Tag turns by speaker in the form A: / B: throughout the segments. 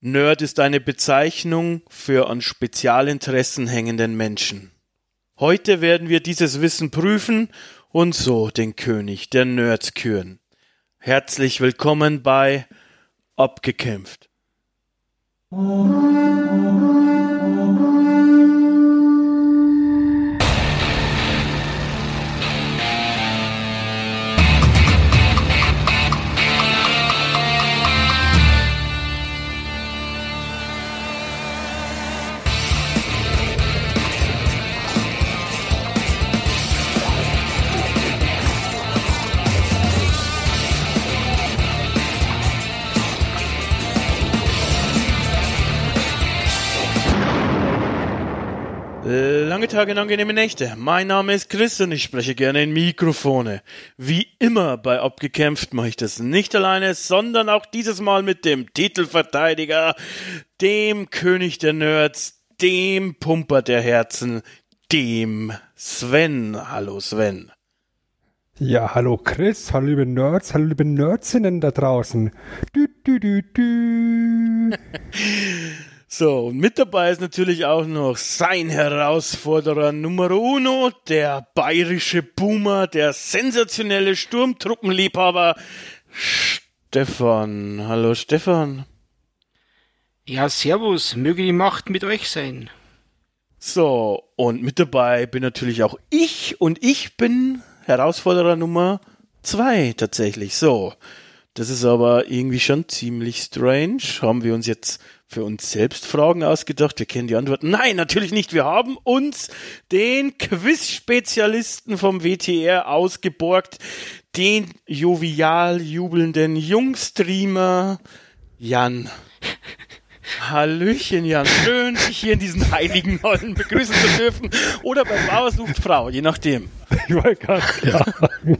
A: Nerd ist eine Bezeichnung für an Spezialinteressen hängenden Menschen. Heute werden wir dieses Wissen prüfen und so den König der Nerds küren. Herzlich willkommen bei Abgekämpft. Tage und angenehme Nächte. Mein Name ist Chris und ich spreche gerne in Mikrofone. Wie immer bei Abgekämpft mache ich das nicht alleine, sondern auch dieses Mal mit dem Titelverteidiger, dem König der Nerds, dem Pumper der Herzen, dem Sven. Hallo Sven.
B: Ja, hallo Chris, hallo liebe Nerds, hallo liebe Nerdsinnen da draußen. Du, du, du, du.
A: So, und mit dabei ist natürlich auch noch sein Herausforderer Nummer uno, der bayerische Boomer, der sensationelle Sturmtruppenliebhaber Stefan. Hallo Stefan.
C: Ja, servus, möge die Macht mit euch sein.
A: So, und mit dabei bin natürlich auch ich und ich bin Herausforderer Nummer zwei tatsächlich. So, das ist aber irgendwie schon ziemlich strange. Haben wir uns jetzt für uns selbst Fragen ausgedacht? Wir kennen die Antworten. Nein, natürlich nicht. Wir haben uns den Quiz-Spezialisten vom WTR ausgeborgt, den jovial jubelnden Jungstreamer Jan. Hallöchen, Jan. Schön, dich hier in diesen heiligen Hallen begrüßen zu dürfen. Oder bei Bauer sucht Frau, je nachdem.
B: Ich wollte gerade sagen.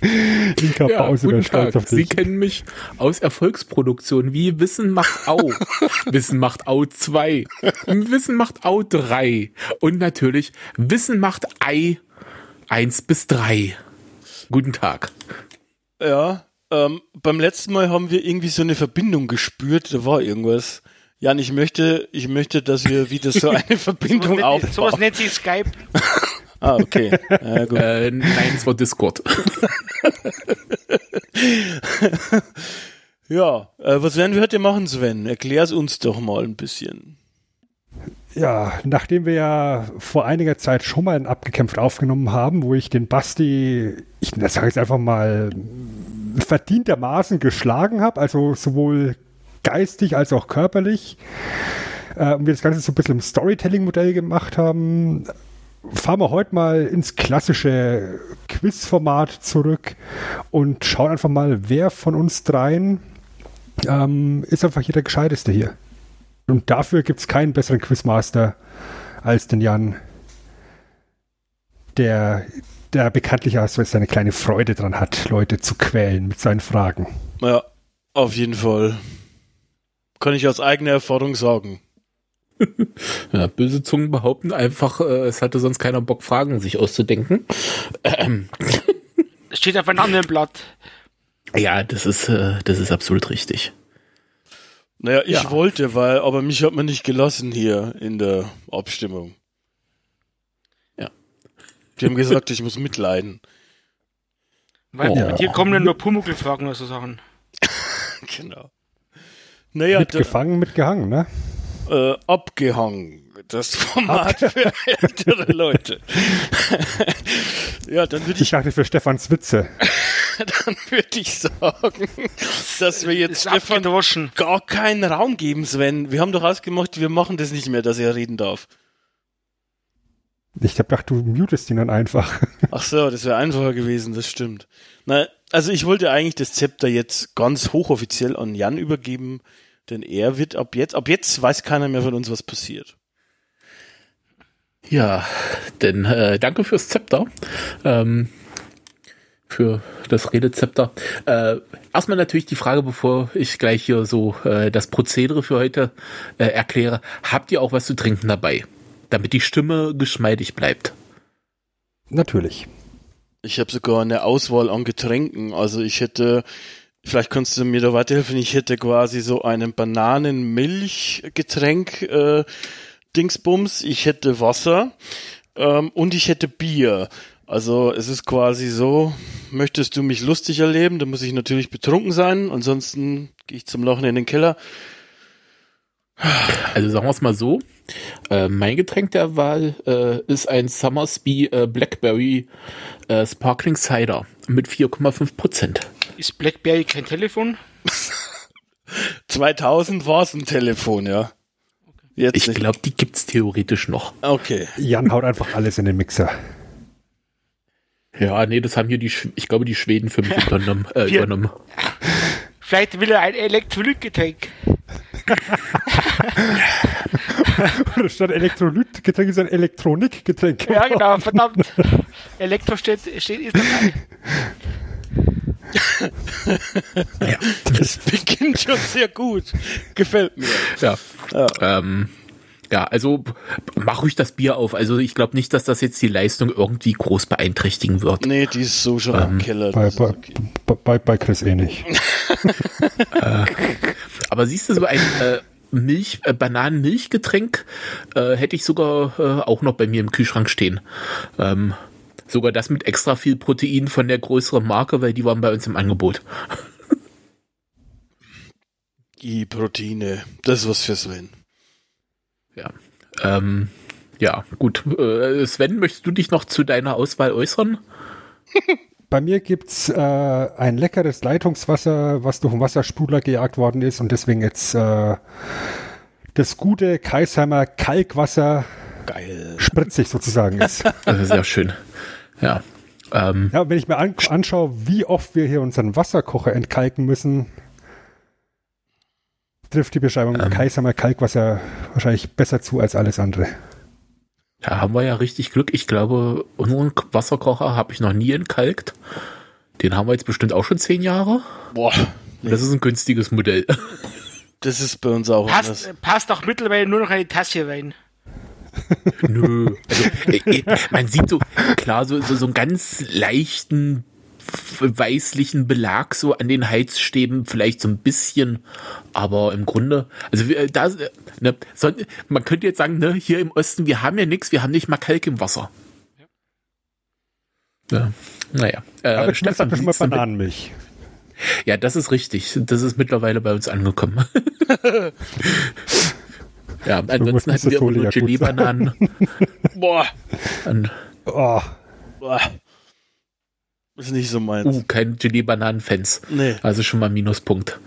D: Inka ja, Pause guten Tag. auf dich. Sie kennen mich aus Erfolgsproduktionen wie Wissen macht Au, Wissen macht Au 2, Wissen macht Au 3 und natürlich Wissen macht Ei 1 bis 3. Guten Tag.
A: Ja, ähm, beim letzten Mal haben wir irgendwie so eine Verbindung gespürt, da war irgendwas. Jan, ich möchte, ich möchte, dass wir wieder so eine Verbindung so aufbauen.
C: Sowas nennt sich Skype.
A: Ah, okay.
D: Ja, äh, nein, es war Discord.
A: ja, äh, was werden wir heute machen, Sven? Erklär es uns doch mal ein bisschen.
B: Ja, nachdem wir ja vor einiger Zeit schon mal ein Abgekämpft aufgenommen haben, wo ich den Basti, ich sage jetzt einfach mal, verdientermaßen geschlagen habe, also sowohl geistig als auch körperlich, äh, und wir das Ganze so ein bisschen im Storytelling-Modell gemacht haben, fahren wir heute mal ins klassische Quizformat zurück und schauen einfach mal, wer von uns dreien ähm, ist einfach hier der Gescheiteste hier. Und dafür gibt es keinen besseren Quizmaster als den Jan, der, der bekanntlich auch so seine kleine Freude dran hat, Leute zu quälen mit seinen Fragen.
A: Ja, auf jeden Fall. Kann ich aus eigener Erfahrung sagen.
D: ja, böse Zungen behaupten einfach, äh, es hatte sonst keiner Bock, Fragen sich auszudenken. Ähm.
C: Steht auf einem anderen Blatt.
D: Ja, das ist, äh, das ist absolut richtig.
A: Naja, ich ja. wollte, weil, aber mich hat man nicht gelassen hier in der Abstimmung.
D: Ja.
A: Die haben gesagt, ich muss mitleiden.
C: Weil oh. bei dir kommen dann nur Pumuckl-Fragen oder so Sachen.
A: genau.
B: Naja, mitgefangen, mitgehangen, ne?
A: äh, abgehangen. Das Format für ältere Leute.
B: ja, dann würde ich. Ich dachte für Stefans Witze.
A: dann würde ich sagen, dass wir jetzt Stefan gar keinen Raum geben, Sven. Wir haben doch ausgemacht, wir machen das nicht mehr, dass er reden darf.
B: Ich hab gedacht, du mutest ihn dann einfach.
A: Ach so, das wäre einfacher gewesen, das stimmt. Na, also ich wollte eigentlich das Zepter jetzt ganz hochoffiziell an Jan übergeben. Denn er wird ab jetzt, ab jetzt weiß keiner mehr von uns, was passiert.
D: Ja, denn äh, danke fürs Zepter. Ähm, für das Redezepter. Äh, erstmal natürlich die Frage, bevor ich gleich hier so äh, das Prozedere für heute äh, erkläre. Habt ihr auch was zu trinken dabei? Damit die Stimme geschmeidig bleibt.
B: Natürlich.
A: Ich habe sogar eine Auswahl an Getränken. Also ich hätte Vielleicht kannst du mir da weiterhelfen. Ich hätte quasi so einen Bananenmilchgetränk äh, Dingsbums. Ich hätte Wasser ähm, und ich hätte Bier. Also es ist quasi so, möchtest du mich lustig erleben, dann muss ich natürlich betrunken sein. Ansonsten gehe ich zum Lochen in den Keller.
D: Also sagen wir es mal so. Äh, mein Getränk der Wahl äh, ist ein Summersby äh, Blackberry äh, Sparkling Cider mit 4,5 Prozent.
C: Ist Blackberry kein Telefon?
A: 2000 war es ein Telefon, ja.
D: Jetzt ich glaube, die gibt's theoretisch noch.
A: Okay.
B: Jan haut einfach alles in den Mixer.
D: Ja, nee, das haben hier die, ich glaube, die Schweden für mich übernommen. Äh, übernommen.
C: Vielleicht will er ein Elektrolytgetränk.
B: Oder statt Elektrolytgetränk ist ein Elektronikgetränk.
C: Ja, genau, verdammt. Elektro steht, steht ist dabei.
A: ja. Das beginnt schon sehr gut. Gefällt mir.
D: Ja. Ja, ähm, ja also mach ruhig das Bier auf. Also ich glaube nicht, dass das jetzt die Leistung irgendwie groß beeinträchtigen wird.
A: Nee, die ist so schon ähm, am Keller.
B: Bei, bei, okay. bei, bei, Chris eh nicht.
D: äh, aber siehst du, so ein äh, Milch, äh, Bananenmilchgetränk äh, hätte ich sogar äh, auch noch bei mir im Kühlschrank stehen. Ähm, Sogar das mit extra viel Protein von der größeren Marke, weil die waren bei uns im Angebot.
A: Die Proteine, das ist was für Sven.
D: Ja. Ähm, ja, gut. Äh, Sven, möchtest du dich noch zu deiner Auswahl äußern?
B: Bei mir gibt es äh, ein leckeres Leitungswasser, was durch den Wassersprudler gejagt worden ist und deswegen jetzt äh, das gute Kreisheimer Kalkwasser
A: Geil.
B: spritzig sozusagen ist.
D: Das ist ja schön. Ja.
B: Ähm, ja, wenn ich mir an, anschaue, wie oft wir hier unseren Wasserkocher entkalken müssen, trifft die Beschreibung ähm, Kaisamer Kalkwasser wahrscheinlich besser zu als alles andere.
D: Da haben wir ja richtig Glück. Ich glaube, unseren Wasserkocher habe ich noch nie entkalkt. Den haben wir jetzt bestimmt auch schon zehn Jahre.
A: Boah.
D: Nee. Das ist ein günstiges Modell.
A: Das ist bei uns auch.
C: Passt, passt auch mittlerweile nur noch eine Tasse rein.
D: Nö. Also, äh, äh, man sieht so, klar, so, so, so einen ganz leichten weißlichen Belag so an den Heizstäben, vielleicht so ein bisschen, aber im Grunde, also äh, da, ne, so, man könnte jetzt sagen, ne, hier im Osten, wir haben ja nichts, wir haben nicht mal Kalk im Wasser. Ja. Naja.
B: Äh, aber Stefan, schon mal Bananenmilch.
D: Ja, das ist richtig. Das ist mittlerweile bei uns angekommen. Ja, ansonsten hatten wir nur Gelee-Bananen.
A: Boah.
D: An,
A: oh. Boah. Ist nicht so meins.
D: Uh, kein Gelee-Bananen-Fans.
A: Nee.
D: Also schon mal Minuspunkt.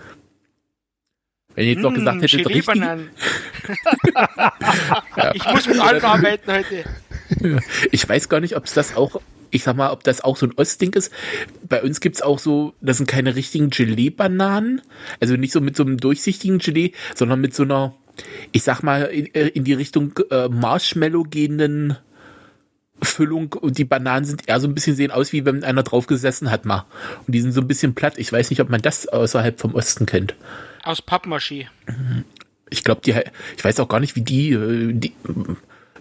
D: Wenn ihr jetzt noch mmh, gesagt hättet, richtig.
C: ja. Ich muss mit allem arbeiten heute.
D: Ich weiß gar nicht, ob es das auch, ich sag mal, ob das auch so ein Ostding ist. Bei uns gibt es auch so, das sind keine richtigen Gelee-Bananen. Also nicht so mit so einem durchsichtigen Gelee, sondern mit so einer, ich sag mal, in, äh, in die Richtung äh, Marshmallow gehenden Füllung und die Bananen sind eher so ein bisschen sehen aus, wie wenn einer drauf gesessen hat mal. Und die sind so ein bisschen platt. Ich weiß nicht, ob man das außerhalb vom Osten kennt.
C: Aus Pappmaché.
D: Ich glaube, die, ich weiß auch gar nicht, wie die, äh, die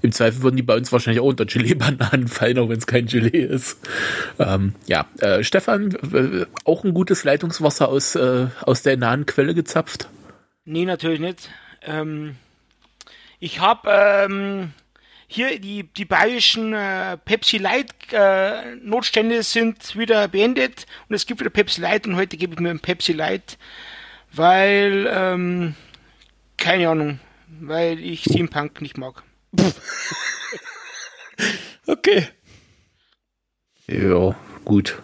D: im Zweifel würden die bei uns wahrscheinlich auch unter Gelee-Bananen fallen, auch wenn es kein Gelee ist. Ähm, ja, äh, Stefan, äh, auch ein gutes Leitungswasser aus, äh, aus der nahen Quelle gezapft?
C: Nee, natürlich nicht. Ähm, ich habe ähm, hier die, die bayerischen äh, Pepsi Light äh, Notstände sind wieder beendet und es gibt wieder Pepsi Light und heute gebe ich mir ein Pepsi Light, weil, ähm, keine Ahnung, weil ich Steampunk nicht mag.
A: okay.
D: Ja, gut.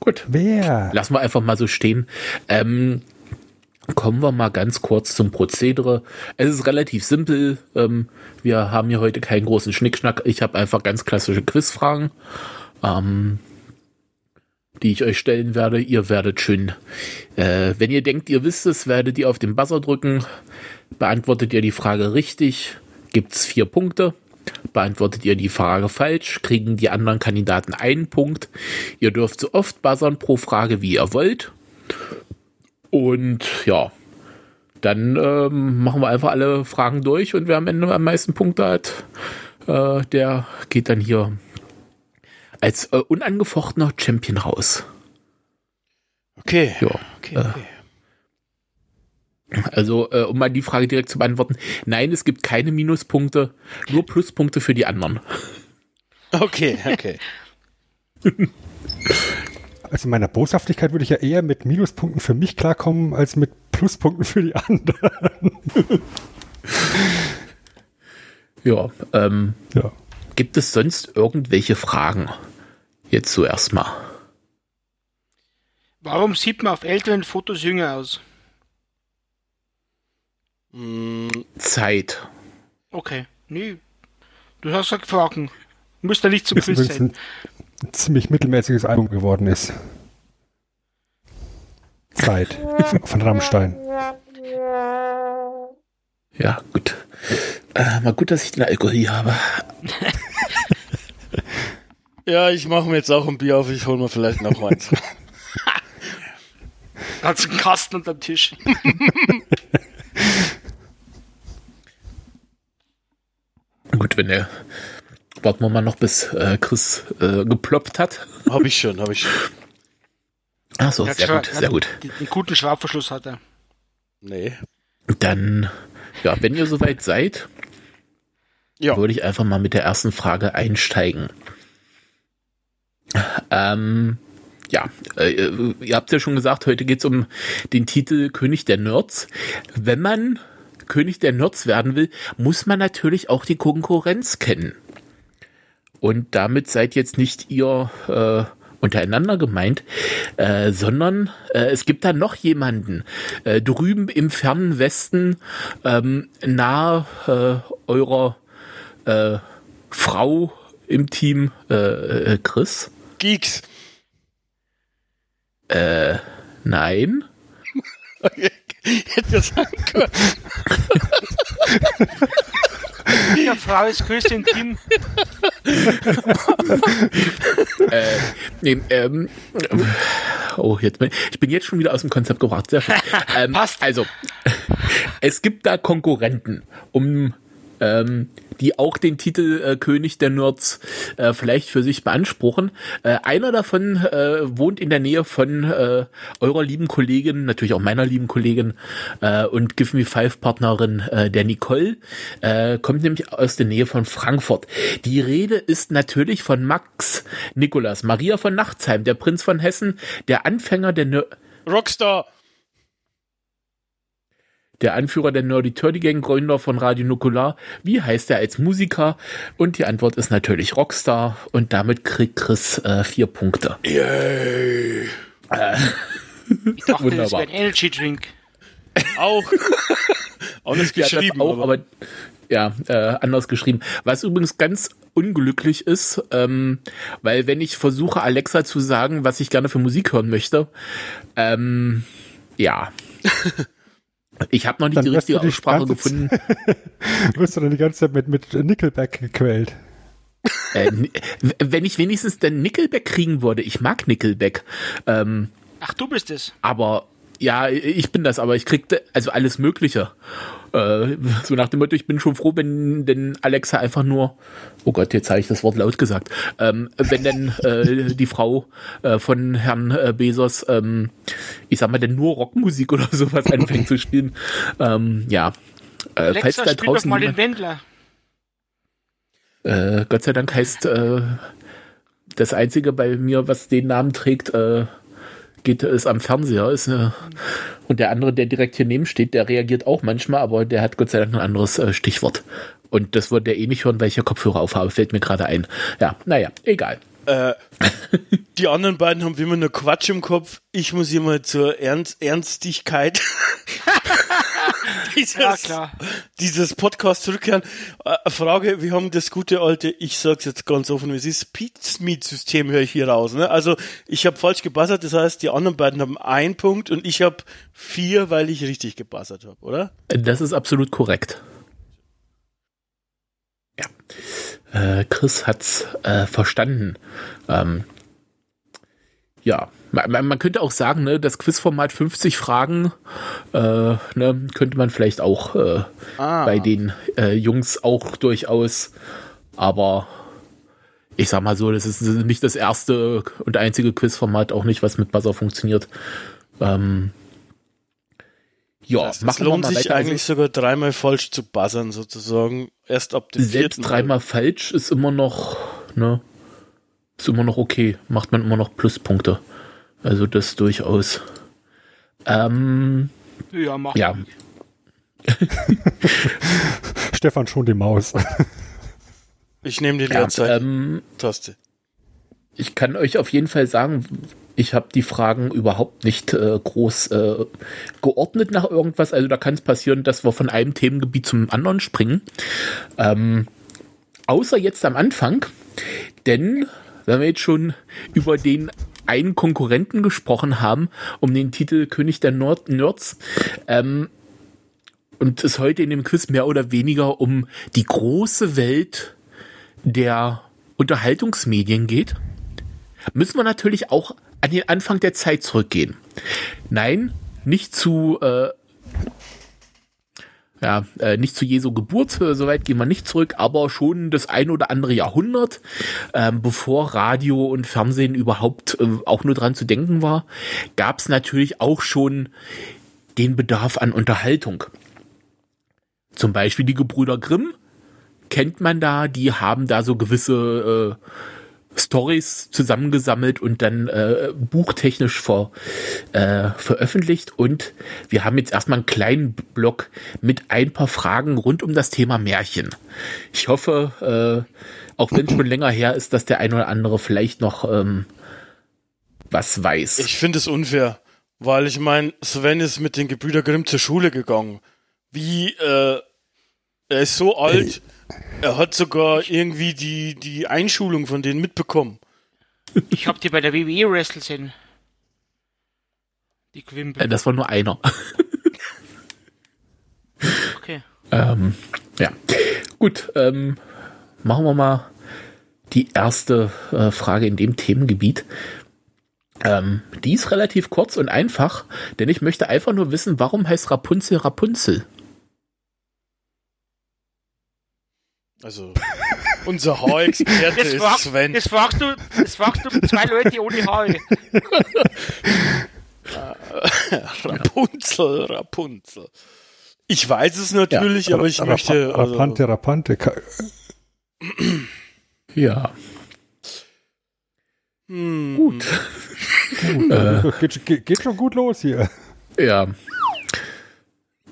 D: Gut.
B: Wer?
D: Lassen wir einfach mal so stehen. Ähm, Kommen wir mal ganz kurz zum Prozedere. Es ist relativ simpel. Ähm, wir haben hier heute keinen großen Schnickschnack. Ich habe einfach ganz klassische Quizfragen, ähm, die ich euch stellen werde. Ihr werdet schön, äh, wenn ihr denkt, ihr wisst es, werdet ihr auf den Buzzer drücken. Beantwortet ihr die Frage richtig, gibt's vier Punkte. Beantwortet ihr die Frage falsch, kriegen die anderen Kandidaten einen Punkt. Ihr dürft so oft buzzern pro Frage, wie ihr wollt. Und ja, dann ähm, machen wir einfach alle Fragen durch und wer am Ende am meisten Punkte hat, äh, der geht dann hier als äh, unangefochtener Champion raus.
A: Okay.
D: Ja.
A: okay, okay.
D: Also, äh, um mal die Frage direkt zu beantworten. Nein, es gibt keine Minuspunkte, nur Pluspunkte für die anderen.
A: Okay, okay.
B: Also meiner Boshaftigkeit würde ich ja eher mit Minuspunkten für mich klarkommen, als mit Pluspunkten für die anderen.
D: Ja, ähm,
B: Ja.
D: gibt es sonst irgendwelche Fragen? Jetzt zuerst mal.
C: Warum sieht man auf älteren Fotos jünger aus?
A: Mm,
D: Zeit.
C: Okay, nee. Du hast gesagt Fragen. Müsste nicht zum Quiz sein.
B: Ein, ziemlich mittelmäßiges Album geworden ist. Zeit von Rammstein.
D: Ja, gut. Äh, mal gut, dass ich den Alkohol hier habe.
A: Ja, ich mache mir jetzt auch ein Bier auf, ich hole mir vielleicht noch eins.
C: Hat einen Kasten unterm Tisch.
D: Gut, wenn er. Warten wir mal noch, bis äh, Chris äh, geploppt hat.
A: hab ich schon, hab ich schon.
D: Ach so, sehr gut, sehr gut.
C: Den guten Schraubverschluss hat er.
A: Nee.
D: Dann, ja, wenn ihr soweit seid,
A: Ja.
D: würde ich einfach mal mit der ersten Frage einsteigen. Ähm, ja, äh, ihr habt ja schon gesagt, heute geht es um den Titel König der Nerds. Wenn man König der Nerds werden will, muss man natürlich auch die Konkurrenz kennen. Und damit seid jetzt nicht ihr äh, untereinander gemeint, äh, sondern äh, es gibt da noch jemanden äh, drüben im fernen Westen, ähm, nahe äh, eurer äh, Frau im Team, äh, äh, Chris.
A: Geeks.
D: Äh, nein.
A: Hätte das sagen können.
C: Ja, Frau ist größte im Team.
D: äh, nee, ähm, oh, jetzt ich bin jetzt schon wieder aus dem Konzept gebracht. Sehr schön. Ähm,
C: Passt.
D: Also, es gibt da Konkurrenten, um ähm, die auch den Titel äh, König der Nerds äh, vielleicht für sich beanspruchen. Äh, einer davon äh, wohnt in der Nähe von äh, eurer lieben Kollegin, natürlich auch meiner lieben Kollegin äh, und Give Me Five Partnerin äh, der Nicole, äh, kommt nämlich aus der Nähe von Frankfurt. Die Rede ist natürlich von Max Nikolas, Maria von Nachtsheim, der Prinz von Hessen, der Anfänger der Ner
A: Rockstar.
D: Der Anführer der Nerdy Turdy Gang, Gründer von Radio Nukular. Wie heißt er als Musiker? Und die Antwort ist natürlich Rockstar. Und damit kriegt Chris äh, vier Punkte.
A: Yay.
C: Ich dachte, das
D: Wunderbar.
C: wäre ein Energy Drink.
A: Auch.
D: Ja, das
A: geschrieben.
D: auch, aber, ja, äh, anders geschrieben. Was übrigens ganz unglücklich ist, ähm, weil wenn ich versuche, Alexa zu sagen, was ich gerne für Musik hören möchte, ähm, ja. Ich habe noch nicht
B: Dann
D: die richtige Aussprache gefunden.
B: Wirst du dann die ganze Zeit mit, mit Nickelback gequält?
D: Äh, wenn ich wenigstens den Nickelback kriegen würde, ich mag Nickelback. Ähm,
C: Ach, du bist es.
D: aber ja, ich bin das, aber ich kriegte also alles Mögliche. Äh, so nach dem Motto, ich bin schon froh, wenn denn Alexa einfach nur, oh Gott, jetzt habe ich das Wort laut gesagt, ähm, wenn denn äh, die Frau äh, von Herrn äh, Bezos, ähm, ich sag mal, denn nur Rockmusik oder sowas anfängt zu spielen. Ähm, ja. Äh, falls
C: Alexa,
D: da
C: spiel doch
D: draußen
C: mal den Wendler.
D: äh, Gott sei Dank heißt das einzige bei mir, was den Namen trägt, geht es am Fernseher. Ist, äh, und der andere, der direkt hier neben steht, der reagiert auch manchmal, aber der hat Gott sei Dank ein anderes äh, Stichwort. Und das wird der eh nicht hören, weil ich hier Kopfhörer aufhabe, fällt mir gerade ein. Ja, naja, egal.
A: Äh, die anderen beiden haben wie immer nur Quatsch im Kopf. Ich muss hier mal zur Ernst Ernstigkeit dieses,
C: Ja, klar.
A: dieses Podcast zurückkehren. Äh, Frage, wir haben das gute alte, ich sag's jetzt ganz offen, wie es ist, Pizmeet-System höre ich hier raus. Ne? Also ich habe falsch gebassert, das heißt, die anderen beiden haben einen Punkt und ich habe vier, weil ich richtig gebassert habe, oder?
D: Das ist absolut korrekt. Ja. Äh, Chris hat's äh, verstanden. Ähm, ja, man, man könnte auch sagen, ne, das Quizformat 50 Fragen äh, ne, könnte man vielleicht auch äh,
A: Ah.
D: bei den äh, Jungs auch durchaus, aber ich sag mal so, das ist nicht das erste und einzige Quizformat, auch nicht, was mit Buzzer funktioniert. Ähm,
A: ja, das machen lohnt wir mal sich. Also eigentlich sogar dreimal falsch zu buzzern sozusagen. Erst ab dem
D: Selbst dreimal falsch ist immer noch, ne, ist immer noch okay. Macht man immer noch Pluspunkte. Also das durchaus. Ähm,
C: ja, mach
D: ja.
B: Stefan schon die Maus.
A: Ich nehme die Leerzeit-Taste.
D: Ich kann euch auf jeden Fall sagen, ich habe die Fragen überhaupt nicht äh, groß äh, geordnet nach irgendwas. Also da kann es passieren, dass wir von einem Themengebiet zum anderen springen. Ähm, außer jetzt am Anfang, denn wenn wir jetzt schon über den einen Konkurrenten gesprochen haben, um den Titel König der Nord Nerds, ähm, und es heute in dem Quiz mehr oder weniger um die große Welt der Unterhaltungsmedien geht, müssen wir natürlich auch an den Anfang der Zeit zurückgehen. Nein, nicht zu äh, ja, äh, nicht zu Jesu Geburt, so weit gehen wir nicht zurück, aber schon das ein oder andere Jahrhundert, ähm, bevor Radio und Fernsehen überhaupt äh, auch nur dran zu denken war, gab es natürlich auch schon den Bedarf an Unterhaltung. Zum Beispiel die Gebrüder Grimm kennt man da, die haben da so gewisse äh, Stories zusammengesammelt und dann äh, buchtechnisch vor, äh, veröffentlicht. Und wir haben jetzt erstmal einen kleinen Blog mit ein paar Fragen rund um das Thema Märchen. Ich hoffe, äh, auch wenn es schon länger her ist, dass der ein oder andere vielleicht noch ähm, was weiß.
A: Ich finde es unfair, weil ich meine, Sven ist mit den Gebrüder Grimm zur Schule gegangen. Wie, äh, er ist so alt. Er hat sogar irgendwie die, die Einschulung von denen mitbekommen.
C: Ich hab die bei der WWE Wrestle sehen.
D: Die Quimpel. Äh, das war nur einer.
C: okay.
D: Ähm, ja. Gut, ähm, machen wir mal die erste äh, Frage in dem Themengebiet. Ähm, die ist relativ kurz und einfach, denn ich möchte einfach nur wissen, warum heißt Rapunzel Rapunzel?
A: Also, unser Haarexperte ist frag, Sven.
C: Das fragst, du, das fragst du zwei Leute ohne Haare.
A: Rapunzel, Rapunzel. Ich weiß es natürlich, ja, aber ich möchte.
B: Also, Rapante, Rapante.
D: Ja.
B: Hm. Gut. äh, geht, geht, geht, schon gut los hier.
D: Ja.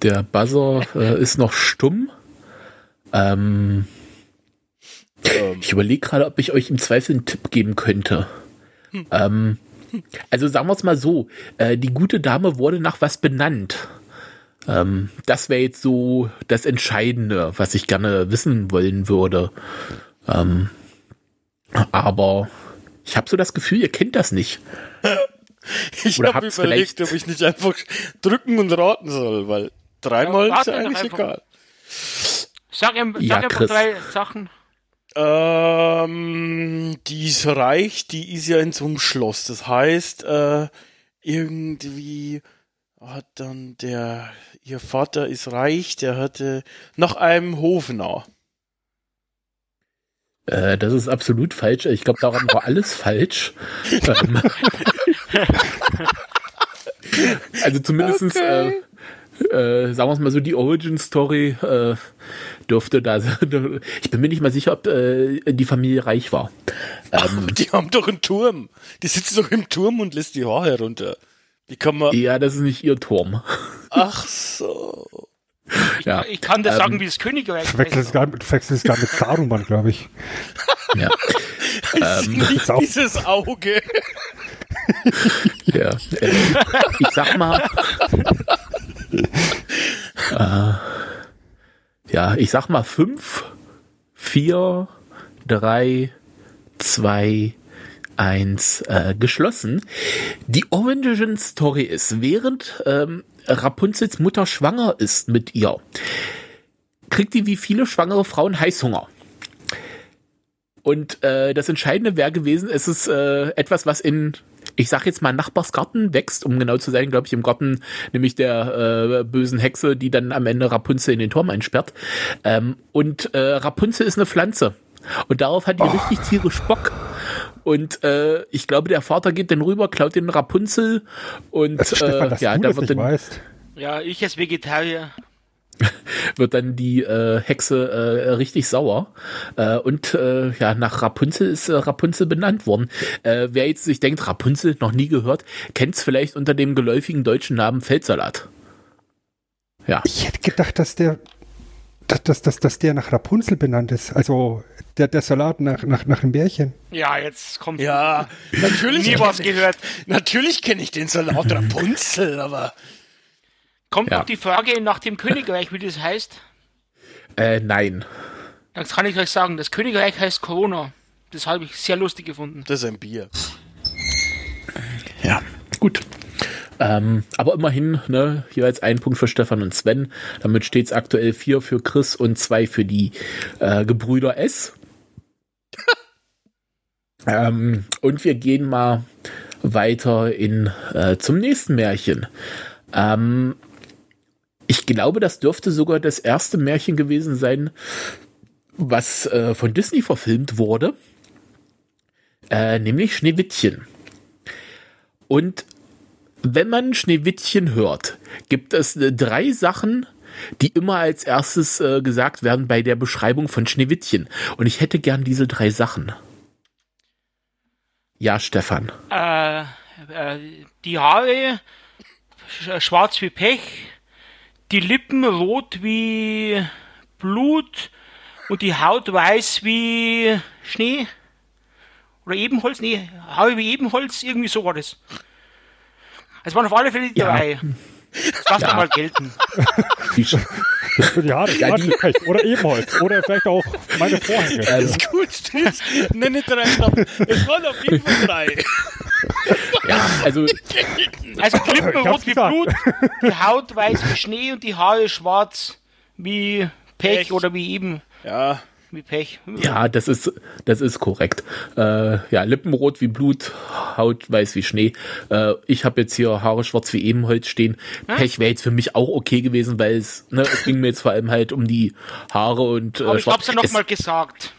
D: Der Buzzer äh, ist noch stumm. Ähm, ähm. Ich überlege gerade, ob ich euch im Zweifel einen Tipp geben könnte. Hm. Ähm, also sagen wir es mal so, äh, die gute Dame wurde nach was benannt. Ähm, das wäre jetzt so das Entscheidende, was ich gerne wissen wollen würde. Ähm, aber ich habe so das Gefühl, ihr kennt das nicht.
A: ich habe überlegt, ob ich nicht einfach drücken und raten soll, weil dreimal ja, ist ja eigentlich egal.
C: Sag, ihm, sag ja, einfach drei Sachen.
A: Ähm, die ist reich, die ist ja in so einem Schloss. Das heißt, äh, irgendwie hat dann der, ihr Vater ist reich, der hatte nach einem Hofner.
D: Äh, das ist absolut falsch. Ich glaube, daran war alles falsch. Also zumindestens okay. äh, äh, sagen wir es mal so, die Origin-Story äh, dürfte da sein. Ich bin mir nicht mal sicher, ob äh, die Familie reich war.
A: Ähm, Ach, die haben doch einen Turm. Die sitzen doch im Turm und lässt die Haare herunter. Wie kann man.
D: Ja, das ist nicht ihr Turm.
A: Ach so.
C: Ich, ja. ich kann das ähm, sagen, wie das Königreich
B: Du wechselst gar, wechselst gar mit Saruman, glaube ich.
D: Ja.
A: ähm, nicht dieses Auge.
D: ja. Äh, ich sag mal. Äh, ja, ich sag mal fünf, vier, drei, zwei, eins äh, geschlossen. Die Origin Story ist, während ähm, Rapunzels Mutter schwanger ist mit ihr, kriegt die wie viele schwangere Frauen Heißhunger. Und äh, das Entscheidende wäre gewesen, es ist äh, etwas, was in ich sag jetzt mal Nachbarsgarten wächst, um genau zu sein, glaube ich, im Garten nämlich der äh, bösen Hexe, die dann am Ende Rapunzel in den Turm einsperrt. Ähm, und äh, Rapunzel ist eine Pflanze. Und darauf hat die oh. richtig tierisch Bock. Und äh, ich glaube, der Vater geht dann rüber, klaut den Rapunzel und
B: das Stefan,
D: äh, ja, da wird dann,
B: weißt.
C: Ja, ich als Vegetarier.
D: wird dann die äh, Hexe äh, richtig sauer. Äh, und äh, ja, nach Rapunzel ist äh, Rapunzel benannt worden. Äh, wer jetzt sich denkt, Rapunzel noch nie gehört, kennt es vielleicht unter dem geläufigen deutschen Namen Feldsalat.
B: Ja. Ich hätte gedacht, dass der, dass, dass, dass, dass der nach Rapunzel benannt ist. Also der, der Salat nach, nach, nach einem Bärchen.
C: Ja, jetzt kommt.
A: Ja, natürlich.
C: Nie was gehört.
A: Natürlich kenne ich den Salat Rapunzel, aber.
C: Kommt ja. noch die Frage nach dem Königreich, wie das heißt?
D: Äh, nein.
C: Das kann ich euch sagen. Das Königreich heißt Corona. Das habe ich sehr lustig gefunden.
A: Das ist ein Bier.
D: Ja, gut. Ähm, aber immerhin, ne, jeweils ein Punkt für Stefan und Sven. Damit steht es aktuell vier für Chris und zwei für die äh, Gebrüder S. ähm, und wir gehen mal weiter in äh, zum nächsten Märchen. Ähm, ich glaube, das dürfte sogar das erste Märchen gewesen sein, was äh, von Disney verfilmt wurde, äh, nämlich Schneewittchen. Und wenn man Schneewittchen hört, gibt es äh, drei Sachen, die immer als erstes äh, gesagt werden bei der Beschreibung von Schneewittchen. Und ich hätte gern diese drei Sachen. Ja, Stefan.
C: Äh, äh die Haare schwarz wie Pech, die Lippen rot wie Blut und die Haut weiß wie Schnee. Oder Ebenholz? Nee, Haue wie Ebenholz, irgendwie so war das. Es waren auf alle Fälle die ja. drei. Das darf ja. mal gelten.
B: Für die Haare, ja, die, oder Ebenholz. Oder vielleicht auch meine Vorhänge.
A: Das ist gut, Nenne drei Schnappen. Es waren auf jeden Fall drei.
D: Ja, also.
C: Also Klippen rot wie Blut, die Haut weiß wie Schnee und die Haare schwarz wie Pech, Pech. oder wie eben.
A: Ja.
C: Wie Pech.
D: Ja, das ist, das ist korrekt. Äh, ja, Lippenrot wie Blut, Haut weiß wie Schnee. Äh, ich habe jetzt hier Haare schwarz wie Ebenholz stehen. Hm? Pech wäre jetzt für mich auch okay gewesen, weil es, ne, es ging mir jetzt vor allem halt um die Haare und.
C: Äh, Aber ich hab's ja nochmal gesagt.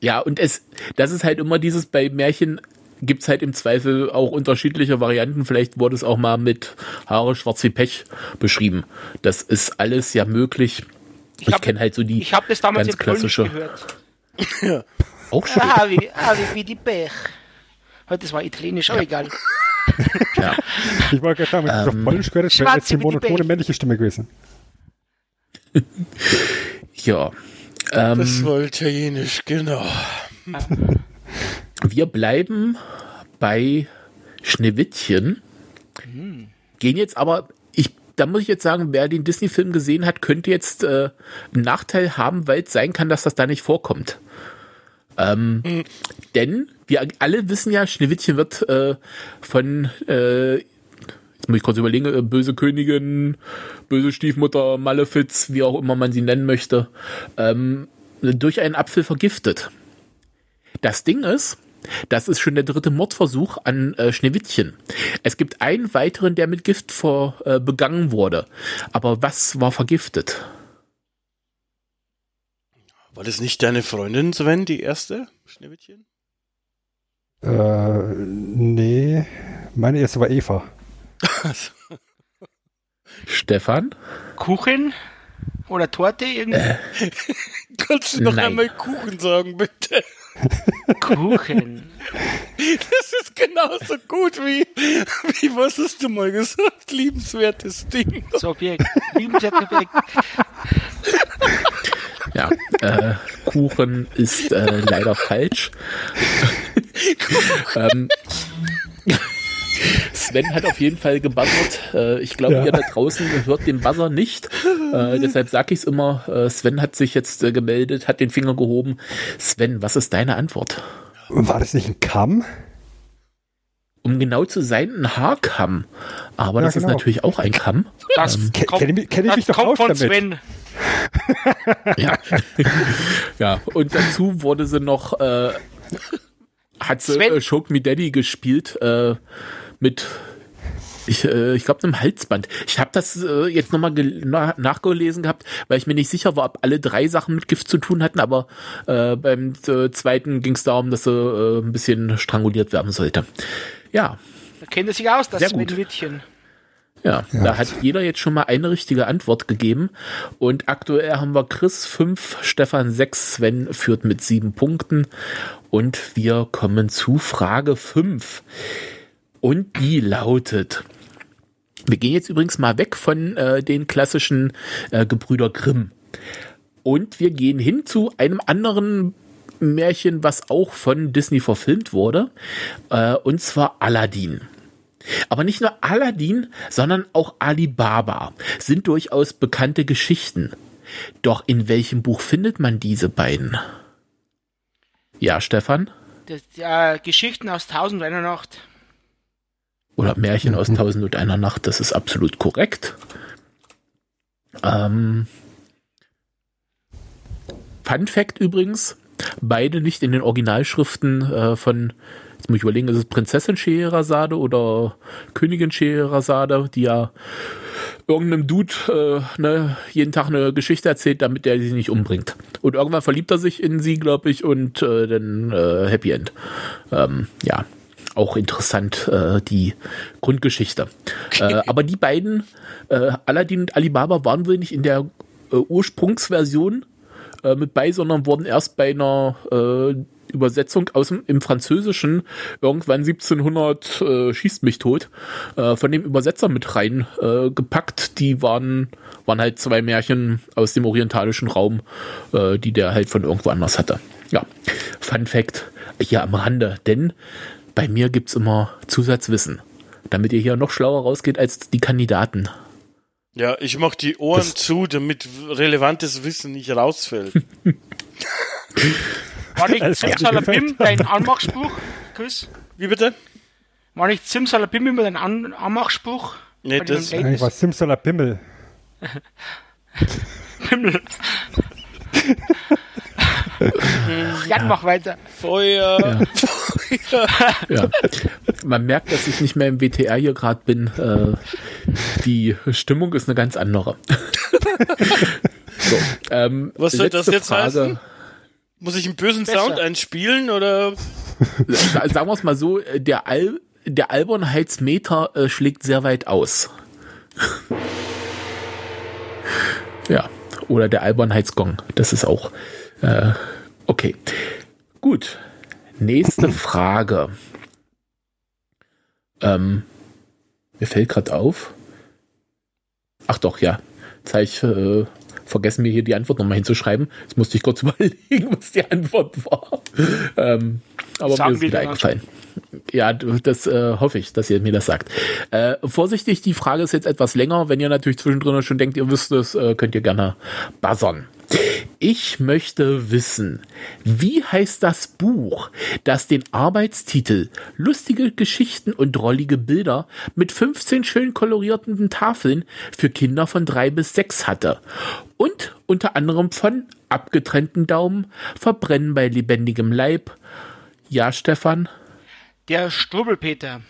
D: Ja, und es, das ist halt immer dieses bei Märchen, gibt es halt im Zweifel auch unterschiedliche Varianten. Vielleicht wurde es auch mal mit Haare schwarz wie Pech beschrieben. Das ist alles ja möglich. Ich, ich kenne halt so die
C: ich hab das damals
D: ganz klassische.
C: Gehört.
D: ja. Auch schön.
C: Ah, wie, ah, wie, wie die Pech. Das war italienisch, aber ja. egal.
B: ja. Ich wollte gerade sagen, wenn ich ähm, auf Polnisch gehört hätte, wäre jetzt die monotone männliche Stimme gewesen.
D: ja.
A: Ähm, das war italienisch, genau.
D: Wir bleiben bei Schneewittchen. Mhm. Gehen jetzt aber, ich, da muss ich jetzt sagen, wer den Disney-Film gesehen hat, könnte jetzt äh, einen Nachteil haben, weil es sein kann, dass das da nicht vorkommt. Ähm, mhm. Denn wir alle wissen ja, Schneewittchen wird äh, von, äh, jetzt muss ich kurz überlegen, äh, böse Königin, böse Stiefmutter, Malefiz, wie auch immer man sie nennen möchte, ähm, durch einen Apfel vergiftet. Das Ding ist, das ist schon der dritte Mordversuch an äh, Schneewittchen. Es gibt einen weiteren, der mit Gift vor, äh, begangen wurde. Aber was war vergiftet?
A: War das nicht deine Freundin, Sven, die erste Schneewittchen?
B: Äh, nee. Meine erste war Eva.
D: Stefan?
C: Kuchen? Oder Torte? Irgendwie? Äh,
A: Kannst du noch Nein. einmal Kuchen sagen, bitte?
C: Kuchen.
A: Das ist genauso gut wie, wie was hast du mal gesagt? Liebenswertes Ding.
C: Das Objekt. Liebenswertes Objekt.
D: Ja, äh, Kuchen ist äh, leider falsch. ähm, Sven hat auf jeden Fall gebuzzert. Äh, ich glaube, ja. ihr da draußen hört den Buzzer nicht. Äh, deshalb sage ich es immer. Äh, Sven hat sich jetzt gemeldet, hat den Finger gehoben. Sven, was ist deine Antwort?
B: War das nicht ein Kamm?
D: Um genau zu sein, ein Haarkamm. Aber ja, das genau. ist natürlich auch ein Kamm.
C: Das ähm, kenne ich, kenn ich mich doch kommt von damit. Sven.
D: ja. ja, und dazu wurde sie noch, äh, hat sie äh, Shock Me Daddy gespielt, äh, mit Ich, äh, ich glaube, einem Halsband. Ich habe das äh, jetzt nochmal na nachgelesen gehabt, weil ich mir nicht sicher war, ob alle drei Sachen mit Gift zu tun hatten, aber äh, beim äh, zweiten ging es darum, dass er äh, ein bisschen stranguliert werden sollte. Ja.
C: Da kennt er sich aus, das
D: Sehr gut.
C: Wittchen.
D: Ja,
B: Ja.
D: da hat jeder jetzt schon mal eine richtige Antwort gegeben. Und aktuell haben wir Chris 5, Stefan 6, Sven führt mit sieben Punkten. Und wir kommen zu Frage 5. Und die lautet. Wir gehen jetzt übrigens mal weg von äh, den klassischen äh, Gebrüder Grimm. Und wir gehen hin zu einem anderen Märchen, was auch von Disney verfilmt wurde. Äh, und zwar Aladdin. Aber nicht nur Aladdin, sondern auch Alibaba sind durchaus bekannte Geschichten. Doch in welchem Buch findet man diese beiden? Ja, Stefan?
C: Das, äh, Geschichten aus Tausend einer Nacht.
D: Oder Märchen aus Tausend und einer Nacht, das ist absolut korrekt. Ähm, Fun Fact übrigens, beide nicht in den Originalschriften äh, von, jetzt muss ich überlegen, ist es Prinzessin Scheherazade oder Königin Scheherazade, die ja irgendeinem Dude äh, ne, jeden Tag eine Geschichte erzählt, damit der sie nicht umbringt. Und irgendwann verliebt er sich in sie, glaube ich, und äh, dann äh, Happy End. Ähm, ja, auch interessant, äh, die Grundgeschichte. Äh, aber die beiden, äh, Aladdin und Alibaba, waren wohl nicht in der äh, Ursprungsversion mit bei, sondern wurden erst bei einer Übersetzung aus dem im Französischen irgendwann 1700 äh, schießt mich tot äh, von dem Übersetzer mit rein äh, gepackt. Die waren waren halt zwei Märchen aus dem orientalischen Raum, äh, die der halt von irgendwo anders hatte. Ja, Fun Fact hier am Rande, denn bei mir gibt's immer Zusatzwissen, damit ihr hier noch schlauer rausgeht als die Kandidaten.
A: Ja, ich mach die Ohren
D: Das-
A: zu, damit relevantes Wissen nicht rausfällt.
C: War nicht. Zimsalabim dein Anmachspruch, Chris?
A: Wie bitte?
C: War nicht Zimsalabim immer dein An Anmachspruch?
A: Nee, das?
B: Eigentlich war Simsalabimel.
C: Pimmel. Jan, mach weiter.
A: Feuer.
D: Ja. Man merkt, dass ich nicht mehr im WTR hier gerade bin. Äh, die Stimmung ist eine ganz andere. so, ähm,
A: Was soll das jetzt heißen? Muss ich einen bösen
C: Besser.
A: Sound einspielen oder?
D: Sa- Sagen wir es mal so, äh, der, Al der Albernheitsmeter äh, schlägt sehr weit aus. ja, oder der Albernheitsgong, das ist auch äh, okay. Gut, nächste Frage. Ähm, mir fällt gerade auf. Ach doch, ja. Jetzt habe ich äh, vergessen, mir hier die Antwort nochmal hinzuschreiben. Jetzt musste ich kurz überlegen, was die Antwort war. Ähm, aber
C: Sagen
D: mir ist wieder eingefallen. Ja, das äh, hoffe ich, dass ihr mir das sagt. Äh, vorsichtig, die Frage ist jetzt etwas länger. Wenn ihr natürlich zwischendrin schon denkt, ihr wisst es, äh, könnt ihr gerne buzzern. Ich möchte wissen, wie heißt das Buch, das den Arbeitstitel Lustige Geschichten und rollige Bilder mit 15 schön kolorierten Tafeln für Kinder von drei bis sechs hatte und unter anderem von abgetrennten Daumen, Verbrennen bei lebendigem Leib, ja Stefan,
C: Der Strubbelpeter.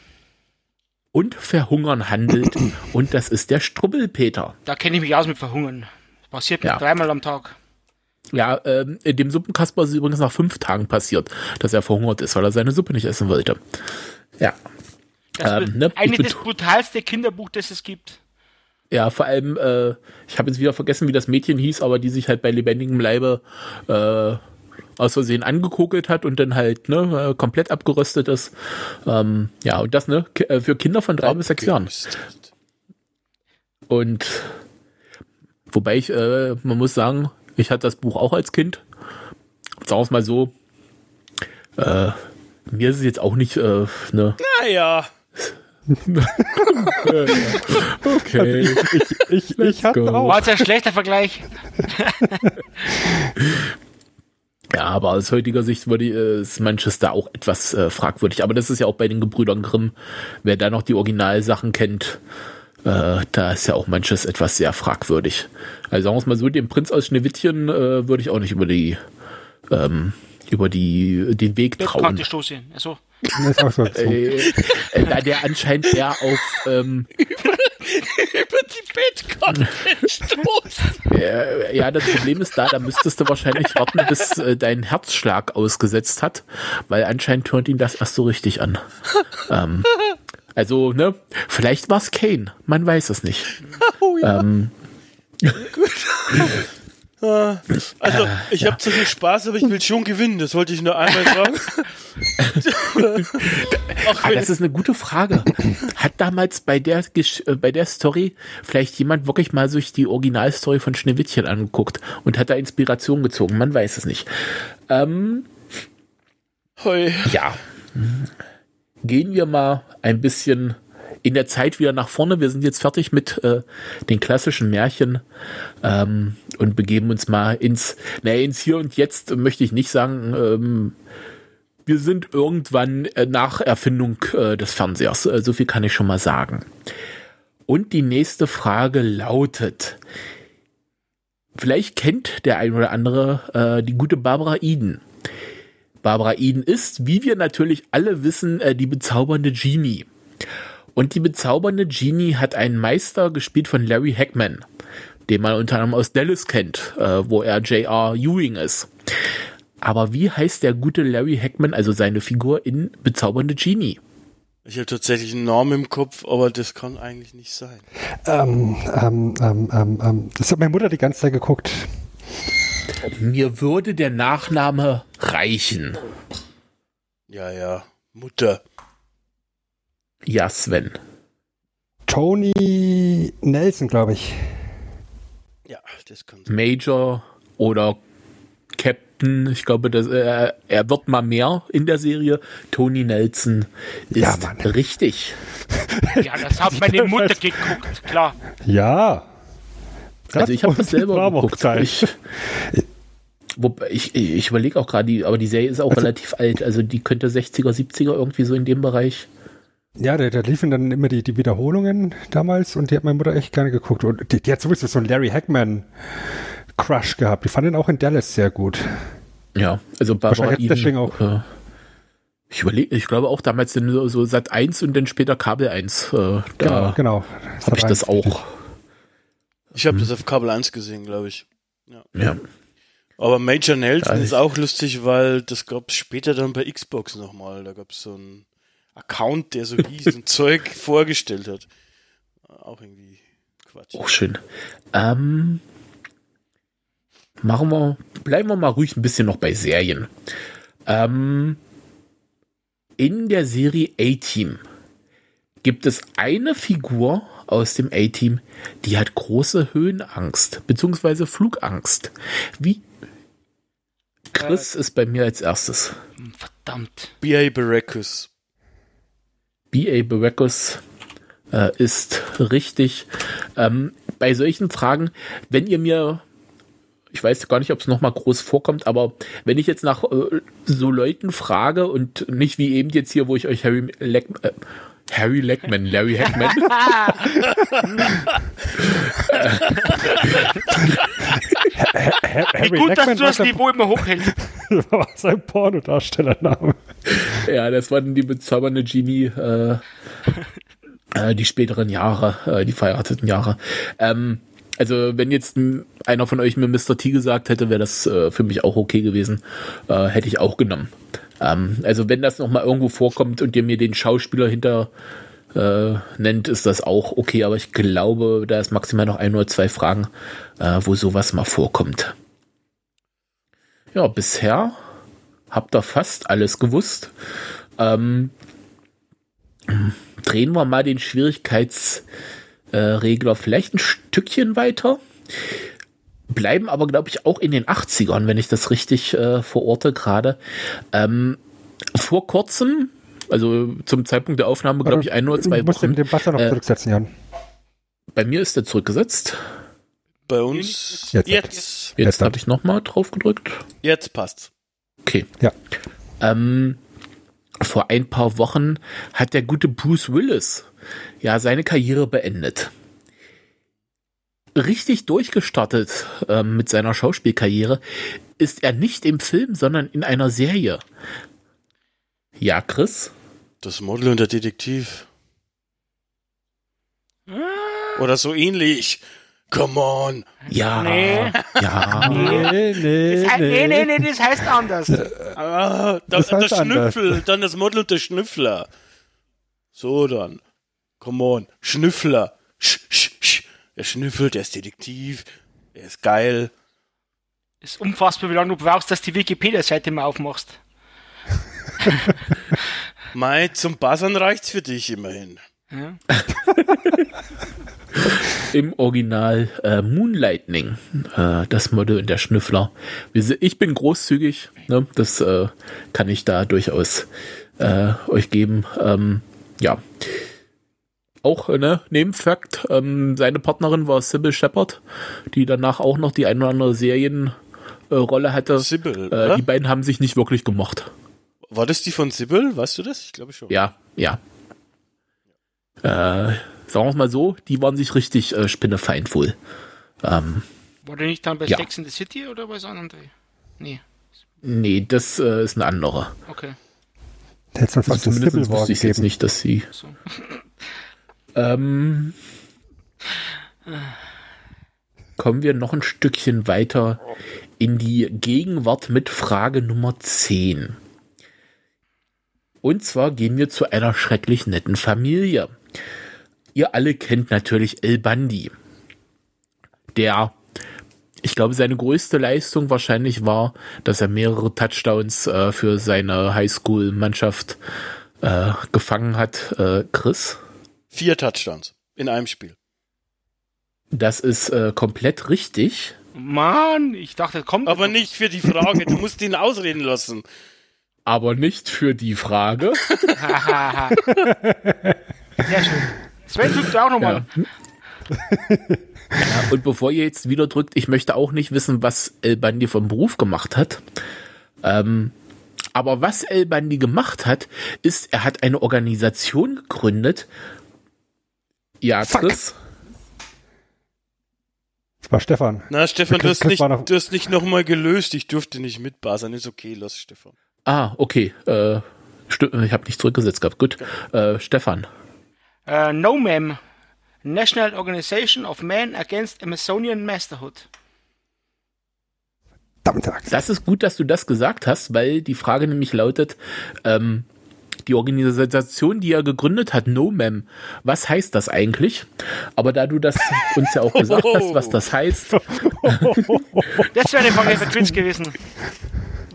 D: und Verhungern handelt und das ist der Strubbelpeter.
C: Da kenne ich mich aus mit Verhungern. Passiert mir
D: Ja.
C: dreimal am Tag.
D: Ja, ähm, dem Suppenkasper ist es übrigens nach fünf Tagen passiert, dass er verhungert ist, weil er seine Suppe nicht essen wollte. Ja.
C: Das
D: Ähm,
C: ist
D: ne,
C: das
D: bet-
C: brutalste Kinderbuch, das es gibt.
D: Ja, vor allem, äh, ich habe jetzt wieder vergessen, wie das Mädchen hieß, aber die sich halt bei lebendigem Leibe äh, aus Versehen angekokelt hat und dann halt ne, äh, komplett abgeröstet ist. Ähm, ja, und das ne äh, für Kinder von drei bis sechs Jahren. Und wobei ich, äh, man muss sagen, ich hatte das Buch auch als Kind. Sagen wir es mal so, äh, mir ist es jetzt auch nicht, äh, ne,
A: Naja.
D: okay.
B: Ich, ich, ich hatte
D: go.
B: auch.
C: War jetzt ein schlechter Vergleich.
D: Ja, aber aus heutiger Sicht würde ich, äh, ist manches da auch etwas äh, fragwürdig. Aber das ist ja auch bei den Gebrüdern Grimm. Wer da noch die Originalsachen kennt, äh, da ist ja auch manches etwas sehr fragwürdig. Also sagen wir es mal so, den Prinz aus Schneewittchen äh, würde ich auch nicht über die ähm, über die den Weg trauen.
C: Bettkante Stoße. Also,
B: Das ist auch so. so.
D: Äh, äh, da der anscheinend eher auf ähm,
A: Über die Bettkante stoßen.
D: äh, ja, das Problem ist da, da müsstest du wahrscheinlich warten, bis äh, dein Herzschlag ausgesetzt hat, weil anscheinend hört ihn das erst so richtig an. Ähm, also, ne, vielleicht war es Kane, man weiß es nicht.
A: Oh ja.
D: Ähm,
A: Also, ich habe zu viel Spaß, aber ich will schon gewinnen. Das wollte ich nur einmal sagen.
D: Ah, das ist eine gute Frage. Hat damals bei der, äh, bei der Story vielleicht jemand wirklich mal sich die Originalstory von Schneewittchen angeguckt und hat da Inspiration gezogen? Man weiß es nicht. Ähm,
A: Heu.
D: ja. Gehen wir mal ein bisschen in der Zeit wieder nach vorne. Wir sind jetzt fertig mit äh, den klassischen Märchen ähm, und begeben uns mal ins, naja, ins Hier und Jetzt möchte ich nicht sagen. Ähm, wir sind irgendwann äh, nach Erfindung äh, des Fernsehers. Äh, so viel kann ich schon mal sagen. Und die nächste Frage lautet, vielleicht kennt der ein oder andere äh, die gute Barbara Eden. Barbara Eden ist, wie wir natürlich alle wissen, äh, die bezaubernde Genie. Und die bezaubernde Genie hat einen Meister gespielt von Larry Hackman, den man unter anderem aus Dallas kennt, äh, wo er J.R. Ewing ist. Aber wie heißt der gute Larry Hackman, also seine Figur in Bezaubernde Genie?
A: Ich habe tatsächlich einen Namen im Kopf, aber das kann eigentlich nicht sein.
B: Ähm, ähm, ähm, ähm, ähm, das hat meine Mutter die ganze Zeit geguckt.
D: Mir würde der Nachname reichen.
A: Ja, ja. Mutter.
D: Ja, Sven.
B: Tony Nelson, glaube ich.
A: Ja, das kann sein.
D: Major oder Captain, ich glaube, das, äh, er wird mal mehr in der Serie. Tony Nelson ist
B: Ja, Mann.
D: richtig.
C: Ja, das hat meine Mutter geguckt, klar.
B: Ja.
D: Also ich habe das selber geguckt.
B: Zeit.
D: Ich, wobei ich, ich überlege auch gerade, aber die Serie ist auch relativ alt. Also die könnte 60er, 70er irgendwie so in dem Bereich.
B: Ja, da, da liefen dann immer die, die Wiederholungen damals und die hat meine Mutter echt gerne geguckt. Und die, die hat sowieso so einen Larry Hackman Crush gehabt. Die fand ihn auch in Dallas sehr gut.
D: Ja, also Barbara
B: Wahrscheinlich
D: Eden,
B: auch-
D: Äh, ich überlege, ich glaube auch damals so, so Sat 1 und dann später Kabel 1. Äh,
B: Genau,
D: da
B: genau.
D: habe ich das auch.
A: Ich habe das auf Kabel 1 gesehen, glaube ich.
D: Ja.
A: Aber Major Nelson
D: Ja,
A: ist auch lustig, weil das gab es später dann bei Xbox nochmal. Da gab es so einen Account, der so hieß und Zeug vorgestellt hat. Auch irgendwie Quatsch.
D: Auch schön. Ähm, machen wir, bleiben wir mal ruhig ein bisschen noch bei Serien. Ähm, in der Serie A-Team gibt es eine Figur aus dem A-Team, die hat große Höhenangst, beziehungsweise Flugangst. Wie? Chris ist bei mir als erstes.
C: Verdammt.
A: B.A. Baracus.
D: B.A. Baracus äh, ist richtig. Ähm, bei solchen Fragen, wenn ihr mir, ich weiß gar nicht, ob es nochmal groß vorkommt, aber wenn ich jetzt nach äh, so Leuten frage und nicht wie eben jetzt hier, wo ich euch Harry Leck, äh, Harry Leckman, Larry Hackman,
C: Wie gut, dass du das Niveau immer hochhältst.
B: war sein Pornodarstellername.
D: ja, das war dann die bezaubernde Genie, äh, äh, die späteren Jahre, äh, die verheirateten Jahre. Ähm, also wenn jetzt einer von euch mir Mr. T gesagt hätte, wäre das äh, für mich auch okay gewesen. Äh, hätte ich auch genommen. Ähm, also wenn das nochmal irgendwo vorkommt und ihr mir den Schauspieler hinter äh, nennt, ist das auch okay. Aber ich glaube, da ist maximal noch ein oder zwei Fragen, äh, wo sowas mal vorkommt. Ja, bisher habt ihr fast alles gewusst. Ähm, drehen wir mal den Schwierigkeitsregler vielleicht ein Stückchen weiter. Bleiben aber, glaube ich, auch in den 80ern, wenn ich das richtig äh, verorte gerade. Ähm, vor kurzem, also zum Zeitpunkt der Aufnahme, glaube ich, ein oder zwei
B: Du musst den,
D: Wochen.
B: den noch
D: Äh,
B: zurücksetzen, Jan.
D: Bei mir ist er zurückgesetzt.
A: Bei uns
B: Jetzt.
A: jetzt. Jetzt,
D: Jetzt
B: Jetzt
D: habe ich nochmal drauf gedrückt.
A: passt's.
D: Okay.
B: Ja.
D: Ähm, vor ein paar Wochen hat der gute Bruce Willis ja seine Karriere beendet. Richtig durchgestartet ähm, mit seiner Schauspielkarriere ist er nicht im Film, sondern in einer Serie. Ja, Chris?
A: Das Model und der Detektiv.
C: Ah,
A: Oder so ähnlich. Come on.
D: Ja.
C: Nee.
D: Ja.
B: Nee, nee,
C: das heißt, nee, nee,
B: nee.
C: nee, das heißt anders.
A: Ah,
B: Das
A: das,
B: heißt
A: der
B: anders.
A: Schnüffel, dann das Model und der Schnüffler. So dann. Come on. Schnüffler. Sch, sch, sch. Er schnüffelt, er ist Detektiv. Er ist geil.
C: ist unfassbar, wie lange du brauchst, dass die Wikipedia-Seite mal aufmachst.
A: Mai, zum Buzzern reicht's für dich immerhin.
C: Ja.
D: Im Original äh, Moonlightning, äh, das Model und der Schnüffler. Ich bin großzügig, ne? das äh, kann ich da durchaus äh, euch geben. Ähm, ja. Auch, äh, ne, Nebenfakt, ähm, seine Partnerin war Sybil Shepard, die danach auch noch die ein oder andere Serienrolle äh, hatte.
A: Sibyl,
D: Äh, die beiden haben sich nicht wirklich gemocht.
A: War das die von Sibyl? Weißt du das? Ich glaube schon.
D: Ja, ja. Äh, sagen wir es mal so, die waren sich richtig äh, spinnefeind wohl. Ähm,
C: War der nicht dann bei
D: Ja.
C: Sex in the City oder was anderem? Nee,
D: nee, das äh, ist eine andere.
C: okay.
B: Das
D: Zumindest
B: Stippelwort
D: wusste ich jetzt nicht, dass sie.
C: So.
D: Ähm, kommen wir noch ein Stückchen weiter in die Gegenwart mit Frage Nummer 10. Und zwar gehen wir zu einer schrecklich netten Familie. Ihr alle kennt natürlich El Bandi. Der, ich glaube, seine größte Leistung wahrscheinlich war, dass er mehrere Touchdowns äh, für seine Highschool-Mannschaft äh, gefangen hat. Äh, Chris?
A: Vier Touchdowns in einem Spiel.
D: Das ist äh, komplett richtig.
C: Mann, ich dachte, kommt.
A: Aber nicht für die Frage. Du musst ihn ausreden lassen.
D: aber nicht für die Frage.
C: Sehr schön. Sven drückt auch nochmal.
D: Ja, und bevor ihr jetzt wieder drückt, ich möchte auch nicht wissen, was El Bandi vom Beruf gemacht hat. Ähm, aber was El Bandi gemacht hat, ist, er hat eine Organisation gegründet. Ja,
B: Fuck.
D: Chris.
B: Das war Stefan.
A: Na, Stefan, du hast nicht,
B: noch-
A: du hast nicht nochmal gelöst. Ich durfte nicht mitbuzzern. Ist okay, lass Stefan.
D: Ah, okay. Äh, ich habe nicht zurückgesetzt gehabt. Gut. Äh, Stefan.
C: Äh, NOMAM. National Organization of Men Against Amazonian Masterhood.
D: Das ist gut, dass du das gesagt hast, weil die Frage nämlich lautet, ähm, die Organisation, die er gegründet hat, NoMem, was heißt das eigentlich? Aber da du das uns ja auch gesagt hast, was das heißt,
C: Das wäre eine Frage für Twitch gewesen.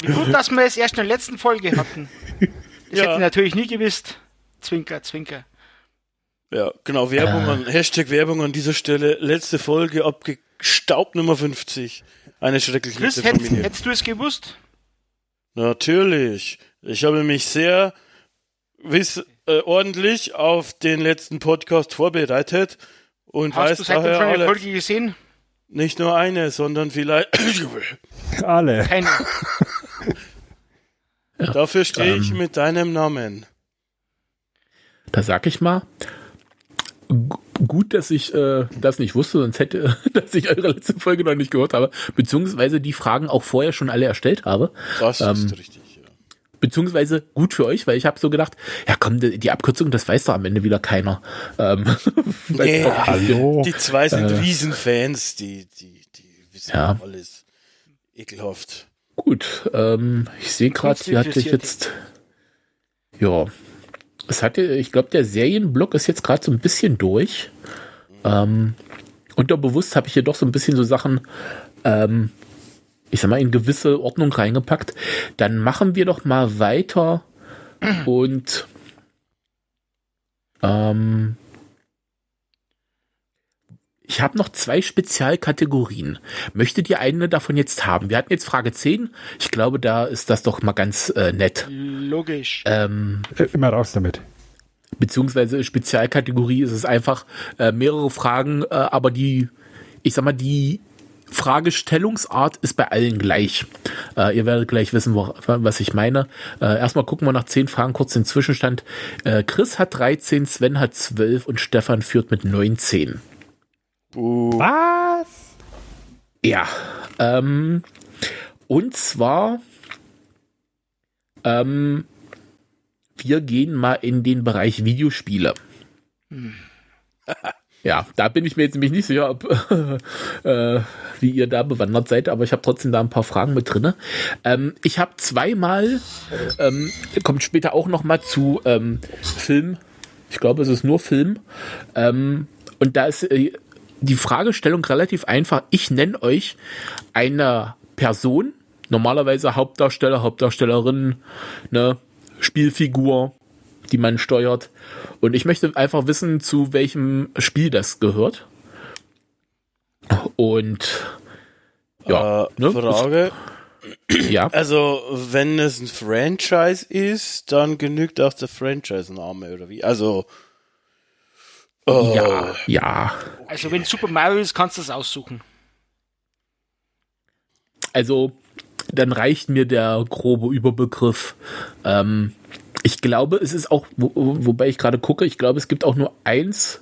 C: Wie gut, dass wir es erst in der letzten Folge hatten. Das
A: Ja.
C: hätte ich natürlich nie gewusst. Zwinker, Zwinker.
A: Ja, genau. Werbung
D: Äh.
A: an, Hashtag Werbung an dieser Stelle. Letzte Folge abgestaubt Nummer 50. Eine schreckliche
C: Chris, hättest, hättest du es gewusst?
A: Natürlich. Ich habe mich sehr wiss, äh, ordentlich auf den letzten Podcast vorbereitet und
C: Hast
A: weiß
C: du
A: daher
C: schon eine
A: alles.
C: Folge gesehen?
A: Nicht nur eine, sondern vielleicht.
B: Alle.
C: Keine.
A: Dafür stehe ich
D: Ähm.
A: mit deinem Namen.
D: da sag ich mal, gu- gut, dass ich äh, das nicht wusste, sonst hätte, dass ich eure letzte Folge noch nicht gehört habe, beziehungsweise die Fragen auch vorher schon alle erstellt habe.
A: Das
D: Ähm,
A: ist richtig.
D: Beziehungsweise gut für euch, weil ich habe so gedacht, ja komm, die, die Abkürzung, das weiß doch am Ende wieder keiner. Ähm,
A: Nee,
B: Hallo.
A: die zwei sind
D: Äh.
A: Riesenfans, die, die, die wissen
D: Ja.
A: alles. Ekelhaft.
D: Gut, ähm, ich sehe gerade, hier hatte ich jetzt, ja, es hatte, ich glaube, der Serienblock ist jetzt gerade so ein bisschen durch. Ähm, unterbewusst habe ich hier doch so ein bisschen so Sachen, ähm, ich sag mal, in gewisse Ordnung reingepackt. Dann machen wir doch mal weiter und ähm, ich habe noch zwei Spezialkategorien. Möchtet ihr eine davon jetzt haben? Wir hatten jetzt Frage 10. Ich glaube, da ist das doch mal ganz äh, nett.
C: Logisch.
D: Ähm,
B: Äh, Immer raus damit.
D: beziehungsweise Spezialkategorie ist es einfach äh, mehrere Fragen, äh, aber die, ich sag mal, die Fragestellungsart ist bei allen gleich. Äh, ihr werdet gleich wissen, wo, was ich meine. Äh, erstmal gucken wir nach zehn Fragen kurz den Zwischenstand. Äh, Chris hat 13, Sven hat 12 und Stefan führt mit 19.
A: Buh.
B: Was?
D: Ja, ähm, und zwar, ähm, wir gehen mal in den Bereich Videospiele. Ja, da bin ich mir jetzt nämlich nicht sicher, ob, äh, wie ihr da bewandert seid, aber ich habe trotzdem da ein paar Fragen mit drinne. Ähm, ich habe zweimal, ähm, kommt später auch noch mal zu ähm, Film. Ich glaube, es ist nur Film. Ähm, und da ist äh, die Fragestellung relativ einfach. Ich nenne euch eine Person, normalerweise Hauptdarsteller, Hauptdarstellerin, ne, Spielfigur, die man steuert. Und ich möchte einfach wissen, zu welchem Spiel das gehört. Und ja,
A: äh,
D: ne,
A: Frage.
D: ja,
A: Also, wenn es ein Franchise ist, dann genügt auch der Franchise-Name, oder wie? Also, äh,
D: ja, ja.
C: Also wenn Super Mario ist, kannst du das aussuchen.
D: Also, dann reicht mir der grobe Überbegriff. Ähm, ich glaube, es ist auch, wo, wobei ich gerade gucke, ich glaube, es gibt auch nur eins,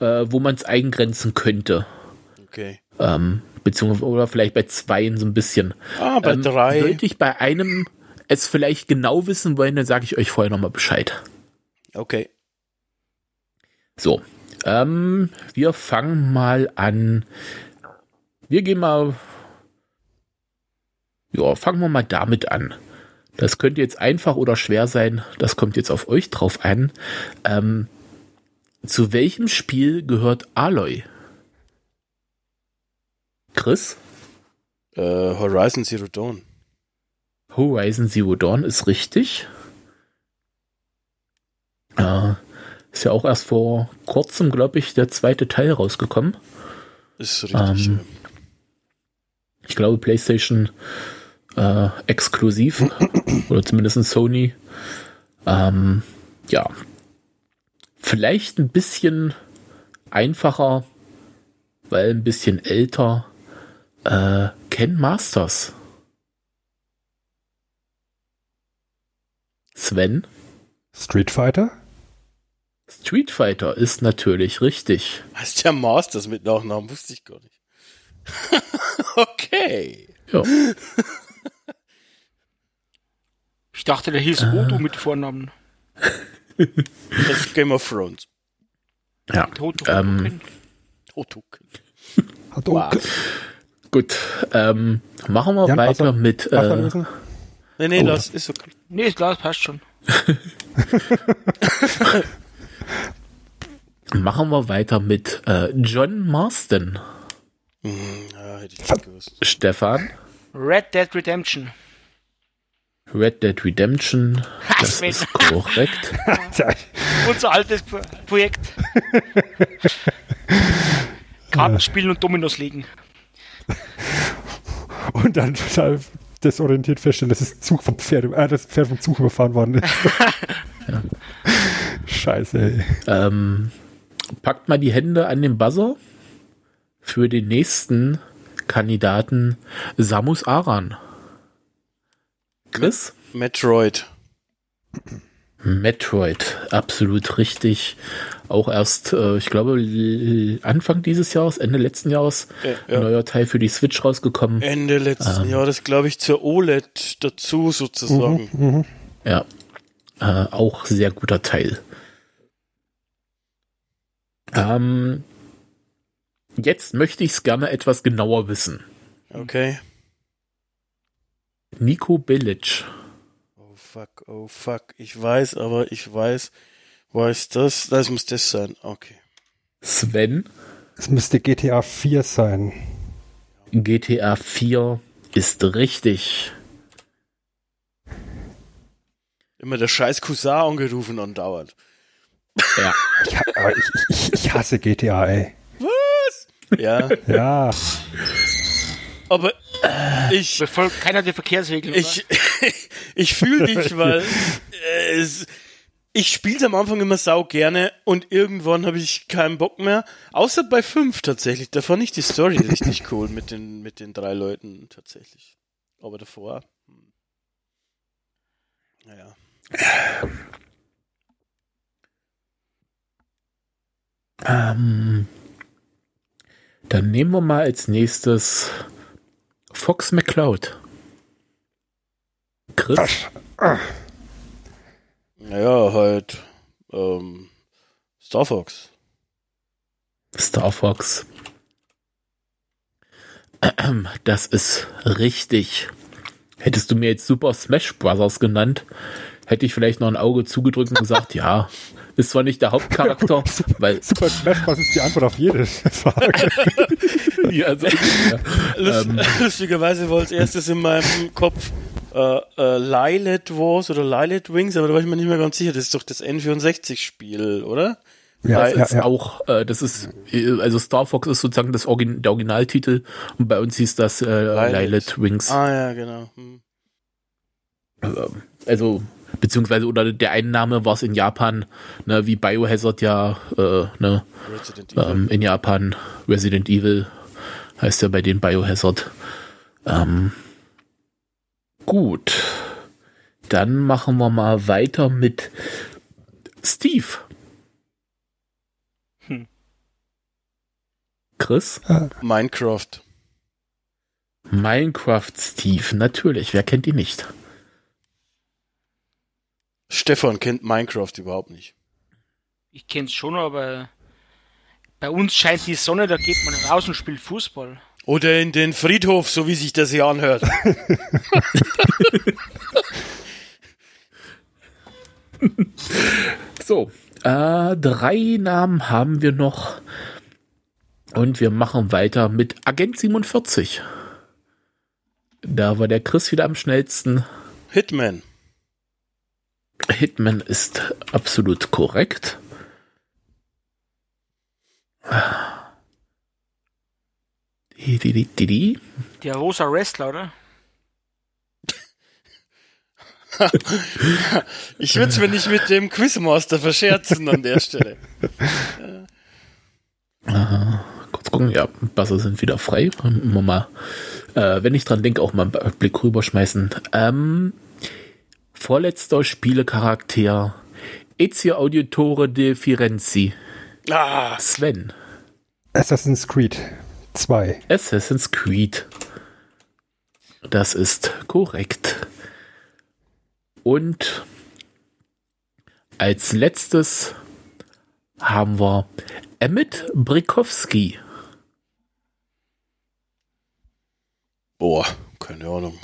D: äh, wo man es eingrenzen könnte.
A: okay.
D: Ähm, beziehungsweise, oder vielleicht bei zweien so ein bisschen.
A: Ah, bei
D: Ähm,
A: drei.
D: Sollte ich bei einem es vielleicht genau wissen wollen, dann sage ich euch vorher nochmal Bescheid.
A: Okay.
D: So, ähm, wir fangen mal an. Wir gehen mal. Ja, fangen wir mal damit an. Das könnte jetzt einfach oder schwer sein. Das kommt jetzt auf euch drauf an. Ähm, zu welchem Spiel gehört Aloy? Chris?
A: Äh, Horizon Zero Dawn.
D: Horizon Zero Dawn ist richtig. Äh, ist ja auch erst vor kurzem, glaube ich, der zweite Teil rausgekommen.
A: Ist richtig.
D: Ähm, Ich glaube, PlayStation äh, exklusiv oder zumindest Sony. Ähm, ja, vielleicht ein bisschen einfacher, weil ein bisschen älter. Äh, Ken Masters. Sven?
B: Street Fighter?
D: Street Fighter ist natürlich richtig.
A: heißt ja Masters mit Nachnamen, wusste ich gar nicht. okay.
D: Ja.
C: Ich dachte, der hieß Odo mit Vornamen.
A: Das ist Game of Thrones.
D: ja.
C: Toto.
D: Ähm,
A: Wow.
D: Gut, ähm, machen wir
B: Jan,
D: weiter
B: Wasser-
D: mit.
B: Wasser
D: Äh?
A: Nee, nee,
D: Oh.
A: das ist okay.
C: nee, das passt schon.
D: machen wir weiter mit äh, John Marston.
A: Hm, ja, hätte ich nicht gewusst.
D: Stefan,
C: Red Dead Redemption.
D: Red Dead Redemption. Das ist korrekt.
C: Unser altes Pro Projekt. Karten spielen und Dominos legen.
B: Und dann total desorientiert feststellen, dass das Zug vom Pferd, äh, das Pferd vom Zug überfahren worden ist. Scheiße, ey.
D: ähm, packt mal die Hände an den Buzzer für den nächsten Kandidaten Samus Aran. Chris?
A: Metroid.
D: Metroid, absolut richtig. Auch erst, äh, ich glaube, Anfang dieses Jahres, Ende letzten Jahres,
A: Ja,
D: ein
A: ja.
D: neuer Teil für die Switch rausgekommen.
A: Ende letzten
D: Ähm.
A: Jahres, glaube ich, zur OLED dazu sozusagen.
B: Mhm.
D: Ja, äh, auch sehr guter Teil. Ähm, jetzt möchte ich es gerne etwas genauer wissen.
A: Okay.
D: Nico Bellic.
A: Oh fuck, oh fuck. Ich weiß, aber ich weiß, weiß das. Das muss das sein. Okay.
D: Sven,
B: Es müsste GTA 4 sein.
D: GTA 4 ist richtig.
A: Immer der scheiß Cousin angerufen andauernd.
D: Ja,
B: Ich, ich, ich, ich hasse GTA, ey.
A: Ja,
B: Ja,
A: aber ich,
C: Befolgt keiner der Verkehrsregeln.
A: ich, ich fühle dich, weil äh, es, ich spiele am Anfang immer sau gerne und irgendwann habe ich keinen Bock mehr. Außer bei fünf tatsächlich. Da fand ich die Story richtig cool mit den, mit den drei Leuten tatsächlich. Aber davor. Hm. Naja.
D: ähm, dann nehmen wir mal als nächstes Fox McCloud. Chris,
A: Naja, halt ähm, Star Fox.
D: Star Fox. Das ist richtig. Hättest du mir jetzt Super Smash Bros. genannt, hätte ich vielleicht noch ein Auge zugedrückt und gesagt, ja, ist zwar nicht der Hauptcharakter, weil
B: Super Smash Bros. ist die Antwort auf jede Frage.
D: ja, so, ja.
A: Lust,
D: Ähm.
A: Lustigerweise war als erstes in meinem Kopf äh, äh, Lilith Wars oder Lilith Wings, aber da war ich mir nicht mehr ganz sicher. Das ist doch das N64-Spiel, oder?
B: Ja,
D: Das
B: ja,
D: ist
B: ja.
D: auch, äh, das ist, äh, also Star Fox ist sozusagen das Origin, der Originaltitel und bei uns hieß das äh, Lilith Wings.
A: Ah ja, genau. Hm.
D: Ähm, Also, beziehungsweise unter der Einnahme war es in Japan, ne, wie Biohazard ja, äh, ne,
A: Resident Evil.
D: ähm, in Japan Resident Evil heißt ja bei den Biohazard. Ähm, gut. Dann machen wir mal weiter mit Steve.
C: Hm.
D: Chris?
A: Minecraft.
D: Minecraft Steve, natürlich. Wer kennt ihn nicht?
A: Stefan kennt Minecraft überhaupt nicht.
C: Ich kenn's schon, aber bei uns scheint die Sonne, da geht man raus und spielt Fußball.
A: Oder in den Friedhof, so wie sich das hier anhört.
D: So, äh, drei Namen haben wir noch. Und wir machen weiter mit Agent 47. Da war der Chris wieder am schnellsten.
A: Hitman.
D: Hitman ist absolut korrekt. Die, die, die, die, die.
C: Der rosa Wrestler, oder?
A: Ich würde es mir nicht mit dem Quizmaster verscherzen an der Stelle.
D: Kurz gucken, ja, Buzzer sind wieder frei. Mal, äh, wenn ich dran denke, auch mal einen Blick rüberschmeißen. Ähm, vorletzter Spielecharakter. Ezio Auditore de Firenze.
A: Ah,
D: Sven.
B: Assassin's Creed 2.
D: Assassin's Creed. Das ist korrekt. Und als letztes haben wir Emmett Brikowski.
A: boah, keine Ahnung.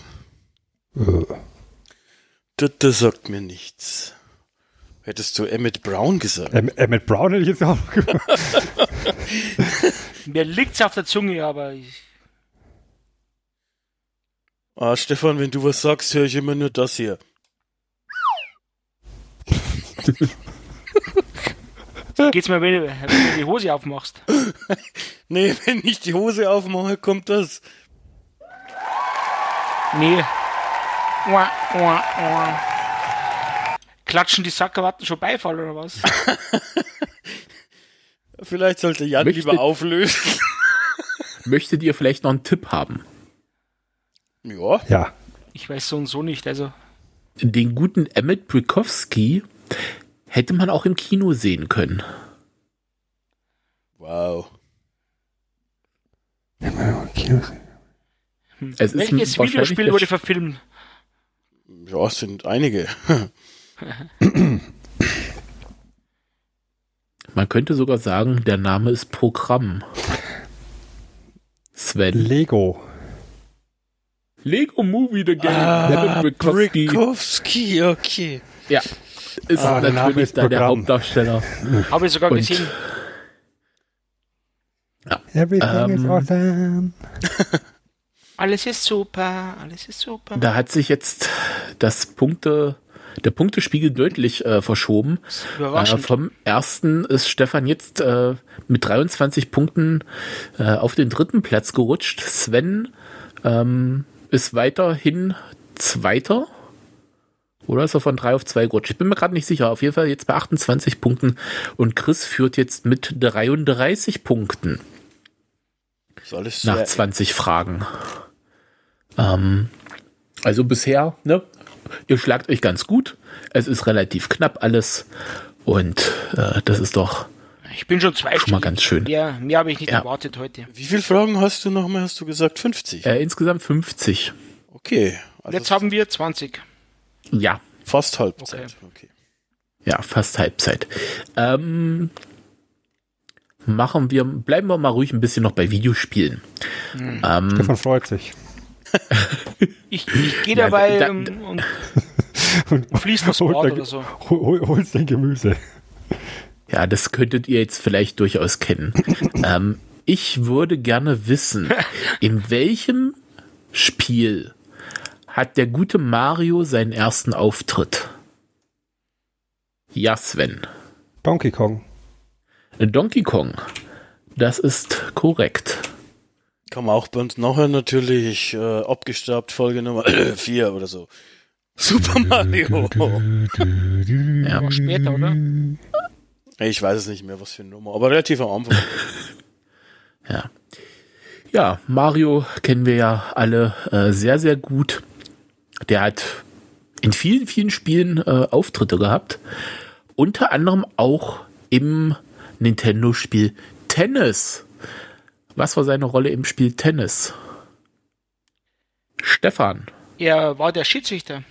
B: Äh,
A: Das, das sagt mir nichts. Hättest du Emmett Brown gesagt?
B: Em- Emmett Brown hätte ich jetzt auch gemacht.
C: Mir liegt's auf der Zunge, aber ich,
A: Ah, Stefan, wenn du was sagst, höre ich immer nur das hier.
C: geht's mir, wenn, wenn du die Hose aufmachst.
A: Nee, wenn ich die Hose aufmache, kommt das.
C: Nee. Uah, uah, uah. Klatschen die Sackerwatten schon Beifall oder was?
A: Vielleicht sollte Jan
D: Möchte-
A: lieber auflösen.
D: Möchtet ihr vielleicht noch einen Tipp haben?
A: Ja,
B: Ja.
C: Ich weiß so und so nicht, also.
D: Den guten Emmett Brikowski hätte man auch im Kino sehen können.
A: wow.
D: Es ist
C: Welches
D: wahrscheinlich
C: Videospiel
D: der
C: wurde verfilmt?
A: Ja, es sind einige.
D: Man könnte sogar sagen, der Name ist Programm. Sven.
B: Lego.
D: Lego Movie The Game.
A: Ah,
D: Brikowski.
A: Okay.
D: Ja. Ist
B: Ah, der Name
D: natürlich
B: ist
D: da der
B: Programm.
D: Hauptdarsteller.
C: Habe ich sogar
D: Und-
C: gesehen.
B: Everything is
D: Ähm,
B: awesome.
C: Alles ist super, alles ist super.
D: Da hat sich jetzt das Punkte, der Punktespiegel deutlich äh, verschoben. Äh,
C: Überraschend.
D: vom ersten ist Stefan jetzt äh, mit 23 Punkten äh, auf den dritten Platz gerutscht. Sven ähm, ist weiterhin Zweiter. Oder ist er von 3 auf 2 gerutscht? Ich bin mir gerade nicht sicher. Auf jeden Fall jetzt bei 28 Punkten. Und Chris führt jetzt mit 33 Punkten
A: Alles
D: nach
A: sehr
D: 20 Fragen. Ähm, also bisher, ne? Ihr schlagt euch ganz gut. Es ist relativ knapp alles. Und äh, das ist doch
C: Ich bin schon zwei
D: schon mal ganz schön.
C: Mehr, mehr habe ich nicht
D: Ja.
C: erwartet heute.
A: Wie viele Fragen hast du nochmal? Hast du gesagt 50?
D: Äh, insgesamt 50.
A: Okay. Also
C: jetzt haben wir 20.
D: Ja.
A: fast Halbzeit. Okay.
D: Ja, fast Halbzeit. Ähm, machen wir, bleiben wir mal ruhig ein bisschen noch bei Videospielen.
C: Hm.
D: Ähm,
B: Stefan freut sich.
C: Ich, ich gehe
D: Ja,
C: dabei
D: da-
C: und, und
B: Und
C: fließt Sport
B: der-
C: oder so.
B: hol, hol, holst dein Gemüse.
D: ja, das könntet ihr jetzt vielleicht durchaus kennen. ähm, ich würde gerne wissen, in welchem Spiel hat der gute Mario seinen ersten Auftritt? Ja, Sven.
B: Donkey Kong.
D: Donkey Kong. Das ist korrekt.
A: Kann man auch bei uns nachher natürlich äh, abgestaubt, Folge Nummer 4 oder so. Super Mario.
D: Ja.
C: Später, oder?
A: Ich weiß es nicht mehr, was für eine Nummer, aber relativ am Anfang.
D: Ja. Ja, Mario kennen wir ja alle äh, sehr, sehr gut. Der hat in vielen, vielen Spielen äh, Auftritte gehabt. Unter anderem auch im Nintendo-Spiel Tennis. Was war seine Rolle im Spiel Tennis? Stefan.
C: Er war der Schiedsrichter.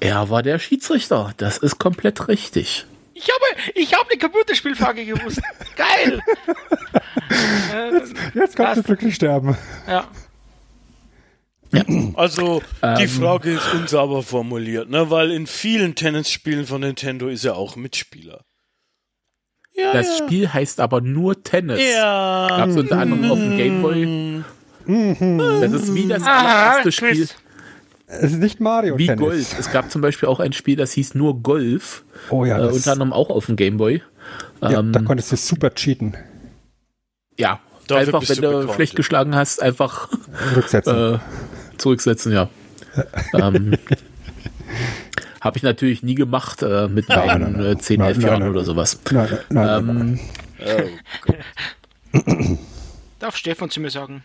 D: Er war der Schiedsrichter. Das ist komplett richtig.
C: Ich habe, ich habe eine Computerspielfrage gewusst. Geil. äh,
B: Jetzt kommt
C: Was?
B: das glücklich sterben.
C: ja.
A: Also, die
D: Ähm.
A: Frage ist unsauber formuliert, ne? weil in vielen Tennisspielen von Nintendo ist er auch Mitspieler. Ja,
D: Das
A: ja.
D: Spiel heißt aber nur Tennis.
A: Ja.
D: Gab's unter anderem auf dem Gameboy. Das ist wie das allererste Spiel.
B: Es ist nicht Mario
D: Wie
B: Tennis.
D: Golf. Es gab zum Beispiel auch ein Spiel, das hieß nur Golf.
B: Oh ja,
D: äh, unter anderem auch auf dem Gameboy.
B: ja
D: ähm,
B: da konntest du super cheaten.
D: Ja,
A: Dafür
D: einfach, wenn
A: du bekannt,
D: schlecht
A: ja.
D: geschlagen hast, einfach
B: Rücksetzen.
D: äh, zurücksetzen, ja. ähm, Habe ich natürlich nie gemacht äh, mit
B: Nein,
D: meinen
B: nein, nein.
D: äh, 10,
B: Nein,
D: 11
B: nein,
D: Jahren oder sowas.
B: nein, nein, nein,
D: Ähm,
A: Oh Gott.
C: Darf Stefan zu mir sagen.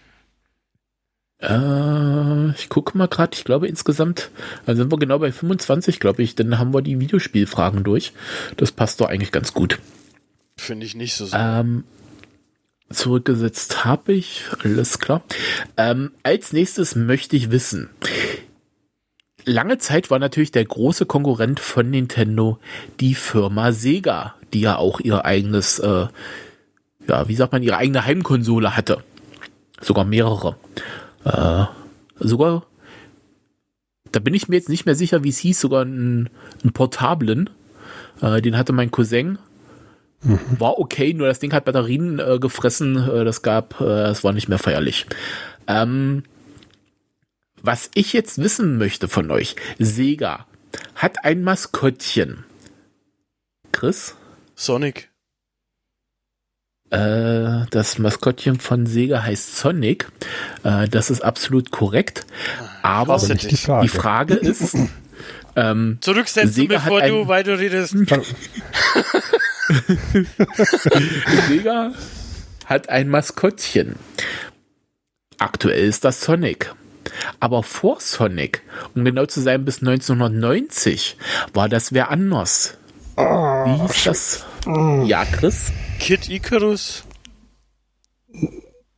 D: äh, ich gucke mal gerade, ich glaube insgesamt dann sind wir genau bei 25, glaube ich. Dann haben wir die Videospielfragen durch. Das passt doch eigentlich ganz gut.
A: Finde ich nicht so. so.
D: Ähm, zurückgesetzt habe ich, alles klar. Ähm, als nächstes möchte ich wissen. Lange Zeit war natürlich der große Konkurrent von Nintendo die Firma Sega, die ja auch ihr eigenes, äh, ja, wie sagt man, ihre eigene Heimkonsole hatte. Sogar mehrere. Äh, sogar, da bin ich mir jetzt nicht mehr sicher, wie es hieß, sogar einen, einen portablen. Äh, den hatte mein Cousin war okay, nur das Ding hat Batterien äh, gefressen, äh, das gab, äh, das war nicht mehr feierlich. Ähm, was ich jetzt wissen möchte von euch, Sega hat ein Maskottchen. Chris?
A: Sonic.
D: Äh, das Maskottchen von Sega heißt Sonic. Äh, das ist absolut korrekt. Aber
A: hasse
B: nicht die. Frage.
D: die Frage ist, ähm,
A: Zurücksetzen,
D: Sega
A: bevor du weiterredest.
D: Sega hat ein Maskottchen. Aktuell ist das Sonic. Aber vor Sonic, um genau zu sein, bis 1990, war das wer anders. Wie hieß das? Ja, Chris?
A: Kid Icarus.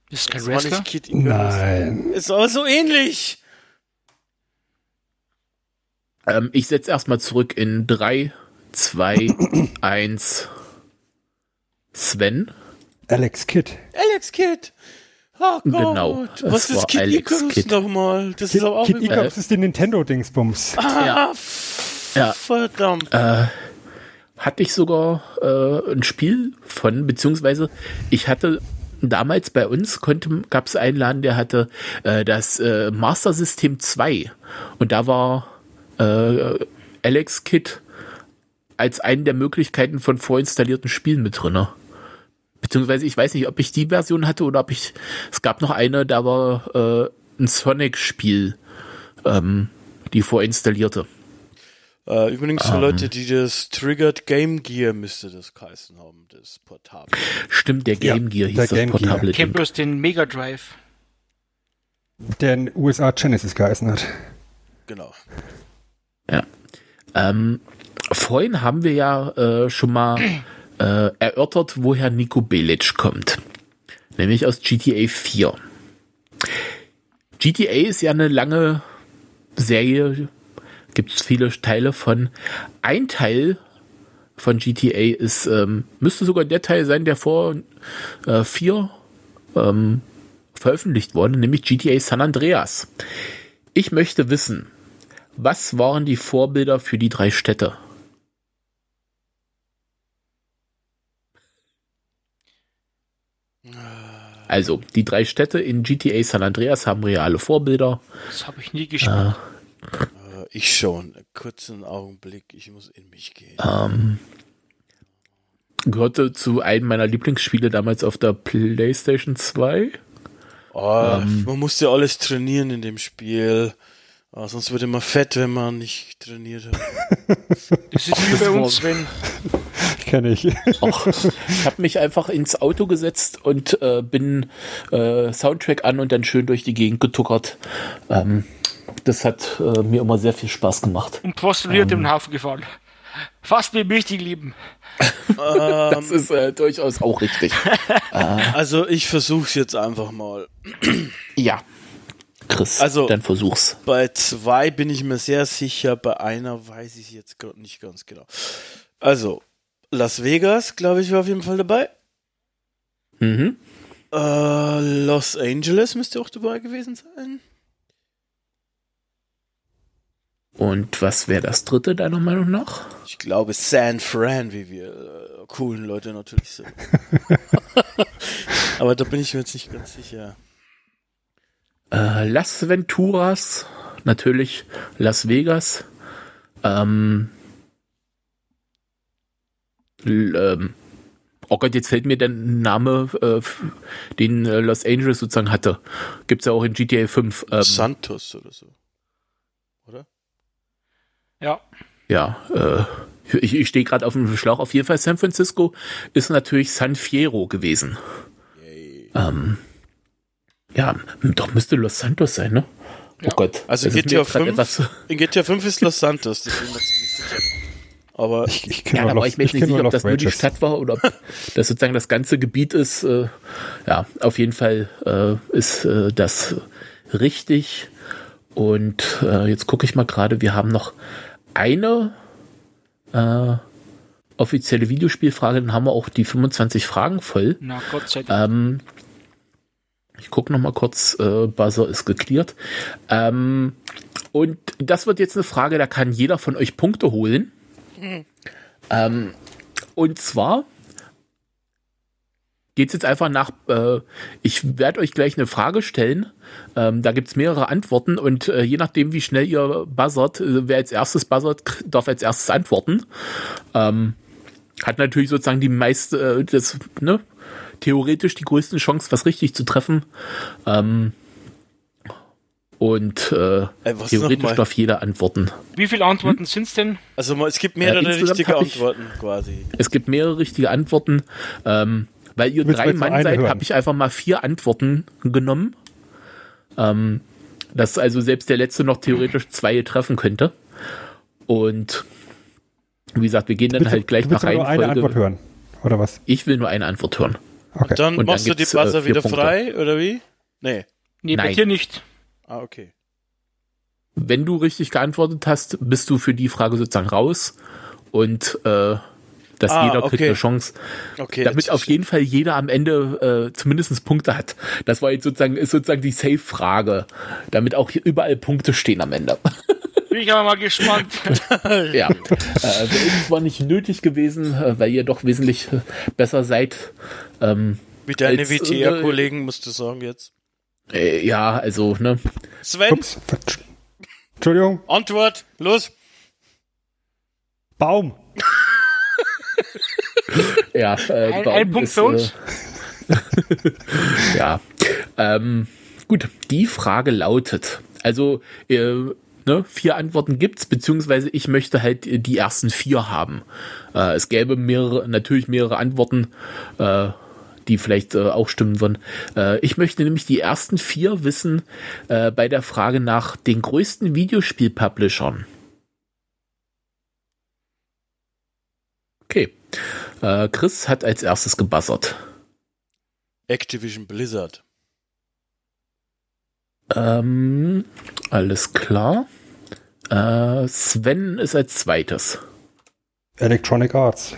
C: Das ist kein
A: Das war
C: Wrestler.
A: nicht Kid Icarus.
B: Nein.
A: Ist aber so ähnlich.
D: Ähm, ich setze erstmal zurück in 3, 2, 1. Sven?
B: Alex Kidd.
A: Alex Kid. Oh Gott.
D: Genau,
A: Was ist Kid
D: Alex
A: Icarus nochmal? Das ist aber auch
B: Kid Icarus ist die Nintendo-Dingsbums.
A: Ah,
D: Ja. Ja.
A: Verdammt.
D: Äh, hatte ich sogar äh, ein Spiel von, beziehungsweise ich hatte damals bei uns gab es einen Laden, der hatte äh, das äh, Master System 2 und da war äh, Alex Kidd als eine der Möglichkeiten von vorinstallierten Spielen mit drin. Beziehungsweise ich weiß nicht, ob ich die Version hatte oder ob ich. Es gab noch eine, da war äh, ein Sonic-Spiel, ähm, die vorinstallierte.
A: Äh, übrigens für
D: Ähm.
A: Leute, die das Triggered Game Gear müsste das geheißen haben, das Portable.
D: Stimmt, der
B: Ja,
D: Game Gear hieß
B: der
D: das
B: Game Gear.
D: portable
C: Ich bloß den Mega Drive.
B: Der in USA Genesis geheißen hat.
A: Genau.
D: Ähm, vorhin haben wir ja äh, schon mal äh, erörtert, woher Nico Bellic kommt. Nämlich aus GTA 4. GTA ist ja eine lange Serie gibt es viele Teile von. Ein Teil von GTA ist, ähm, müsste sogar der Teil sein, der vor äh, vier ähm, veröffentlicht wurde, nämlich GTA San Andreas. Ich möchte wissen, was waren die Vorbilder für die drei Städte? Also, die drei Städte in GTA San Andreas haben reale Vorbilder.
C: Das habe ich nie gespielt.
A: Äh, ich schon. Kurzen Augenblick, ich muss in mich gehen.
D: Ähm, gehörte zu einem meiner Lieblingsspiele damals auf der PlayStation 2.
A: Oh, man musste alles trainieren in dem Spiel. Oh, sonst wird man fett, wenn man nicht trainiert hat.
C: Das ist wie bei uns, Sven.
B: Kenne ich.
D: Och, ich habe mich einfach ins Auto gesetzt und äh, bin äh, Soundtrack an und dann schön durch die Gegend getuckert. Ähm, das hat äh, mir immer sehr viel Spaß gemacht.
C: Und postuliert um. den Hafen gefahren. Fast wie mich die lieben.
D: das ist äh, durchaus auch richtig.
A: Also ich versuch's jetzt einfach mal.
D: ja. Chris,
A: Also-
D: dann versuch's.
A: Bei zwei bin ich mir sehr sicher, bei einer weiß ich jetzt nicht ganz genau. Also, Las Vegas, glaube ich, war auf jeden Fall dabei.
D: Mhm.
A: Äh, Los Angeles müsste auch dabei gewesen sein.
D: Und was wäre das dritte deiner Meinung nach?
A: Ich glaube San Fran, wie wir äh, coolen Leute natürlich sind. Aber da bin ich mir jetzt nicht ganz sicher.
D: Äh, Las Venturas, natürlich Las Vegas. Ähm, ähm, oh Gott, jetzt fällt mir der Name, äh, den äh, Los Angeles sozusagen hatte. Gibt's ja auch in GTA 5. Ähm,
A: Santos oder so. Oder?
C: Ja.
D: ja, äh, ich, ich stehe gerade auf dem Schlauch. Auf jeden Fall San Francisco ist natürlich San Fierro gewesen. Ähm, ja, doch müsste Los Santos sein, ne?
C: Ja.
D: Oh Gott.
A: Also
D: mir
A: GTA
D: jetzt grad
A: 5?
D: etwas-
A: In GTA 5 ist Los Santos, bin ich sicher. Aber
B: Ich, ich
D: Ja,
B: Los,
D: ich
B: ich
D: nicht sicher, ob das nur die. Stadt war oder ob das sozusagen das ganze Gebiet ist. Äh, ja, auf jeden Fall äh, ist äh, das richtig. Und jetzt gucke ich mal gerade, wir haben noch eine äh, offizielle Videospielfrage, dann haben wir auch die 25 Fragen voll.
C: Na Gott sei Dank.
D: Ähm, ich gucke noch mal kurz, äh, Buzzer ist geklärt. Ähm, und das wird jetzt eine Frage, da kann jeder von euch Punkte holen. Ähm, und zwar geht es jetzt einfach nach, äh, ich werde euch gleich eine Frage stellen. Ähm, da gibt es mehrere Antworten und äh, je nachdem, wie schnell ihr buzzert, äh, wer als erstes buzzert, darf als erstes antworten. Ähm, hat natürlich sozusagen die meiste, äh, das, ne, theoretisch die größten Chancen, was richtig zu treffen. Ähm, und äh,
A: Ey,
D: theoretisch darf jeder antworten.
C: Wie viele Antworten sind's denn?
A: Also es gibt mehrere
D: Äh,
A: richtige
D: hab ich-
A: Antworten quasi.
D: Es gibt mehrere richtige Antworten. Ähm, weil ihr
B: Willst
D: drei Mann seid, habe ich einfach mal vier Antworten genommen. Ähm, dass also selbst der letzte noch theoretisch zwei treffen könnte. Und wie gesagt, wir gehen dann
B: Willst
D: halt gleich nach
B: nur eine Antwort
D: Reihenfolge.
B: hören. Oder was?
D: Ich will nur eine Antwort hören.
B: Okay.
A: Dann
D: Und dann
A: machst du die
D: äh,
A: Buzzer wieder
D: Punkte.
A: frei, oder wie? Nee.
C: Nee, bei
D: Nein.
C: dir nicht.
A: Ah, okay.
D: Wenn du richtig geantwortet hast, bist du für die Frage sozusagen raus. Und äh, dass
A: Ah,
D: jeder kriegt
A: okay.
D: eine Chance.
A: Okay.
D: damit auf jeden Fall jeder am Ende äh, zumindest Punkte hat. Das war jetzt sozusagen, ist sozusagen die Safe-Frage, damit auch hier überall Punkte stehen am Ende.
C: Bin ich aber mal gespannt.
D: ja, äh, wäre zwar nicht nötig gewesen, äh, weil ihr doch wesentlich äh, besser seid. Ähm,
A: Wie deine WTA-Kollegen, musst du sagen jetzt.
D: äh, ja, also, ne,
A: Sven,
B: Ups. Entschuldigung.
A: Antwort, los.
B: Baum.
D: ja. Äh,
C: Ein,
D: Baum
C: ein Punkt
D: ist,
C: für uns.
D: Äh, ja, ähm, gut, die Frage lautet, also, äh, ne, vier Antworten gibt's, beziehungsweise ich möchte halt die ersten vier haben. Äh, es gäbe mehrere, natürlich mehrere Antworten, äh, die vielleicht äh, auch stimmen würden. Äh, ich möchte nämlich die ersten vier wissen äh, bei der Frage nach den größten Videospiel-Publishern. Okay. Äh, Chris hat als erstes gebuzzert.
A: Activision Blizzard.
D: Ähm, alles klar. Äh, Sven ist als zweites.
B: Electronic Arts.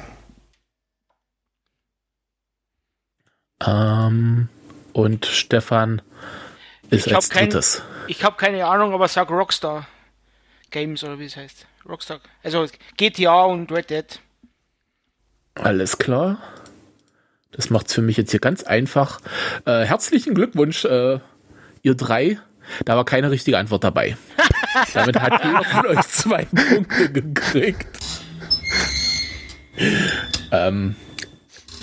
D: Ähm, und Stefan ist
C: Ich
D: als
C: kein-
D: drittes.
C: Ich habe keine Ahnung, aber sag Rockstar Games oder wie es heißt. Rockstar. Also GTA und Red Dead.
D: Alles klar. Das macht's für mich jetzt hier ganz einfach. Äh, herzlichen Glückwunsch, äh, ihr drei. Da war keine richtige Antwort dabei. Damit hat jeder von euch zwei Punkte gekriegt. ähm,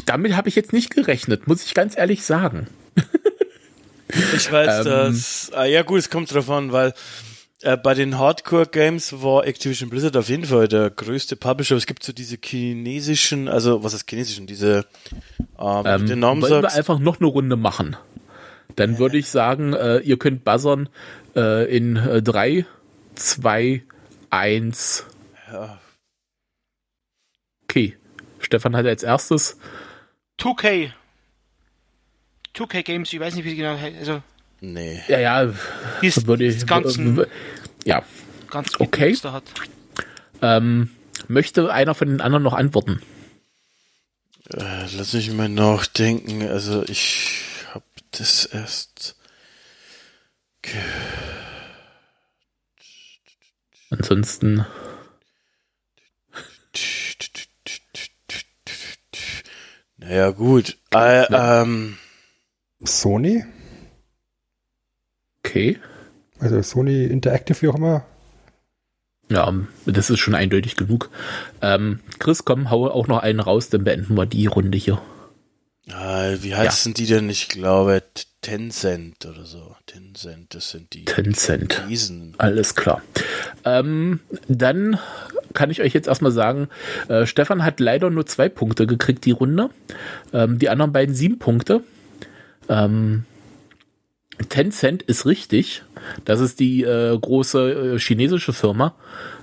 D: damit habe ich jetzt nicht gerechnet, muss ich ganz ehrlich sagen.
A: Ich weiß,
D: Ähm.
A: dass. Ah, ja, gut, es kommt drauf an, weil äh, bei den Hardcore-Games war Activision Blizzard auf jeden Fall der größte Publisher. Es gibt so diese chinesischen, also was ist chinesischen, diese, äh,
D: Ähm,
A: den Namen
D: wollen wir
A: sagst.
D: einfach noch eine Runde machen? Dann würde ich sagen, äh, ihr könnt buzzern äh, in äh, 3, 2, 1.
A: Ja.
D: Okay. Stefan hat als erstes
C: 2K. 2K Games, ich weiß nicht, wie sie genau heißt. Also
A: Nee.
D: Ja, ja,
C: ist
D: würde ich.
C: ganzen,
D: Ja.
C: ganz
D: okay.
C: hat.
D: Ähm, möchte einer von den anderen noch antworten?
A: Äh, lass mich mal nachdenken. Also ich das erst.
D: Ansonsten.
A: Naja, gut. Äh, ähm,
B: Sony?
D: Okay.
B: Also Sony Interactive, wie auch immer.
D: Ja, das ist schon eindeutig genug. Ähm, Chris, komm, hau auch noch einen raus, dann beenden wir die Runde hier.
A: Äh, wie heißen die denn? Ich glaube Tencent oder so. Tencent, das sind die
D: Tencent.
A: Riesen.
D: Alles klar. Ähm, dann kann ich euch jetzt erstmal sagen, äh, Stefan hat leider nur zwei Punkte gekriegt die Runde. Ähm, die anderen beiden sieben Punkte. Ähm, Tencent ist richtig. Das ist die äh, große äh, chinesische Firma,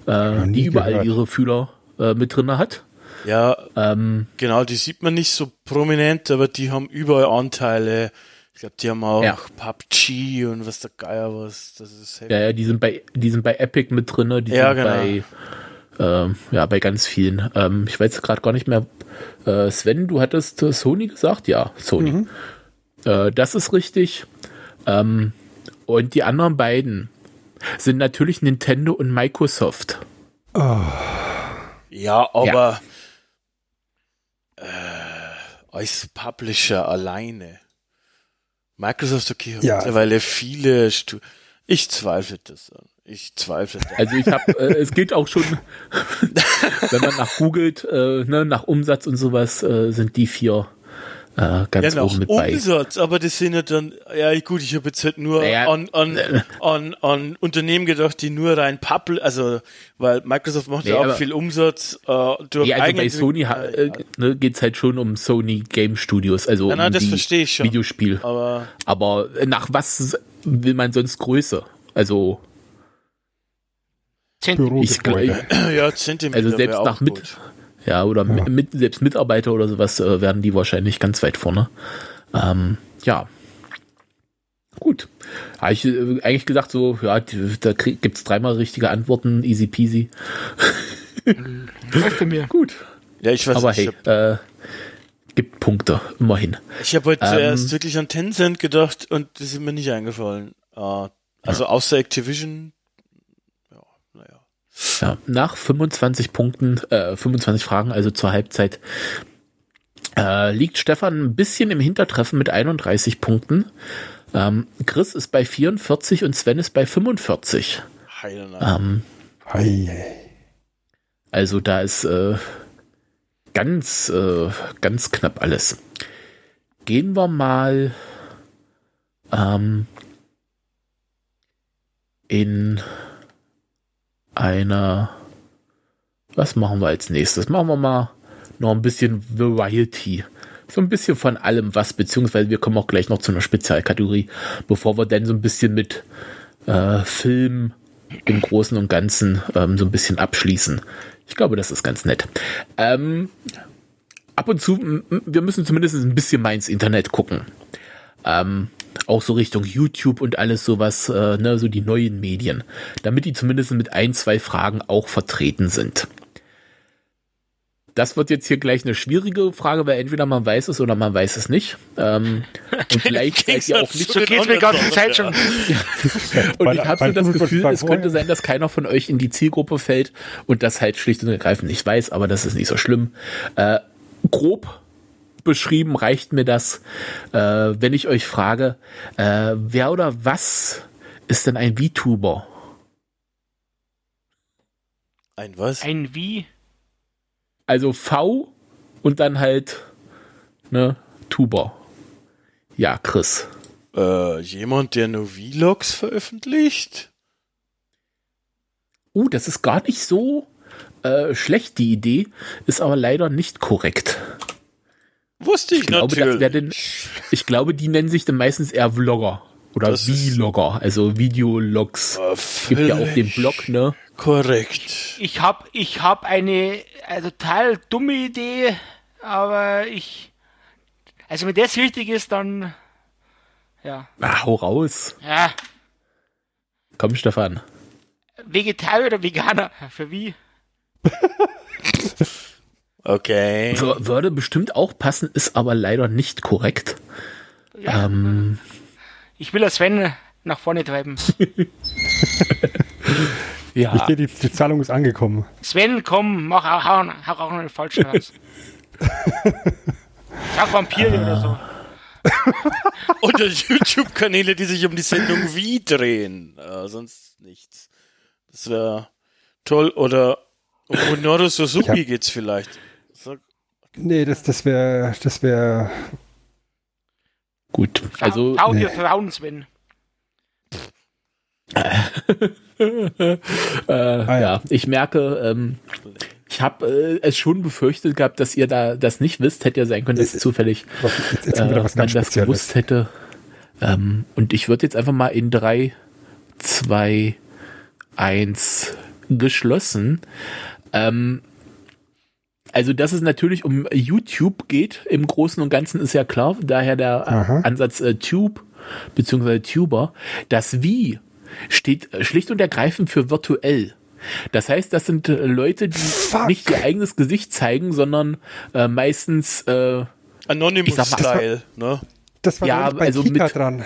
D: äh, die überall
B: gehört.
D: ihre Fühler äh, mit drinne hat.
A: Ja,
D: Ähm,
A: genau, die sieht man nicht so prominent, aber die haben überall Anteile. Ich glaube, die haben auch
D: Ja.
A: PUBG und was der Geier was. Das ist
D: ja, ja, die sind bei, die sind bei Epic mit drinne, die
A: Ja,
D: sind
A: genau.
D: bei, ähm, ja, bei ganz vielen. Ähm, ich weiß gerade gar nicht mehr. Äh, Sven, du hattest äh, Sony gesagt? Ja, Sony. Äh, das ist richtig. Ähm, und die anderen beiden sind natürlich Nintendo und Microsoft.
A: Ja, aber äh, als Publisher alleine. Microsoft, okay, hat
B: Ja.
A: mittlerweile viele Stu Ich zweifle das an. Ich zweifle das.
D: Also ich habe, äh, es geht auch schon, wenn man nach googelt, äh, ne, nach Umsatz und sowas, äh, sind die vier äh, ganz
A: Ja,
D: oben mit bei.
A: Umsatz, aber das sind ja dann, ja gut, ich habe jetzt halt nur
D: Naja,
A: an, an, an, an Unternehmen gedacht, die nur rein Public, also, weil Microsoft macht
D: Nee,
A: ja auch
D: aber-
A: viel Umsatz äh, durch
D: Ja, also bei Sony ha- äh, ne, geht's halt schon um Sony Game Studios, also um
A: nein, das
D: die
A: verstehe ich schon.
D: Videospiel.
A: Aber
D: Aber nach was will man sonst Größe? Also,
C: Cent
D: ich,
B: Bürogebäude.
A: ja, Zentimeter
D: Also selbst nach mit-
A: gut.
D: Ja, oder mi- Mit, selbst Mitarbeiter oder sowas äh, werden die wahrscheinlich ganz weit vorne. Ähm, ja. Gut. Habe ich äh, eigentlich gesagt, so, ja, die, da krieg, gibt's dreimal richtige Antworten, easy peasy.
C: läuft bei mir.
D: Gut.
A: Ja, ich weiß
D: Aber hey, äh, gibt Punkte, immerhin.
A: Ich habe heute
D: Ähm,
A: zuerst wirklich an Tencent gedacht und das ist mir nicht eingefallen. Äh, also außer Activision. Ja,
D: nach 25 Punkten, äh, 25 Fragen, also zur Halbzeit, äh, liegt Stefan ein bisschen im Hintertreffen mit 31 Punkten. Ähm, Chris ist bei 44 und Sven ist bei 45.
A: Heilenei.
D: Ähm,
B: Hei, hei.
D: also da ist äh, ganz, äh, ganz knapp alles. Gehen wir mal ähm, in einer. Was machen wir als nächstes? Machen wir mal noch ein bisschen Variety. So ein bisschen von allem was, beziehungsweise wir kommen auch gleich noch zu einer Spezialkategorie, bevor wir dann so ein bisschen mit äh, Film im Großen und Ganzen ähm, so ein bisschen abschließen. Ich glaube, das ist ganz nett. Ähm, ab und zu, wir müssen zumindest ein bisschen mal ins Internet gucken. Ähm, auch so Richtung YouTube und alles sowas, äh, ne, so die neuen Medien, damit die zumindest mit ein, zwei Fragen auch vertreten sind. Das wird jetzt hier gleich eine schwierige Frage, weil entweder man weiß es oder man weiß es nicht. Ähm, und vielleicht seid ihr auch nicht
C: So geht's mir ganze Zeit schon.
D: Und ich habe so das Gefühl, es könnte sein, dass keiner von euch in die Zielgruppe fällt und das halt schlicht und ergreifend nicht weiß, aber das ist nicht so schlimm. Äh, grob beschrieben reicht mir das, äh, wenn ich euch frage, äh, wer oder was ist denn ein VTuber?
A: Ein was?
C: Ein Wie?
D: Also V und dann halt ne Tuber. Ja, Chris.
A: Äh, jemand, der nur Vlogs veröffentlicht?
D: Uh, das ist gar nicht so äh, schlecht, die Idee, ist aber leider nicht korrekt.
A: Wusste ich,
D: Ich glaube,
A: natürlich.
D: denn- Ich glaube, die nennen sich dann meistens eher Vlogger oder
A: Das
D: Vlogger, also Videologs.
A: Äh,
D: Gibt ja auch den Blog, ne?
A: Korrekt.
C: Ich hab, ich hab eine äh, total dumme Idee, aber ich. Also wenn das wichtig ist, dann. Ja.
D: Ah, hau raus.
C: Ja.
D: Komm, Stefan.
C: Vegetarier oder Veganer? Für wie?
A: Okay.
D: Wür- Würde bestimmt auch passen, ist aber leider nicht korrekt.
C: Ja.
D: Ähm,
C: Ich will das Sven nach vorne treiben.
B: Ich
D: ja,
B: sehe, die, die Zahlung ist angekommen.
C: Sven, komm, mach auch, hau, hau auch noch einen falschen raus. Sag Vampire oder so.
A: Oder YouTube-Kanäle, die sich um die Sendung Wie drehen. Äh, sonst nichts. Das wäre toll. Oder um Minoru Suzuki
B: Ich hab-
A: geht's vielleicht.
B: Nee, das, das wäre, das wäre,
D: gut. Also,
C: Hau
B: nee.
C: dir Frauen, Sven.
D: äh,
B: ja.
D: ja, ich merke, ähm, ich habe äh, es schon befürchtet gehabt, dass ihr da das nicht wisst. Hätte ja sein können, dass
B: Äh,
D: zufällig
B: jetzt, jetzt
D: äh, man das
B: Spezielles.
D: gewusst hätte. Ähm, und ich würde jetzt einfach mal in drei, zwei, eins geschlossen. Ähm, also, dass es natürlich um YouTube geht, im Großen und Ganzen ist ja klar, daher der äh,
B: Aha.
D: Ansatz äh, Tube beziehungsweise Tuber. Das Wie steht äh, schlicht und ergreifend für virtuell. Das heißt, das sind äh, Leute, die
B: Fuck.
D: nicht ihr eigenes Gesicht zeigen, sondern äh, meistens äh, Ich sag mal,
A: Anonymous-Style, ne?
B: Das war
D: Ja, also
B: Kika
D: mit-
B: dran.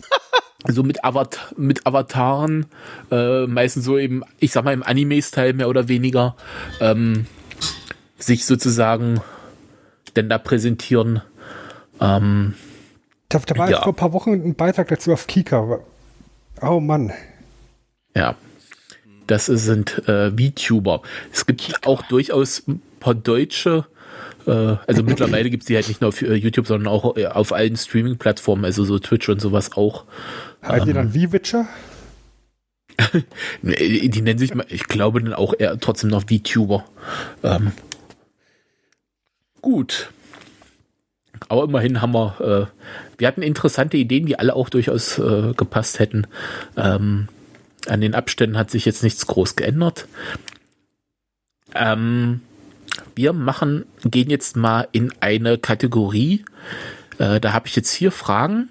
D: so mit, Avat mit Avataren, äh, meistens so eben, ich sag mal im Anime-Style mehr oder weniger, ähm, sich sozusagen denn da präsentieren. Ähm,
B: Da, da war
D: Ja.
B: vor ein paar Wochen ein Beitrag dazu auf Kika. Oh Mann.
D: ja, das ist- sind äh, VTuber. Es gibt auch durchaus ein paar deutsche, äh, also mittlerweile gibt es die halt nicht nur auf äh, YouTube, sondern auch äh, auf allen Streaming-Plattformen, also so Twitch und sowas auch.
B: Heißt die dann wie Witcher?
D: Die nennen sich, mal- ich glaube, dann auch eher trotzdem noch VTuber. Ähm, gut. Aber immerhin haben wir, äh, wir hatten interessante Ideen, die alle auch durchaus äh, gepasst hätten. Ähm, an den Abständen hat sich jetzt nichts groß geändert. Ähm, wir machen, gehen jetzt mal in eine Kategorie. Äh, da habe ich jetzt vier Fragen.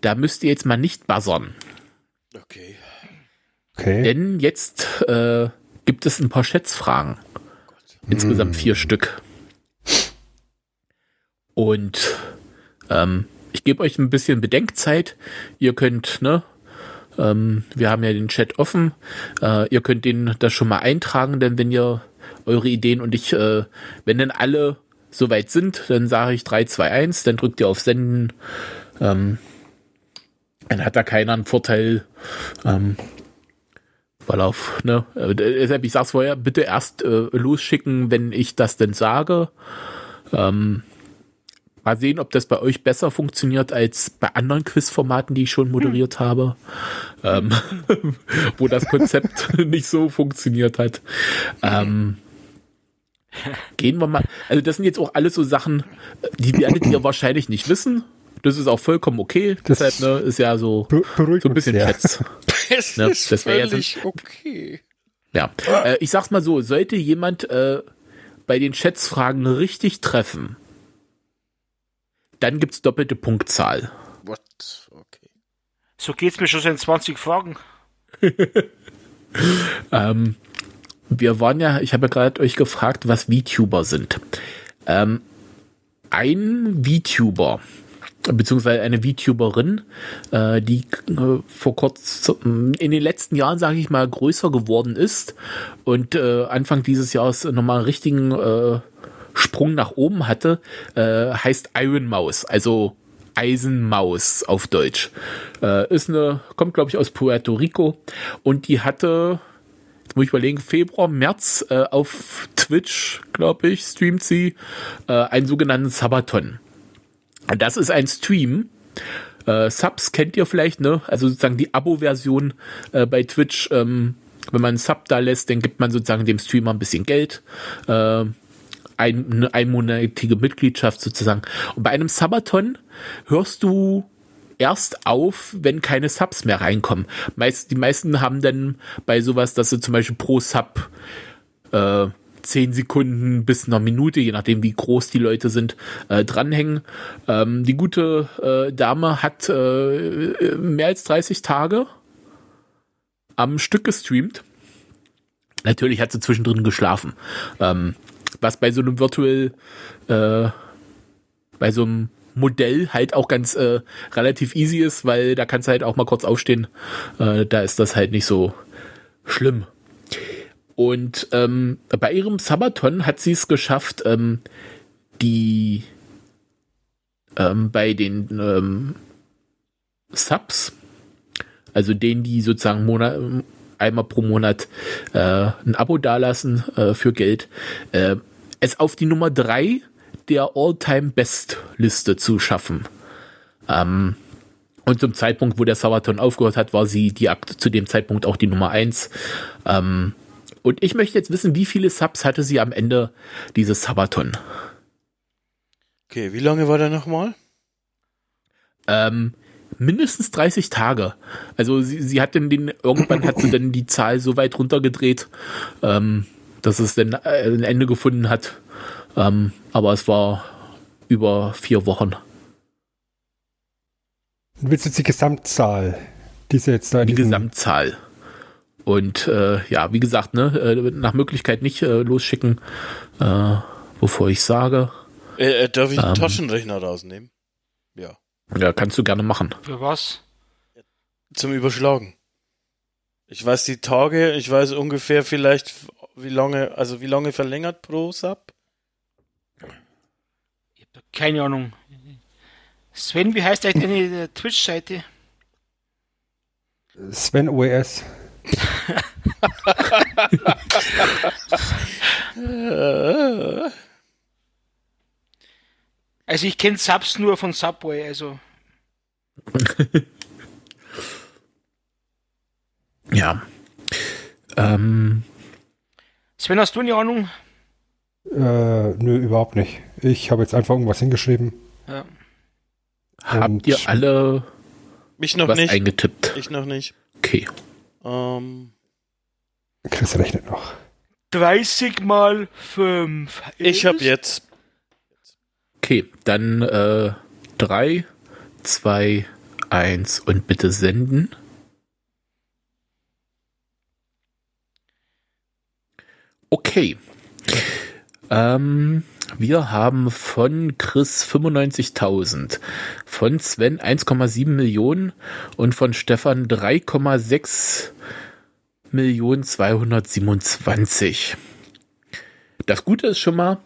D: Da müsst ihr jetzt mal nicht buzzern.
A: Okay.
B: Okay.
D: Denn jetzt äh, gibt es ein paar Schätzfragen. Insgesamt vier Stück. Und ähm, ich gebe euch ein bisschen Bedenkzeit. Ihr könnt, ne, ähm, wir haben ja den Chat offen. Äh, ihr könnt den das schon mal eintragen, denn wenn ihr eure Ideen und ich, äh, wenn dann alle soweit sind, dann sage ich 3, 2, 1, dann drückt ihr auf Senden. Ähm, dann hat da keiner einen Vorteil. Ähm, weil auf, ne, äh, deshalb, ich sag's vorher, bitte erst äh, losschicken, wenn ich das denn sage. Ähm, mal sehen, ob das bei euch besser funktioniert als bei anderen Quizformaten, die ich schon moderiert habe, ähm, wo das Konzept nicht so funktioniert hat. Ähm, gehen wir mal, also das sind jetzt auch alles so Sachen, die werdet ihr wahrscheinlich nicht wissen. Das ist auch vollkommen okay.
B: Das
D: Deshalb ne, ist ja so, so ein bisschen. Schätz.
A: Es
D: Ja,
A: ist
D: das wär jetzt
A: völlig okay.
D: Ja, äh, ich sag's mal so, sollte jemand äh, bei den Schätzfragen richtig treffen, dann gibt's doppelte Punktzahl.
A: What? Okay.
C: So geht's mir schon seit 20 Fragen.
D: Ähm, wir waren ja, ich habe ja gerade euch gefragt, was VTuber sind. Ähm, ein VTuber, beziehungsweise eine VTuberin, äh, die äh, vor kurzem, in den letzten Jahren, sage ich mal, größer geworden ist und äh, Anfang dieses Jahres nochmal einen richtigen äh, Sprung nach oben hatte, äh, heißt Iron Mouse, also Eisenmaus auf Deutsch. Äh, ist eine, kommt glaube ich aus Puerto Rico und die hatte, jetzt muss ich überlegen, Februar, März äh, auf Twitch, glaube ich, streamt sie äh, einen sogenannten Sabaton. Das ist ein Stream. Äh, Subs kennt ihr vielleicht, ne? Also sozusagen die Abo-Version äh, bei Twitch. Ähm, wenn man einen Sub da lässt, dann gibt man sozusagen dem Streamer ein bisschen Geld. Äh, ein, eine einmonatige Mitgliedschaft sozusagen. Und bei einem Sabaton hörst du erst auf, wenn keine Subs mehr reinkommen. Meist, die meisten haben dann bei sowas, dass sie zum Beispiel pro Sub äh, 10 Sekunden bis einer Minute, je nachdem wie groß die Leute sind, äh, dranhängen. Ähm, die gute äh, Dame hat äh, mehr als 30 Tage am Stück gestreamt. Natürlich hat sie zwischendrin geschlafen. Ähm, was bei so einem Virtual, äh, bei so einem Modell halt auch ganz äh, relativ easy ist, weil da kannst du halt auch mal kurz aufstehen. Äh, da ist das halt nicht so schlimm. Und ähm, bei ihrem Sabaton hat sie es geschafft, ähm, die ähm, bei den ähm, Subs, also denen, die sozusagen Monat, einmal pro Monat äh, ein Abo dalassen äh, für Geld, äh, es auf die Nummer 3 der All-Time-Best-Liste zu schaffen. Ähm, und zum Zeitpunkt, wo der Sabaton aufgehört hat, war sie die zu dem Zeitpunkt auch die Nummer 1. Ähm, und ich möchte jetzt wissen, wie viele Subs hatte sie am Ende dieses Sabaton?
A: Okay, wie lange war der nochmal?
D: Ähm, mindestens 30 Tage. Also sie, sie hat dann den, irgendwann hat sie dann die Zahl so weit runtergedreht, ähm, dass es dann äh, ein Ende gefunden hat. Ähm, aber es war über vier Wochen.
B: Willst du jetzt die Gesamtzahl? Diese jetzt da
D: die Gesamtzahl. Und äh, ja, wie gesagt, ne, äh, nach Möglichkeit nicht äh, losschicken, äh, bevor ich sage.
A: Äh, darf ich einen ähm, Taschenrechner rausnehmen? Ja.
D: Ja, kannst du gerne machen.
C: Für was?
A: Zum Überschlagen. Ich weiß die Tage, ich weiß ungefähr vielleicht, wie lange, also wie lange verlängert pro Sub.
C: Ich habe keine Ahnung. Sven, wie heißt eigentlich deine Twitch-Seite?
B: Sven OES.
C: also ich kenne Subs nur von Subway, also.
D: ja. Ähm.
C: Sven, hast du eine Ahnung?
B: Äh, nö, überhaupt nicht. Ich habe jetzt einfach irgendwas hingeschrieben.
C: Ja.
D: Habt ihr alle
A: mich noch
D: was
A: nicht
D: eingetippt?
A: Ich noch nicht.
D: Okay.
A: Ähm.
B: Chris rechnet noch.
C: 30 mal 5.
A: Ich habe jetzt.
D: Okay, dann äh, 3, 2, 1 und bitte senden. Okay. Ähm, wir haben von Chris 95.000, von Sven 1,7 Millionen und von Stefan 3,6 Millionen 227. Das Gute ist schon mal,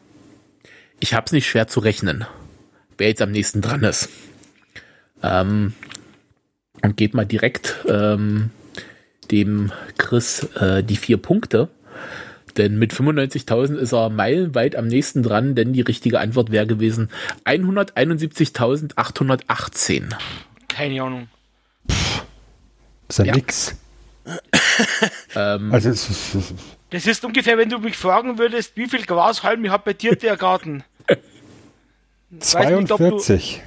D: ich habe es nicht schwer zu rechnen, wer jetzt am nächsten dran ist. Ähm, und geht mal direkt ähm, dem Chris äh, die vier Punkte. Denn mit 95.000 ist er meilenweit am nächsten dran, denn die richtige Antwort wäre gewesen 171.818.
C: Keine Ahnung.
B: Ist ja, ja. nix.
D: ähm,
B: also es ist, es ist,
C: das ist ungefähr, wenn du mich fragen würdest, wie viel Grashalme hat bei dir der Garten?
B: 42.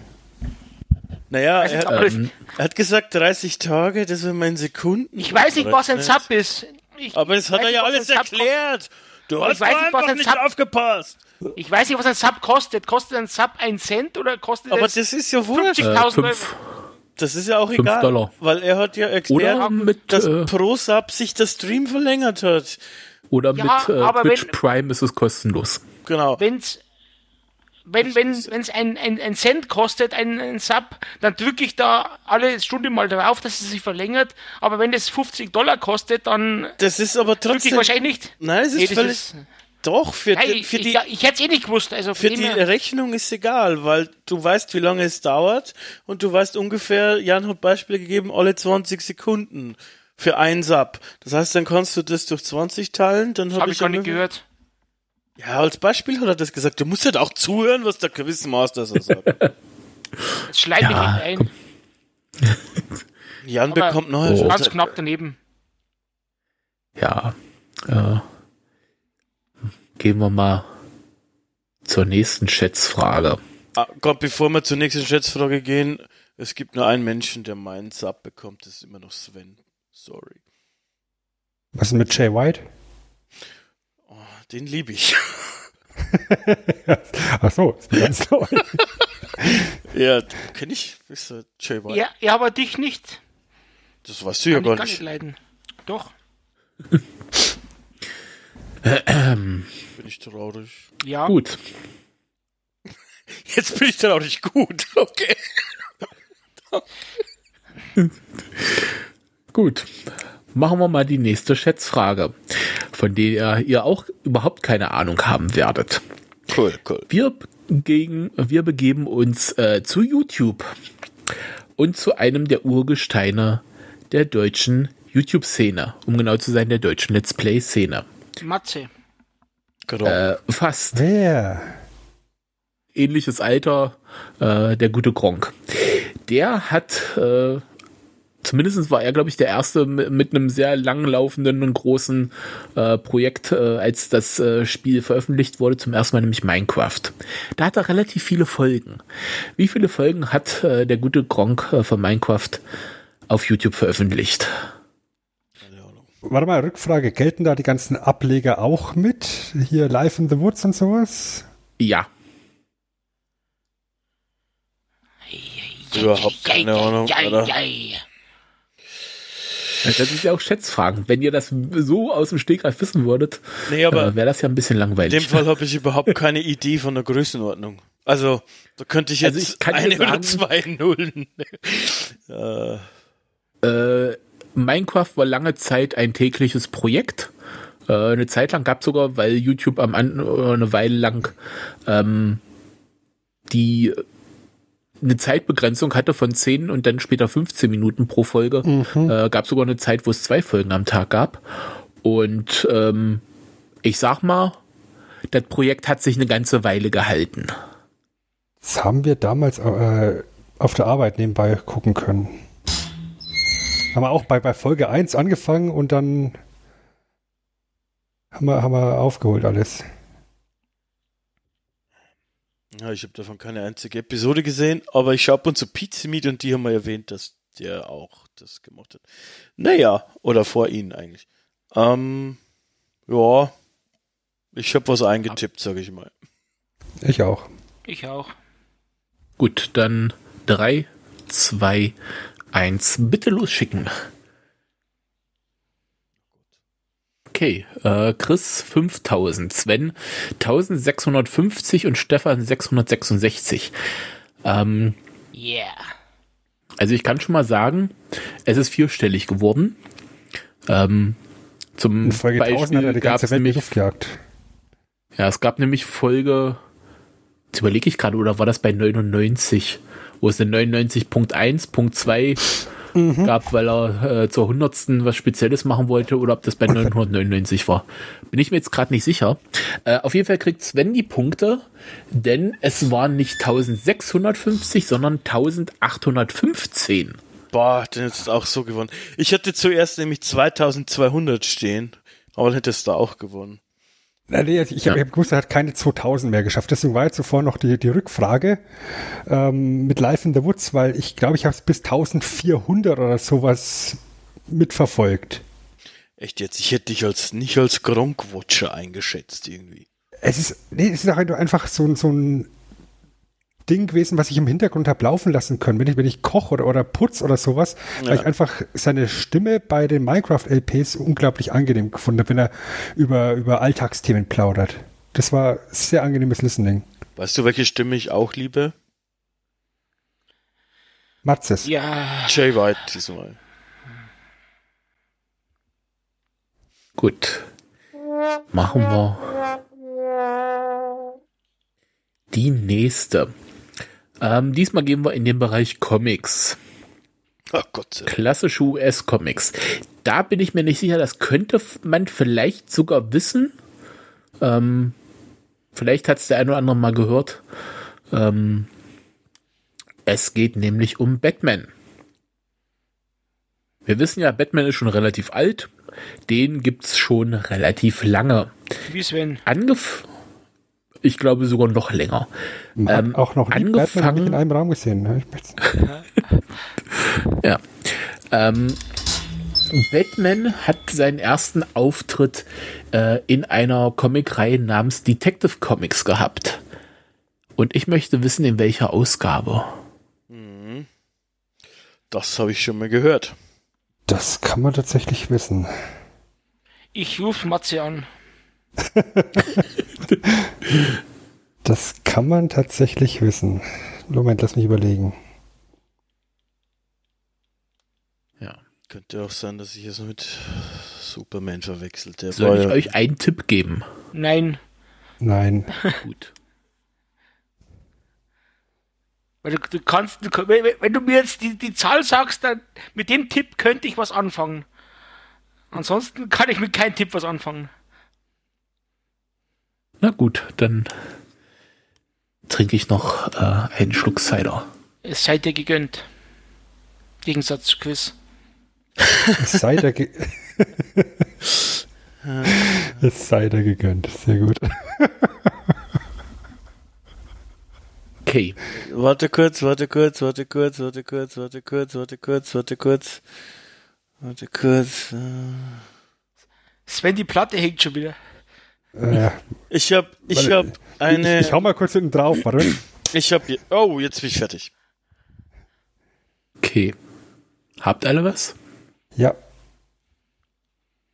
A: Naja, er hat, ähm, er hat, gesagt 30 Tage, das sind meine Sekunden.
C: Ich weiß nicht, was ein Sub ist.
A: Ich, aber das hat er ja alles erklärt. Du hast weiß nicht, was ein nicht Sub, aufgepasst.
C: Ich weiß nicht, was ein Sub kostet. Kostet ein Sub ein Cent oder kostet
A: aber es das ist ja wurscht.
C: 50.000
D: äh?
A: Das ist ja auch egal,
D: Dollar.
A: weil er hat ja erklärt,
D: mit,
A: dass
D: äh,
A: pro Sub sich der Stream verlängert hat.
D: oder
C: Ja,
D: mit äh,
C: aber
D: Twitch
C: wenn-
D: Prime ist es kostenlos.
A: Genau.
C: Wenn's, wenn wenn es ein, ein, ein Cent kostet, ein, ein Sub, dann drücke ich da alle Stunde mal drauf, dass es sich verlängert. Aber wenn das 50 Dollar kostet, dann
A: Das ist aber
C: drücke ich
A: trotzdem.
C: wahrscheinlich nicht.
A: Nein, es ist
C: Nee, das
A: völlig.
C: ist-
A: doch, für,
C: Nein,
A: die,
C: ich,
A: für die,
C: ich, ich hätte es eh nicht gewusst. Also
A: für die
C: her-
A: Rechnung ist egal, weil du weißt, wie lange es dauert und du weißt ungefähr, Jan hat Beispiele gegeben, alle 20 Sekunden für einen Sub. Das heißt, dann kannst du das durch 20 teilen, dann habe
C: habe
A: ich
C: ich gar nicht gehört.
A: Ja, als Beispiel hat er das gesagt. Du musst halt auch zuhören, was der Quizmaster so sagt.
C: Jetzt schleife
D: Ja,
C: ich nicht ein.
A: Jan
C: Aber-
A: bekommt neue
D: Oh.
C: Ganz knapp daneben.
D: Ja. Äh, gehen wir mal zur nächsten Schätzfrage.
A: Ah, Gott, bevor wir zur nächsten Schätzfrage gehen, es gibt nur einen Menschen, der meinen Sub bekommt, das ist immer noch Sven. Sorry.
B: Was ist mit Jay White?
A: Den liebe ich.
B: Ach so, ist ganz neu.
A: ja, kenne ich. Ist Jay White?
C: Ja, ja, aber dich nicht.
A: Das weißt du ja
C: Kann ich
A: gar
C: nicht
A: nicht.
C: leiden. Doch.
A: Bin ich traurig.
C: Ja.
D: Gut.
A: Jetzt bin ich traurig. Gut, okay.
D: Gut. Machen wir mal die nächste Schätzfrage, von der ihr auch überhaupt keine Ahnung haben werdet.
A: Cool, cool.
D: Wir, gegen, wir begeben uns äh, zu YouTube und zu einem der Urgesteine der deutschen YouTube-Szene, um genau zu sein, der deutschen Let's Play-Szene.
C: Matze.
A: Genau.
D: Äh, fast.
B: Wer?
D: ähnliches Alter, äh, der gute Gronk. Der hat, äh, zumindest war er, glaube ich, der erste mi- mit einem sehr langlaufenden und großen äh, Projekt, äh, als das äh, Spiel veröffentlicht wurde, zum ersten Mal nämlich Minecraft. Da hat er relativ viele Folgen. Wie viele Folgen hat äh, der gute Gronk äh, von Minecraft auf YouTube veröffentlicht?
B: Warte mal, Rückfrage. Gelten da die ganzen Ableger auch mit? Hier Live in the Woods und sowas?
D: Ja,
A: Überhaupt keine Ahnung, Alter.
D: Das sind ja auch Schätzfragen. Wenn ihr das so aus dem Stegreif wissen würdet,
A: Nee,
D: äh, wäre das ja ein bisschen
A: in
D: langweilig.
A: dem Fall habe ich überhaupt keine Idee von der Größenordnung. Also, da könnte ich jetzt
D: Also ich
A: eine oder
D: sagen-
A: zwei Nullen. äh,
D: Äh, Minecraft war lange Zeit ein tägliches Projekt. Äh, eine Zeit lang gab es sogar, weil YouTube am An äh, eine Weile lang ähm, die eine Zeitbegrenzung hatte von 10 und dann später 15 Minuten pro Folge. Äh, gab sogar eine Zeit, wo es zwei Folgen am Tag gab. Und ähm, ich sag mal, das Projekt hat sich eine ganze Weile gehalten.
B: Das haben wir damals äh, auf der Arbeit nebenbei gucken können. Haben wir auch bei, bei Folge 1 angefangen und dann haben wir, haben wir aufgeholt alles.
A: Ja, ich habe davon keine einzige Episode gesehen, aber ich schaue ab und zu Pizza Meat und die haben mal erwähnt, dass der auch das gemacht hat. Naja, oder vor ihnen eigentlich. Ähm, ja, ich habe was eingetippt, sage ich mal.
B: Ich auch.
C: Ich auch.
D: Gut, dann 3, 2, 1. Bitte losschicken. Okay, äh, Chris 5000, Sven 1650 und Stefan 666. Ähm,
C: Yeah.
D: also ich kann schon mal sagen, es ist vierstellig geworden. Ähm, zum
B: In Folge 1000 hat
D: Beispiel
B: die
D: gab
B: ganze
D: es nämlich
B: Luft gejagt.
D: ja, es gab nämlich Folge, jetzt überlege ich gerade, oder war das bei 99, wo es eine 99.1.2 gab, weil er äh, zur 100. was Spezielles machen wollte, oder ob das bei 999 war. Bin ich mir jetzt gerade nicht sicher. Äh, auf jeden Fall kriegt Sven die Punkte, denn es waren nicht 1650, sondern 1815.
A: Boah, den hättest du auch so gewonnen. Ich hatte zuerst nämlich 2200 stehen, aber dann hättest du auch gewonnen.
B: Nein, nee, ich habe
D: Ja.
B: hab gewusst, er hat keine 2000 mehr geschafft. Deswegen war jetzt zuvor noch die, die Rückfrage ähm, mit Live in the Woods, weil ich glaube, ich habe es bis 1400 oder sowas mitverfolgt.
A: Echt jetzt, ich hätte dich als nicht als Gronk-Watcher eingeschätzt irgendwie.
B: Es ist, nee, es ist auch einfach so, ein- so ein Ding gewesen, was ich im Hintergrund habe laufen lassen können, wenn ich, wenn ich koche oder, oder putz oder sowas,
A: Ja.
B: weil ich einfach seine Stimme bei den Minecraft-LPs unglaublich angenehm gefunden habe, wenn er über, über Alltagsthemen plaudert. Das war sehr angenehmes Listening.
A: Weißt du, welche Stimme ich auch liebe?
B: Matzes.
C: Ja,
A: Jay White diesmal.
D: Gut. Machen wir die nächste. Ähm, diesmal gehen wir in den Bereich Comics.
A: Ach Gott.
D: Klassische US-Comics. Da bin ich mir nicht sicher, das könnte man vielleicht sogar wissen. Ähm, vielleicht hat es der eine oder andere mal gehört. Ähm, es geht nämlich um Batman. Wir wissen ja, Batman ist schon relativ alt. Den gibt's schon relativ lange.
C: wie Sven.
D: Angef ich glaube sogar noch länger.
B: Man hat
D: Ähm,
B: auch noch nie Batman
D: angefangen-
B: in einem Raum gesehen. Ne?
D: Ja. Ähm, Batman hat seinen ersten Auftritt äh, in einer Comicreihe namens Detective Comics gehabt. Und ich möchte wissen, in welcher Ausgabe.
A: Das habe ich schon mal gehört.
B: Das kann man tatsächlich wissen.
C: Ich rufe Matze an.
B: Das kann man tatsächlich wissen. Moment, lass mich überlegen.
D: Ja.
A: Könnte auch sein, dass ich es mit Superman verwechselt. Der
D: Soll ich
A: ja-
D: euch einen Tipp geben?
C: Nein,
B: Nein.
D: Gut.
C: weil du, du kannst, du, wenn, wenn du mir jetzt die, die Zahl sagst, dann mit dem Tipp könnte ich was anfangen. Ansonsten kann ich mit keinem Tipp was anfangen.
D: Na gut, dann trinke ich noch äh, einen Schluck Cider.
C: Es sei dir gegönnt. Gegensatz zu Quiz.
B: Es sei dir, ge es sei dir gegönnt. Sehr gut.
D: Okay.
A: Warte kurz, warte kurz, warte kurz, warte kurz, warte kurz, warte kurz, warte kurz. Warte kurz. äh.
C: Sven, die Platte hängt schon wieder.
B: Äh,
A: Ich hab, ich hab eine,
B: ich, ich hau mal kurz hinten drauf, warte.
A: ich hab, je- oh, jetzt bin ich fertig.
D: Okay. Habt alle was?
B: Ja.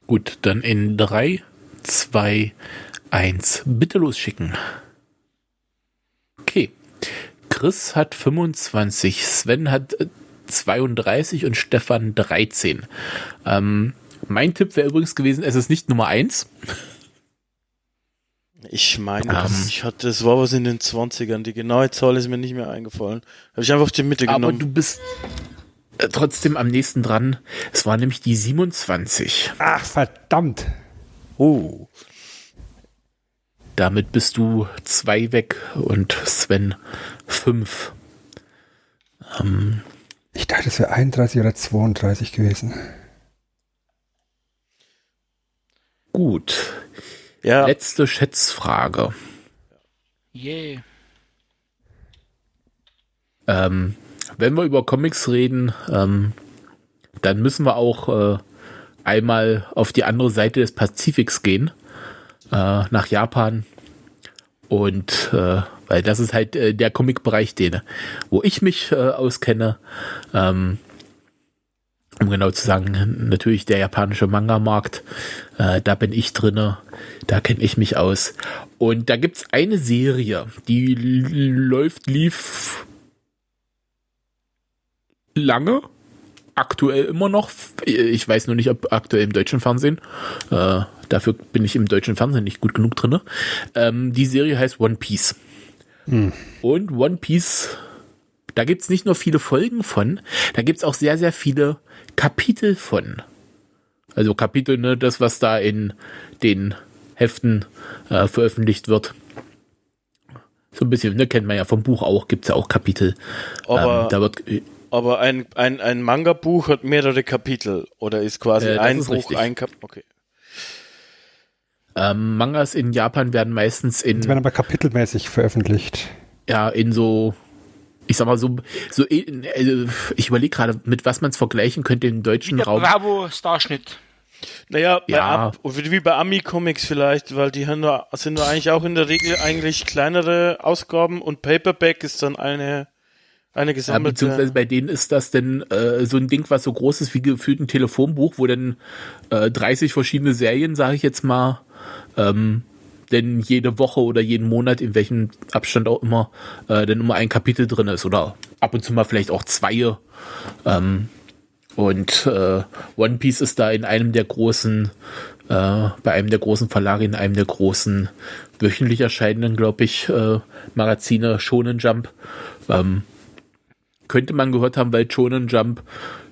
D: Gut, dann in 3, 2, 1. Bitte losschicken. Okay. Chris hat 25, Sven hat äh, 32 und Stefan 13. Ähm, mein Tipp wäre übrigens gewesen, es ist nicht Nummer 1.
A: Ich meine,
D: Ähm.
A: ich hatte, es war was in den 20ern. Die genaue Zahl ist mir nicht mehr eingefallen. Habe ich einfach die Mitte
D: Aber
A: genommen.
D: du bist äh, trotzdem am nächsten dran. Es war nämlich die 27.
B: Ach, verdammt.
A: oh.
D: Damit bist du zwei weg und Sven fünf. Ähm,
B: Ich dachte, es wäre 31 oder 32 gewesen.
D: gut.
A: Ja,
D: Letzte Schätzfrage.
C: Yeah.
D: Ähm, wenn wir über Comics reden, ähm, dann müssen wir auch äh, einmal auf die andere Seite des Pazifiks gehen, äh, nach Japan. Und äh, weil das ist halt äh, der Comicbereich, den, wo ich mich äh, auskenne. Ähm, um genau zu sagen, natürlich der japanische Manga-Markt. Äh, da bin ich drinne, da kenne ich mich aus. Und da gibt's eine Serie, die läuft, lief lange, aktuell immer noch. Ich weiß nur nicht, ob aktuell im deutschen Fernsehen. Äh, dafür bin ich im deutschen Fernsehen nicht gut genug drinne. Ähm, die Serie heißt One Piece. Und One Piece, da gibt's nicht nur viele Folgen von, da gibt's auch sehr, sehr viele Kapitel von. Also Kapitel, ne, das, was da in den Heften äh, veröffentlicht wird. So ein bisschen, ne, kennt man ja vom Buch auch, gibt's ja auch Kapitel.
A: aber,
D: ähm, da wird,
A: aber ein, ein, ein Manga-Buch hat mehrere Kapitel. Oder ist quasi
D: Äh,
A: ein
D: ist
A: Buch
D: richtig.
A: ein Kapitel. Okay.
D: Ähm, Mangas in Japan werden meistens
B: Die werden
D: in,
B: aber kapitelmäßig veröffentlicht.
D: ja, in so, ich sag mal so, so äh, ich überlege gerade, mit was man es vergleichen könnte im deutschen Raum.
C: Bravo Starschnitt.
A: Naja, bei
D: Ja.
A: Ab- wie bei Ami-Comics vielleicht, weil die haben nur, sind nur eigentlich auch in der Regel eigentlich kleinere Ausgaben und Paperback ist dann eine, eine
D: Ja, beziehungsweise
A: gesammelte.
D: bei denen ist das denn äh, so ein Ding, was so groß ist wie gefühlt ein Telefonbuch, wo dann äh, 30 verschiedene Serien, sage ich jetzt mal, ähm, denn jede Woche oder jeden Monat, in welchem Abstand auch immer, äh, dann immer ein Kapitel drin ist oder ab und zu mal vielleicht auch zwei. Ähm, und äh, One Piece ist da in einem der großen, äh, bei einem der großen Verlage, in einem der großen wöchentlich erscheinenden, glaube ich, äh, Magazine Shonen Jump. Ähm, könnte man gehört haben, weil Shonen Jump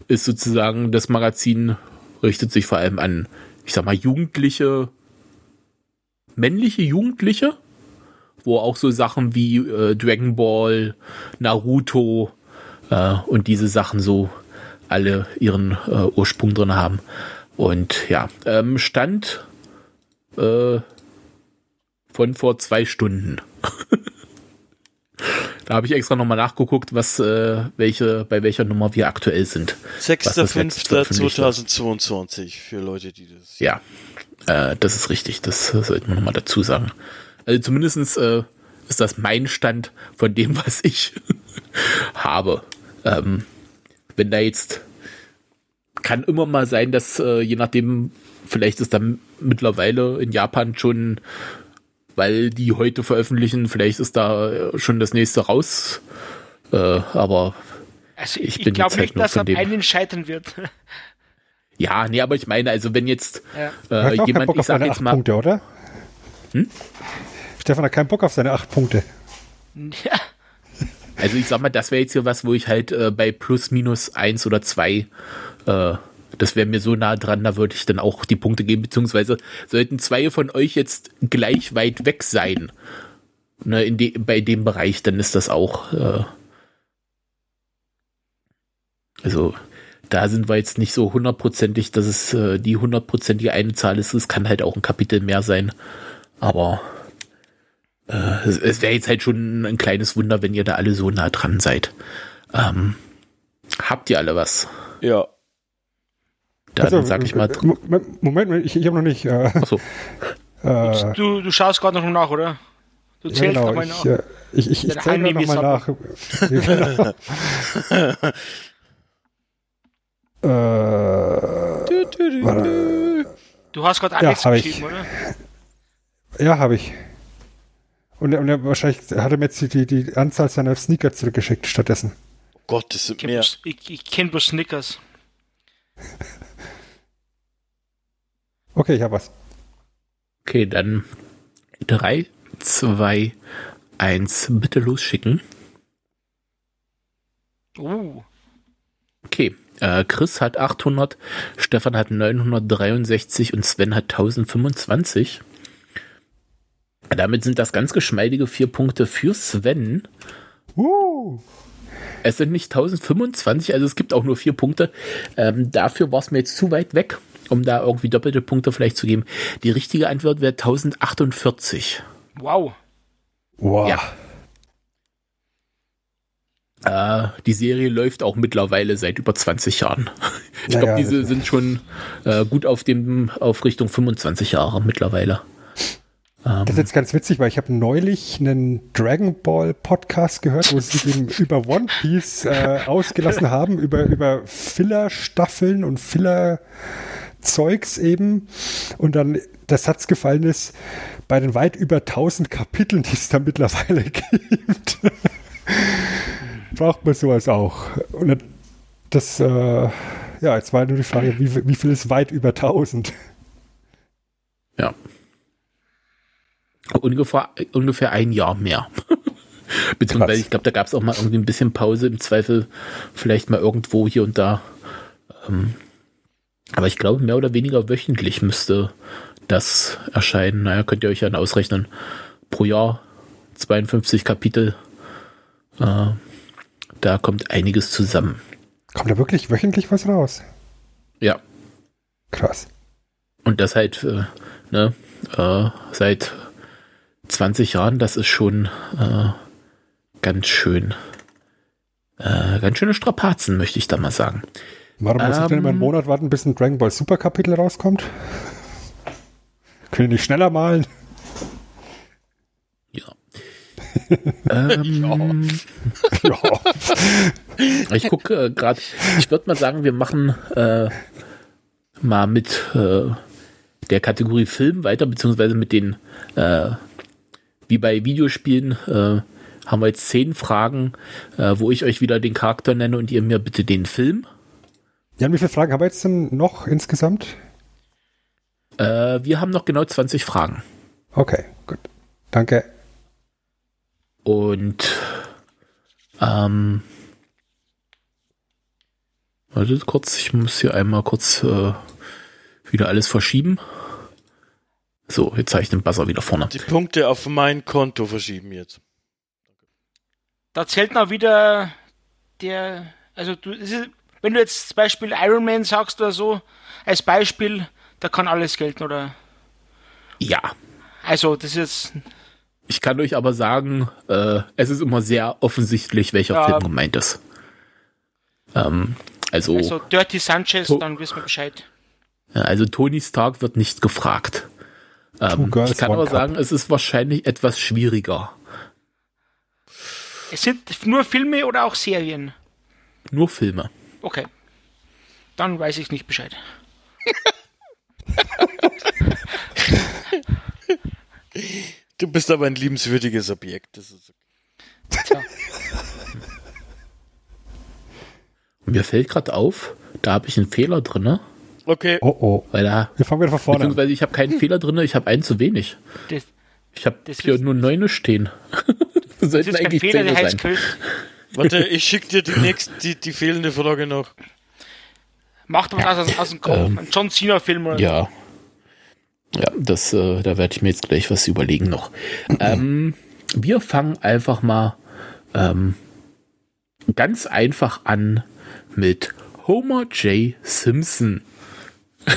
D: ist sozusagen das Magazin, richtet sich vor allem an, ich sag mal, Jugendliche, männliche Jugendliche, wo auch so Sachen wie äh, Dragon Ball, Naruto äh, und diese Sachen so alle ihren äh, Ursprung drin haben. Und ja, ähm, Stand äh, von vor zwei Stunden. da habe ich extra nochmal nachgeguckt, was äh, welche bei welcher Nummer wir aktuell sind. was das letzte veröffentlicht war.
A: 6.5.2022 für Leute, die das.
D: Ja, äh, das ist richtig. Das sollte man nochmal dazu sagen. Also zumindestens äh, ist das mein Stand von dem, was ich habe. Ähm, wenn da jetzt kann immer mal sein, dass äh, je nachdem, vielleicht ist dann mittlerweile in Japan schon, weil die heute veröffentlichen, vielleicht ist da äh, schon das nächste raus. Äh, aber
C: Also
D: Ich
C: ich,
D: bin
C: ich glaube
D: halt
C: nicht,
D: noch
C: dass
D: dem-
C: einen scheitern wird.
D: ja, nee, aber ich meine, also wenn jetzt
C: Ja.
B: Hat
D: äh, jemand,
B: Bock
D: ich
B: auf
D: sag
B: seine
D: jetzt
B: acht
D: mal,
B: Punkte, oder?
D: Hm?
B: Stefan hat keinen Bock auf seine acht Punkte.
C: ja.
D: Also ich sag mal, das wäre jetzt hier was, wo ich halt äh, bei plus minus eins oder zwei, äh, das wäre mir so nah dran, da würde ich dann auch die Punkte geben, beziehungsweise sollten zwei von euch jetzt gleich weit weg sein, ne, in de bei dem Bereich, dann ist das auch, äh, also da sind wir jetzt nicht so hundertprozentig, dass es äh, die hundertprozentige eine Zahl ist, es kann halt auch ein Kapitel mehr sein, aber äh, es, es wäre jetzt halt schon ein kleines Wunder, wenn ihr da alle so nah dran seid. Ähm, habt ihr alle was?
A: Ja.
D: Dann
B: Also,
D: sag ich mal.
B: Mo- Moment, Moment, ich, ich habe noch nicht. Äh,
D: Achso,
B: äh,
C: Du, du schaust gerade noch nach, oder? Du
B: ja,
C: zählst
B: genau,
C: nochmal
B: ich,
C: nach.
B: äh, ich, ich, ich
C: Deine
B: zähle noch mal nach. Äh,
A: Du, du, du, du.
C: Du hast gerade
B: Ja,
C: Alex
B: ich.
C: geschrieben, oder?
B: ja, habe ich. Und, er- und er, wahrscheinlich hat er mir jetzt die, die, die Anzahl seiner Sneaker zurückgeschickt stattdessen.
A: Gott, das
C: Ich
A: sind
C: kenn
A: mehr.
C: bloß- Ich, ich kenne bloß Snickers.
B: Okay, ich habe was.
D: okay, dann 3, 2, 1, bitte losschicken.
C: Uh,
D: Okay, Chris hat 800, Stefan hat 963 und Sven hat 1025. Damit sind das ganz geschmeidige vier Punkte für Sven.
B: Uh,
D: Es sind nicht 1025, also es gibt auch nur vier Punkte. Ähm, dafür war es mir jetzt zu weit weg, um da irgendwie doppelte Punkte vielleicht zu geben. Die richtige Antwort wäre 1048.
C: wow.
B: wow.
D: Ja. Äh, die Serie läuft auch mittlerweile seit über 20 Jahren. Ich
B: Ja,
D: glaube,
B: ja,
D: diese
B: das-
D: sind schon äh, gut auf dem auf Richtung 25 Jahre mittlerweile. Ähm,
B: Das ist jetzt ganz witzig, weil ich habe neulich einen Dragon Ball Podcast gehört, wo sie sich eben über One Piece äh, ausgelassen haben, über, über Filler-Staffeln und Filler-Zeugs eben. Und dann der Satz gefallen ist, bei den weit über 1000 Kapiteln, die es da mittlerweile gibt, braucht man sowas auch. Und das, äh, ja, jetzt war nur die Frage, wie, wie viel ist weit über 1000?
D: Ja. Ungefähr, ungefähr ein Jahr mehr. Beziehungsweise,
B: Krass.
D: ich glaube, da gab es auch mal irgendwie ein bisschen Pause, im Zweifel vielleicht mal irgendwo hier und da. Ähm, aber ich glaube, mehr oder weniger wöchentlich müsste das erscheinen. Naja, könnt ihr euch dann ausrechnen. Pro Jahr 52 Kapitel. Äh, da kommt einiges zusammen.
B: Kommt da wirklich wöchentlich was raus?
D: Ja.
B: Krass.
D: Und das halt, äh, ne, äh, seit 20 Jahren, das ist schon äh, ganz schön, äh, ganz schöne Strapazen, möchte ich da mal sagen.
B: Warum muss ich denn immer einen
D: Ähm.
B: Monat warten, bis ein Dragon Ball Super Kapitel rauskommt? Können die nicht schneller malen?
D: Ja. ähm,
B: ja.
D: ich gucke äh, gerade, ich würde mal sagen, wir machen äh, mal mit äh, der Kategorie Film weiter, beziehungsweise mit den, äh, wie bei Videospielen, äh, haben wir jetzt zehn Fragen, äh, wo ich euch wieder den Charakter nenne und ihr mir bitte den Film.
B: Jan, wie viele Fragen haben wir jetzt denn noch insgesamt?
D: Äh, wir haben noch genau 20 Fragen.
B: Okay, gut. Danke.
D: Und ähm, wartet kurz, ich muss hier einmal kurz äh, wieder alles verschieben. So, jetzt habe ich den Buzzer wieder vorne.
A: Die Punkte auf mein Konto verschieben jetzt.
C: Da zählt noch wieder der, also du, ist, wenn du jetzt zum Beispiel Iron Man sagst oder so, als Beispiel, da kann alles gelten, oder?
D: Ja,
C: Also, das ist,
D: ich kann euch aber sagen, äh, es ist immer sehr offensichtlich, welcher
C: Ja.
D: Film gemeint ist. Ähm, also,
C: also Dirty Sanchez,
D: To-
C: dann wissen wir Bescheid.
D: also Tony Stark wird nicht gefragt. Ähm,
B: Girls,
D: ich kann aber
B: Cup.
D: sagen, es ist wahrscheinlich etwas schwieriger.
C: Es sind nur Filme oder auch Serien?
D: Nur Filme.
C: Okay. Dann weiß ich nicht Bescheid.
A: Du bist aber ein liebenswürdiges Objekt. Das ist
C: Tja.
D: Mir fällt gerade auf, da habe ich einen Fehler drinne,
A: okay.
B: Oh oh.
D: weil da
B: Wir fangen wieder von vorne an.
D: Beziehungsweise ich habe keinen Fehler drin, ich habe einen zu wenig.
C: Das,
D: Ich habe
C: Das
D: hier
C: ist-
D: nur neune stehen.
C: das
D: das
C: ist kein
D: eigentlich
C: Fehler, der heißt
D: sein.
A: Warte, ich schick dir die nächste, die, die fehlende Frage noch.
C: Macht was aus, aus dem Kopf.
D: Ähm,
C: John Cena-Film oder
D: Ja. Ja, das, äh, da werde ich mir jetzt gleich was überlegen noch. ähm, wir fangen einfach mal ähm, ganz einfach an mit Homer J. Simpson.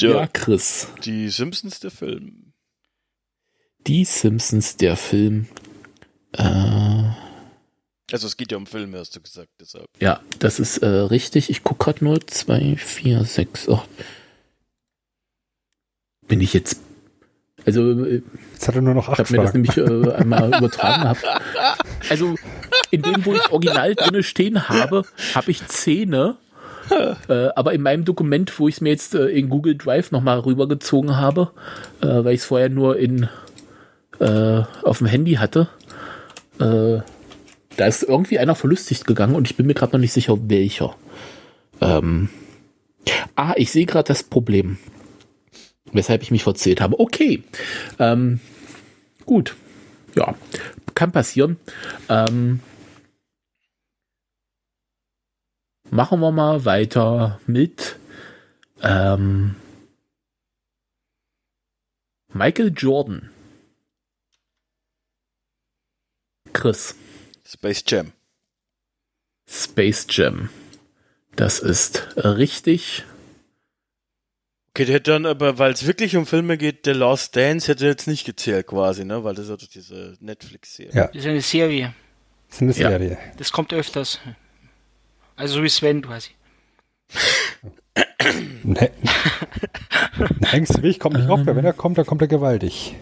A: Ja,
D: Ja, Chris.
A: Die Simpsons, der Film.
D: Die Simpsons, der Film. Äh,
A: Also es geht ja um Filme, hast du gesagt, deshalb.
D: Ja, das ist äh, richtig. Ich gucke gerade nur 2, 4, 6, 8. Bin ich jetzt. Also, äh,
B: Jetzt hat er nur noch
D: ich
B: acht
D: habe mir das nämlich äh, einmal übertragen gehabt. Also, in dem, wo ich original drinne stehen habe, habe ich Zähne. Äh, aber in meinem Dokument, wo ich es mir jetzt äh, in Google Drive nochmal rübergezogen habe, äh, weil ich es vorher nur in äh, auf dem Handy hatte, äh, da ist irgendwie einer verlustigt gegangen und ich bin mir gerade noch nicht sicher, welcher. Ähm, ah, ich sehe gerade das Problem, weshalb ich mich verzählt habe. Okay, ähm, gut, ja, kann passieren. Ähm, machen wir mal weiter mit ähm, Michael Jordan. Chris.
A: Space Jam.
D: Space Jam. Das ist richtig.
A: Okay, der hätte dann aber, weil es wirklich um Filme geht, The Last Dance hätte jetzt nicht gezählt quasi, ne? Weil das ist ja diese Netflix-Serie.
B: Ja.
C: Das ist eine Serie.
B: Das ist eine
D: Ja.
B: Serie.
C: Das kommt öfters. Also so wie Sven quasi.
B: Ne, ein engster Weg kommt nicht auf, weil wenn er kommt, dann kommt er gewaltig.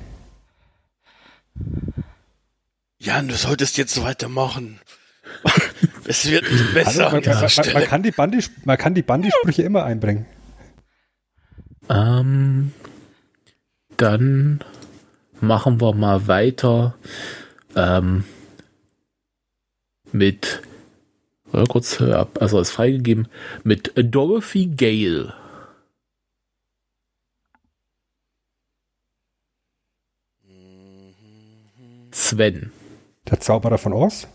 A: Jan, du solltest jetzt so weitermachen. es wird nicht besser
B: Also, man, man, man, man kann die Bandi, man kann die Bandi-Sprüche immer einbringen.
D: Ähm, dann machen wir mal weiter ähm, mit kurz äh, ab, also ist freigegeben mit Dorothy Gale. Sven,
B: Der Zauberer von Oz.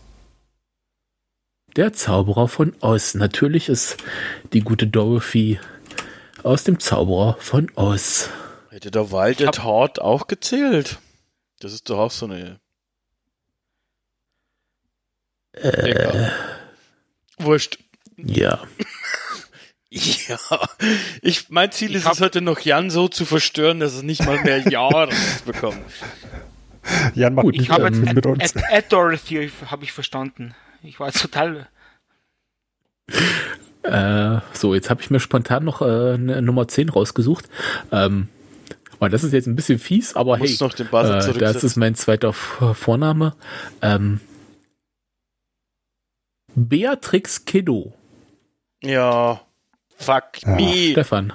D: der Zauberer von Oz. Natürlich ist die gute Dorothy aus dem Zauberer von Oz.
A: Hätte der Wald der Tat auch gezählt? Das ist doch auch so eine. Egal. Wurscht.
D: Ja.
A: Ja. Ich, mein Ziel
C: Ich
A: ist es heute noch Jan so zu verstören, dass es nicht mal mehr Jahre bekommt.
B: Jan macht
D: Gut,
B: nicht
C: Ich habe
B: mit, uns.
C: Ad, Ad Dorothy habe ich verstanden. Ich war total.
D: Äh, so, jetzt habe ich mir spontan noch äh, eine Nummer 10 rausgesucht. Ähm, und das ist jetzt ein bisschen fies, aber hey,
A: noch den Buzzer
D: äh, das ist mein zweiter Vorname. Ähm, Beatrix Kiddo.
A: Ja. Fuck
B: Ah.
A: me.
D: Stefan.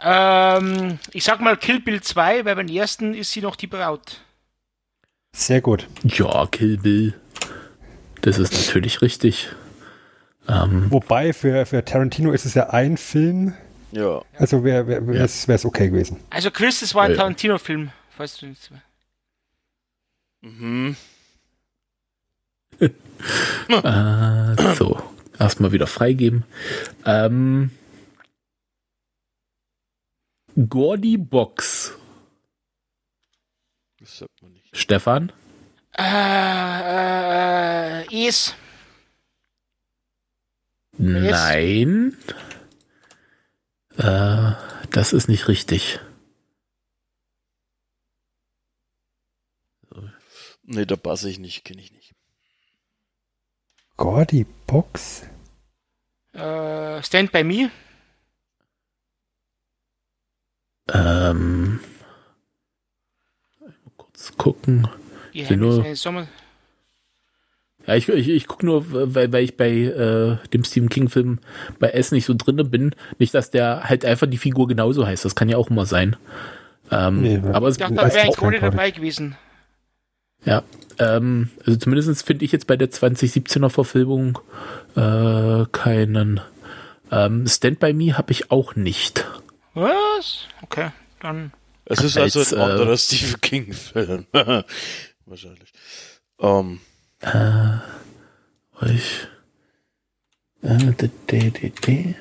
C: Ähm, ich sag mal Kill Bill 2, weil beim ersten ist sie noch die Braut.
B: Sehr gut.
D: Ja, Kill Bill. Das ist natürlich richtig. Ähm,
B: Wobei für, für Tarantino ist es ja ein Film,
A: Ja.
B: also wäre wär,
D: Ja.
B: es okay gewesen.
C: Also Chris, das war ein
D: Ja.
C: Tarantino-Film, falls du nicht
A: Mhm.
D: äh, so, erstmal wieder freigeben. Ähm, Gordy Box.
A: Das sagt man nicht.
D: Stefan.
C: Äh, äh, Es.
D: Nein. Äh, das ist nicht richtig.
A: Nee, da passe ich nicht, kenne ich nicht.
B: Gordy Box?
C: Äh, Stand By Me.
D: Ähm, mal kurz gucken.
C: Die
D: Sie nur-
C: Sommer.
D: Ja, ich, ich, ich gucke nur, weil, weil ich bei äh, dem Stephen King-Film bei S nicht so drinne bin. Nicht, dass der halt einfach die Figur genauso heißt. Das kann ja auch immer sein. Ähm,
B: Nee,
D: aber es,
C: Ich dachte, da wäre ein Cody. dabei gewesen.
D: ja, ähm, also zumindest finde ich jetzt bei der 2017er Verfilmung äh, keinen. Ähm, Stand By Me habe ich auch nicht.
C: Was? Okay, dann.
A: Es ist
D: Als,
A: also ein
D: äh,
A: anderer Stephen King-Film. Wahrscheinlich. Ähm,
D: Äh, ich. Äh, d- d- d- d-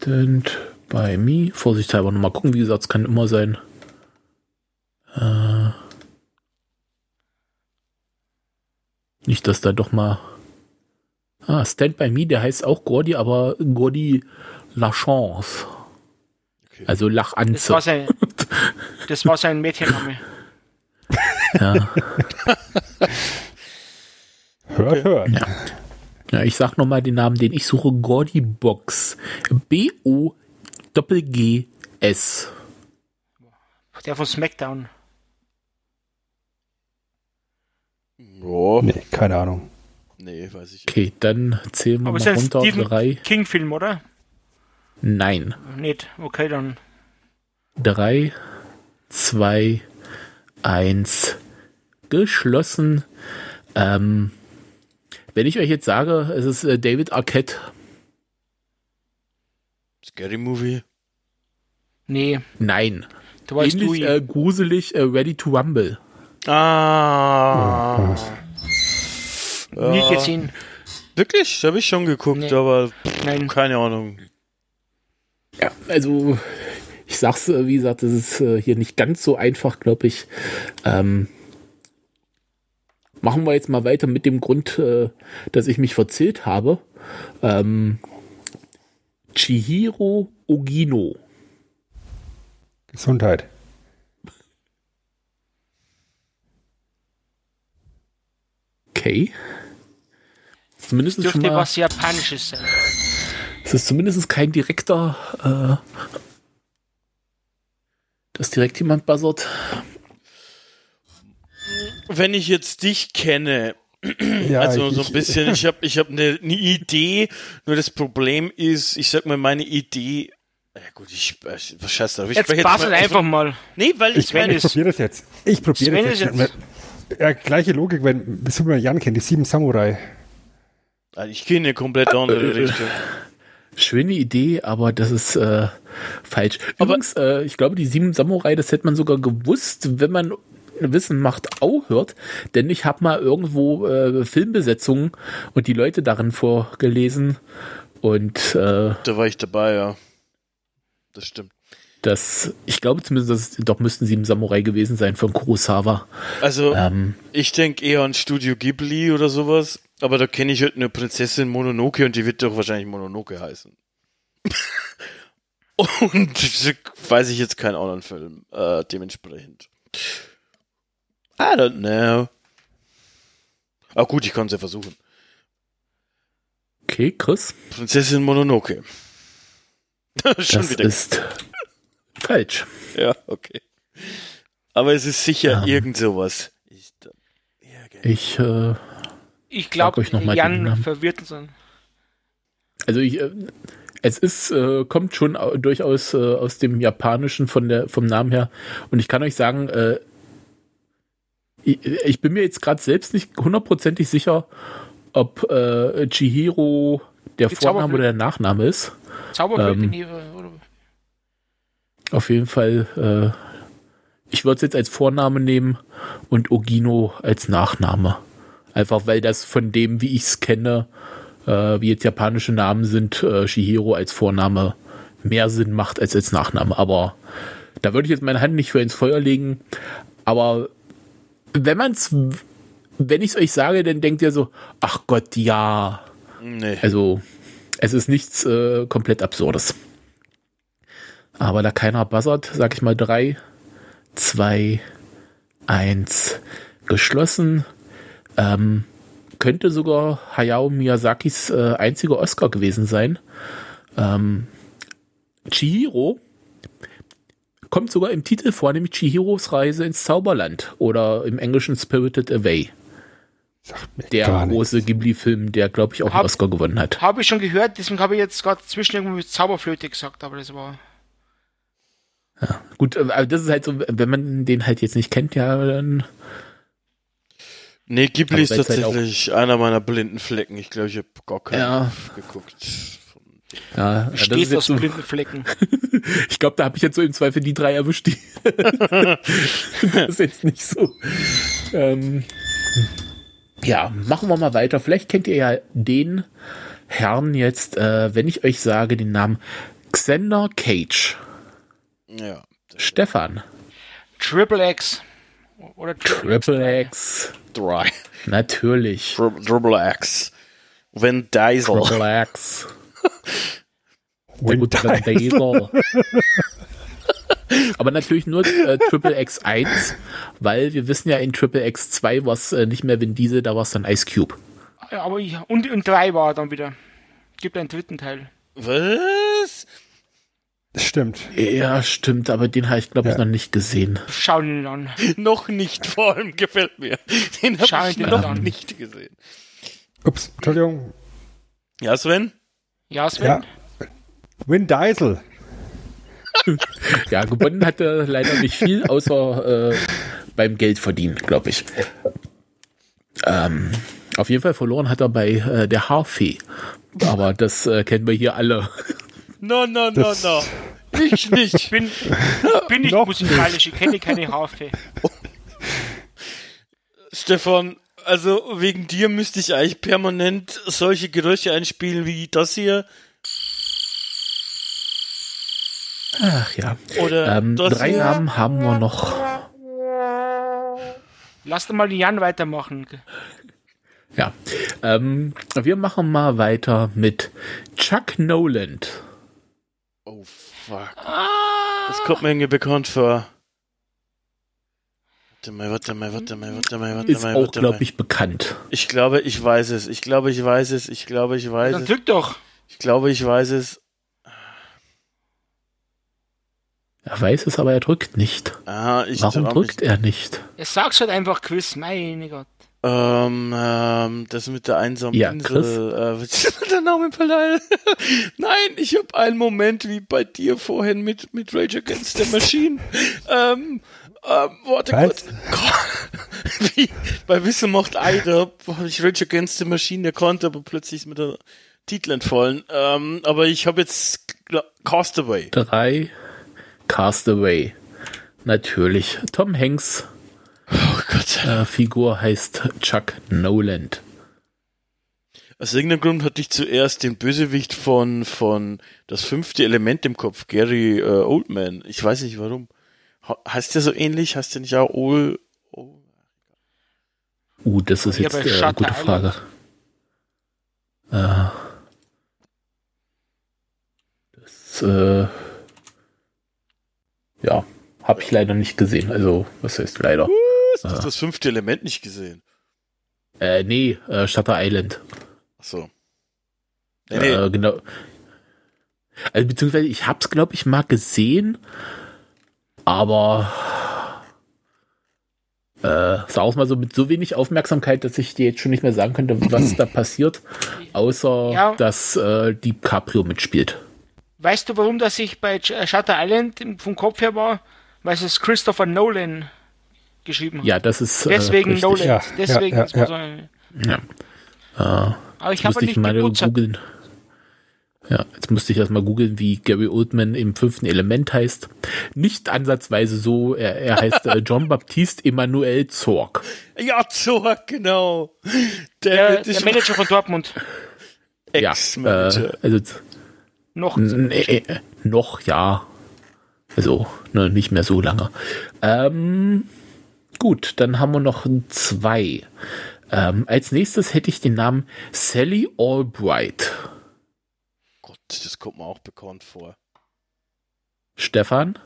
D: Stand by me. Vorsichtshalber nochmal gucken. Wie gesagt, es kann immer sein. Äh, nicht, dass da doch mal. Ah, Stand by me, der heißt auch Gordy, aber Gordy Lachance.
A: okay.
D: Also
C: Das
D: Lachanze.
C: war sein, das war sein Mädchenname.
D: Ja.
B: Hört, hört.
D: Ja, ich sag nochmal den Namen, den ich suche. Gordy Box. B-O-G-G-S.
C: Der von SmackDown.
A: ja,
B: Nee, keine Ahnung.
A: nee, weiß ich.
D: Okay, dann zählen wir
C: Aber
D: mal runter.
C: Stephen
D: Drei.
C: King-Film, oder?
D: Nein.
C: Nicht. Okay, dann.
D: Drei, zwei, eins. Geschlossen. Ähm, wenn ich euch jetzt sage, es ist äh, David Arquette.
A: Scary Movie.
C: Nee,
D: Nein.
C: du weißt du.
D: Ähnlich äh, gruselig, äh, Ready to Rumble.
A: Ah.
C: nie
A: Ja.
C: gesehen.
A: Wirklich? Habe ich schon geguckt,
C: Nee.
A: aber
C: Nein.
A: keine Ahnung.
D: Ja, also ich sag's, äh, wie gesagt, das ist äh, hier nicht ganz so einfach, glaube ich. Ähm, machen wir jetzt mal weiter mit dem Grund, äh, dass ich mich verzählt habe. Ähm, Chihiro Ogino.
B: Gesundheit.
D: Okay. Zumindest schon
C: Dürfte
D: mal,
C: was Japanisches sein.
D: es ist zumindest kein direkter, äh, dass direkt jemand buzzert.
A: Wenn ich jetzt dich kenne,
B: Ja,
A: also
B: ich,
A: so ein bisschen, ich habe ich hab eine, eine Idee, nur das Problem ist, ich sag mal, meine Idee, ja gut, ich, äh, was scheiß drauf, ich
C: Jetzt
A: spreche
C: bastelt
A: mal-
C: einfach mal.
A: Nee, weil ich
C: Sven
A: meine,
B: Ich probiere das jetzt. Ich probiere das jetzt.
C: jetzt-
B: Ja, gleiche Logik, wenn Superman Jan kennt, die sieben Samurai.
A: Ah, ich gehe in eine komplett andere Richtung.
D: Schöne Idee, aber das ist äh, falsch. Übrigens, äh, ich glaube, die sieben Samurai, das hätte man sogar gewusst, wenn man Wissen macht, auch hört. Denn ich habe mal irgendwo äh, Filmbesetzungen und die Leute darin vorgelesen. Und äh,
A: Da war ich dabei, ja. Das stimmt.
D: das, ich glaube zumindest, dass doch müssten sieben Samurai gewesen sein von Kurosawa.
A: Also,
D: Ähm,
A: ich denke eher an Studio Ghibli oder sowas, aber da kenne ich halt eine Prinzessin Mononoke und die wird doch wahrscheinlich Mononoke heißen. und weiß ich jetzt keinen anderen Film, äh, dementsprechend. I don't know. Ah gut, ich kann es ja versuchen.
D: Okay, Chris.
A: Prinzessin Mononoke. Schon
D: das
A: wieder.
D: ist falsch.
A: Ja, okay. Aber es ist sicher
D: Ähm.
A: irgend sowas. Ich,
D: Ich, äh,
C: Ich glaube,
D: euch noch mal den
C: Jan
D: Namen.
C: verwirrt uns an.
D: also ich, äh, es ist, äh, kommt schon au- durchaus äh, aus dem Japanischen von der, vom Namen her. Und ich kann euch sagen, äh, ich, bin mir jetzt gerade selbst nicht hundertprozentig sicher, ob äh, Chihiro der
C: Die
D: Vorname oder der Nachname ist.
C: Zauberflöte
D: Ähm. Auf jeden Fall, äh, ich würde es jetzt als Vorname nehmen und Ogino als Nachname. Einfach weil das von dem, wie ich es kenne, äh, wie jetzt japanische Namen sind, äh, Shihiro als Vorname mehr Sinn macht als als Nachname. Aber da würde ich jetzt meine Hand nicht für ins Feuer legen. Aber wenn man's, wenn ich es euch sage, dann denkt ihr so, ach Gott, ja.
A: nee.
D: Also, es ist nichts äh, komplett Absurdes. Aber da keiner buzzert, sag ich mal drei, zwei, eins, geschlossen. Ähm, könnte sogar Hayao Miyazakis äh, einziger Oscar gewesen sein. Ähm, Chihiro kommt sogar im Titel vor, nämlich Chihiros Reise ins Zauberland oder im Englischen Spirited Away. Der große Ghibli-Film, der, glaube ich, auch einen
C: Hab-
D: Oscar gewonnen hat.
C: Habe ich schon gehört, deswegen habe ich jetzt gerade zwischen irgendwo mit Zauberflöte gesagt, aber das war.
D: Gut, äh, aber das ist halt so, wenn man den halt jetzt nicht kennt, ja, dann.
A: Nee, Ghibli
D: Aber
A: ist
D: halt
A: tatsächlich einer meiner blinden Flecken. Ich glaube, ich habe gar keinen
D: Ja.
A: geguckt.
D: Ja, das ist
C: Steht
D: jetzt
C: aus
D: so,
C: blinden Flecken.
D: ich glaube, da habe ich jetzt so im Zweifel die drei erwischt. Die das ist jetzt nicht so. Ähm, ja, machen wir mal weiter. Vielleicht kennt ihr ja den Herrn jetzt, äh, wenn ich euch sage, den Namen Xander Cage.
A: Ja.
D: Stefan.
C: Triple X. Oder Triple
D: Triple X.
A: Drei.
D: Natürlich.
A: Tri- Triple X. Wenn Diesel.
D: Triple X. Der
B: Wind
D: gute Van Diesel. Aber natürlich nur äh, Triple X1, weil wir wissen ja in Triple X2 war es äh, nicht mehr Vin Diesel, da war es dann Ice Cube.
C: Ja, aber ich, und, und drei war dann wieder. Gibt einen dritten Teil.
A: Was?
B: Stimmt.
D: Ja, stimmt, aber den habe ich glaube ich
B: Ja.
D: noch nicht gesehen.
C: Schau ihn an.
A: Noch nicht, vor allem gefällt mir. Den habe ich noch
C: an.
A: nicht gesehen.
B: Ups, Entschuldigung.
A: Ja, Sven?
C: Ja, Sven?
B: Ja. Win Diesel.
D: Ja, gewonnen hat er leider nicht viel, außer äh, beim Geld verdienen, glaube ich. Ähm, auf jeden Fall verloren hat er bei äh, der Haarfee. Aber das äh, kennen wir hier alle.
A: No, no, no,
B: Das-
A: no. Ich nicht.
C: Bin, bin nicht musikalisch, ich kenne keine Harfe.
A: Stefan, also wegen dir müsste ich eigentlich permanent solche Geräusche einspielen wie das hier.
D: Ach ja.
A: Oder
D: Ähm,
A: das
D: drei
A: hier.
D: Namen haben wir noch.
C: Lass doch mal den Jan weitermachen.
D: Ja. Ähm, wir machen mal weiter mit Chuck Noland.
A: Oh, fuck. Das kommt mir irgendwie bekannt vor. Warte mal, warte mal, warte mal, warte mal, warte
D: Ist
A: mal,
D: auch,
A: warte mal.
D: glaube ich, bekannt.
A: Ich glaube, ich weiß es. Ich glaube, ich weiß es. Ich glaube, ich weiß
C: Dann
A: es.
C: drück doch.
A: Ich glaube, ich weiß es.
D: Er weiß es, aber er drückt nicht.
A: Ah, ich
D: Warum drückt
A: mich-
D: er nicht?
C: Er sag's halt einfach Quiz, meine Gott.
A: Ähm, ähm, das mit der einsamen
D: Ja,
A: Insel. Äh, ist denn der Name verleihen? Nein, ich habe einen Moment wie bei dir vorhin mit, mit Rage Against the Machine. ähm, ähm, warte
B: Was?
A: kurz. wie, bei Wisse macht Eider habe ich Rage Against the Machine erkannt, aber plötzlich ist mir der Titel entfallen. Ähm, aber ich habe jetzt Castaway.
D: Drei. Castaway. Natürlich. Tom Hanks
A: Oh Gott.
D: äh, Figur heißt Chuck Noland.
A: Aus irgendeinem Grund hatte ich zuerst den Bösewicht von, von das fünfte Element im Kopf, Gary äh, Oldman. Ich weiß nicht warum. Heißt der so ähnlich? Heißt der nicht auch Ol? Oh.
D: Uh, das ist jetzt äh, eine
C: Shutter
D: gute Frage. Äh, das, äh, ja, habe ich leider nicht gesehen. Also, was heißt leider?
A: Hast du das fünfte Element nicht gesehen?
D: Äh, nee, äh, Shutter Island.
A: Ach so. Nee, nee.
D: Äh, genau. Also beziehungsweise ich hab's, glaube ich, mal gesehen, aber äh, sag auch mal so mit so wenig Aufmerksamkeit, dass ich dir jetzt schon nicht mehr sagen könnte, was da passiert, außer
C: Ja.
D: dass äh, DiCaprio mitspielt.
C: Weißt du, warum das ich bei Ch- Shutter Island vom Kopf her war? Weil es Christopher Nolan geschrieben hat.
D: Ja, das ist äh,
C: Deswegen
D: richtig.
C: Nolan.
B: Ja,
C: Deswegen
B: ja,
C: ist man
B: ja.
C: so
D: Ja. Äh,
C: Aber ich habe nicht
D: ich mal
C: geputzert.
D: googeln. Ja, jetzt musste ich erst mal googeln, wie Gary Oldman im fünften Element heißt. Nicht ansatzweise so, er, er heißt äh, John Baptiste Emmanuel Zorg.
A: Ja, so, genau. Der,
C: Der, der Manager von Dortmund.
D: Ja,
A: Ex-Manager.
D: äh, also
C: Noch.
D: n- äh, äh, noch ja. Also, ne, nicht mehr so lange. Ähm, gut, dann haben wir noch zwei. Ähm, als nächstes hätte ich den Namen Sally Albright.
A: Das kommt mir auch bekannt vor.
D: Stefan?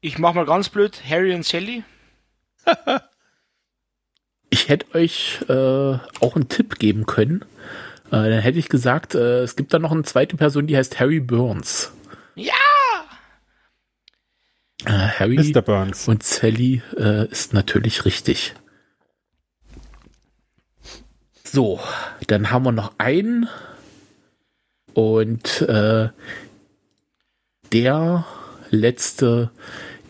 C: Ich mach mal ganz blöd. Harry und Sally.
D: Ich hätte euch äh, auch einen Tipp geben können. Äh, dann hätte ich gesagt, äh, es gibt da noch eine zweite Person, die heißt Harry Burns.
C: Ja!
D: Äh, Harry
B: Mr. Burns.
D: und Sally äh, ist natürlich richtig. So, dann haben wir noch einen. Und äh, der letzte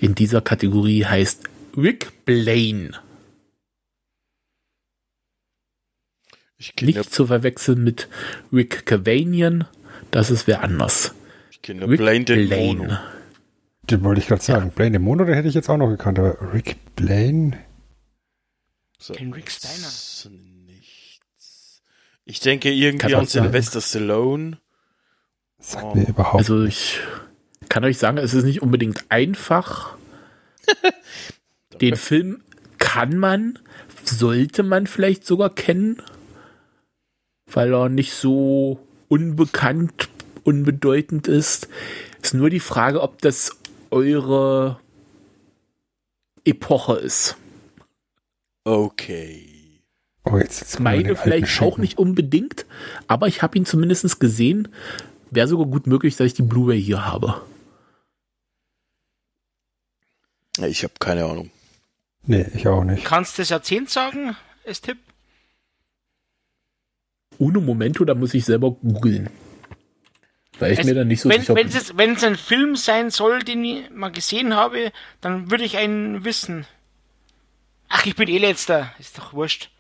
D: in dieser Kategorie heißt Rick Blaine.
A: Ich kenne
D: Nicht zu verwechseln mit Rick Cavanian. Das ist wer anders.
A: ich kenn
D: Rick
A: Blaine den Mono.
B: Den wollte ich gerade sagen. Blaine den Mono, den hätte ich jetzt auch noch gekannt. Aber Rick Blaine?
A: So,
C: Den Rick Steiner.
A: Nichts. Ich denke irgendwie an
D: sein.
A: Sylvester Stallone.
B: Sagt
A: Oh.
B: mir überhaupt
D: Also ich kann euch sagen, es ist nicht unbedingt einfach. Den Film kann man, sollte man vielleicht sogar kennen, weil er nicht so unbekannt, unbedeutend ist. Ist nur die Frage, ob das eure Epoche ist.
A: Okay.
B: Oh, jetzt,
D: Meine vielleicht auch nicht unbedingt, aber ich habe ihn zumindest gesehen. Wäre sogar gut möglich, dass ich die Blu-ray hier habe.
A: Ich habe keine Ahnung.
B: Nee, ich auch nicht.
C: Kannst du das Jahrzehnt sagen, als Tipp?
D: Ohne Momento, da muss ich selber googeln. Weil ich
C: Es-
D: mir dann nicht so
C: wenn,
D: sicher
C: wenn,
D: bin.
C: es, wenn es ein Film sein soll, den ich mal gesehen habe, dann würde ich einen wissen. Ach, ich bin eh letzter. Ist doch wurscht.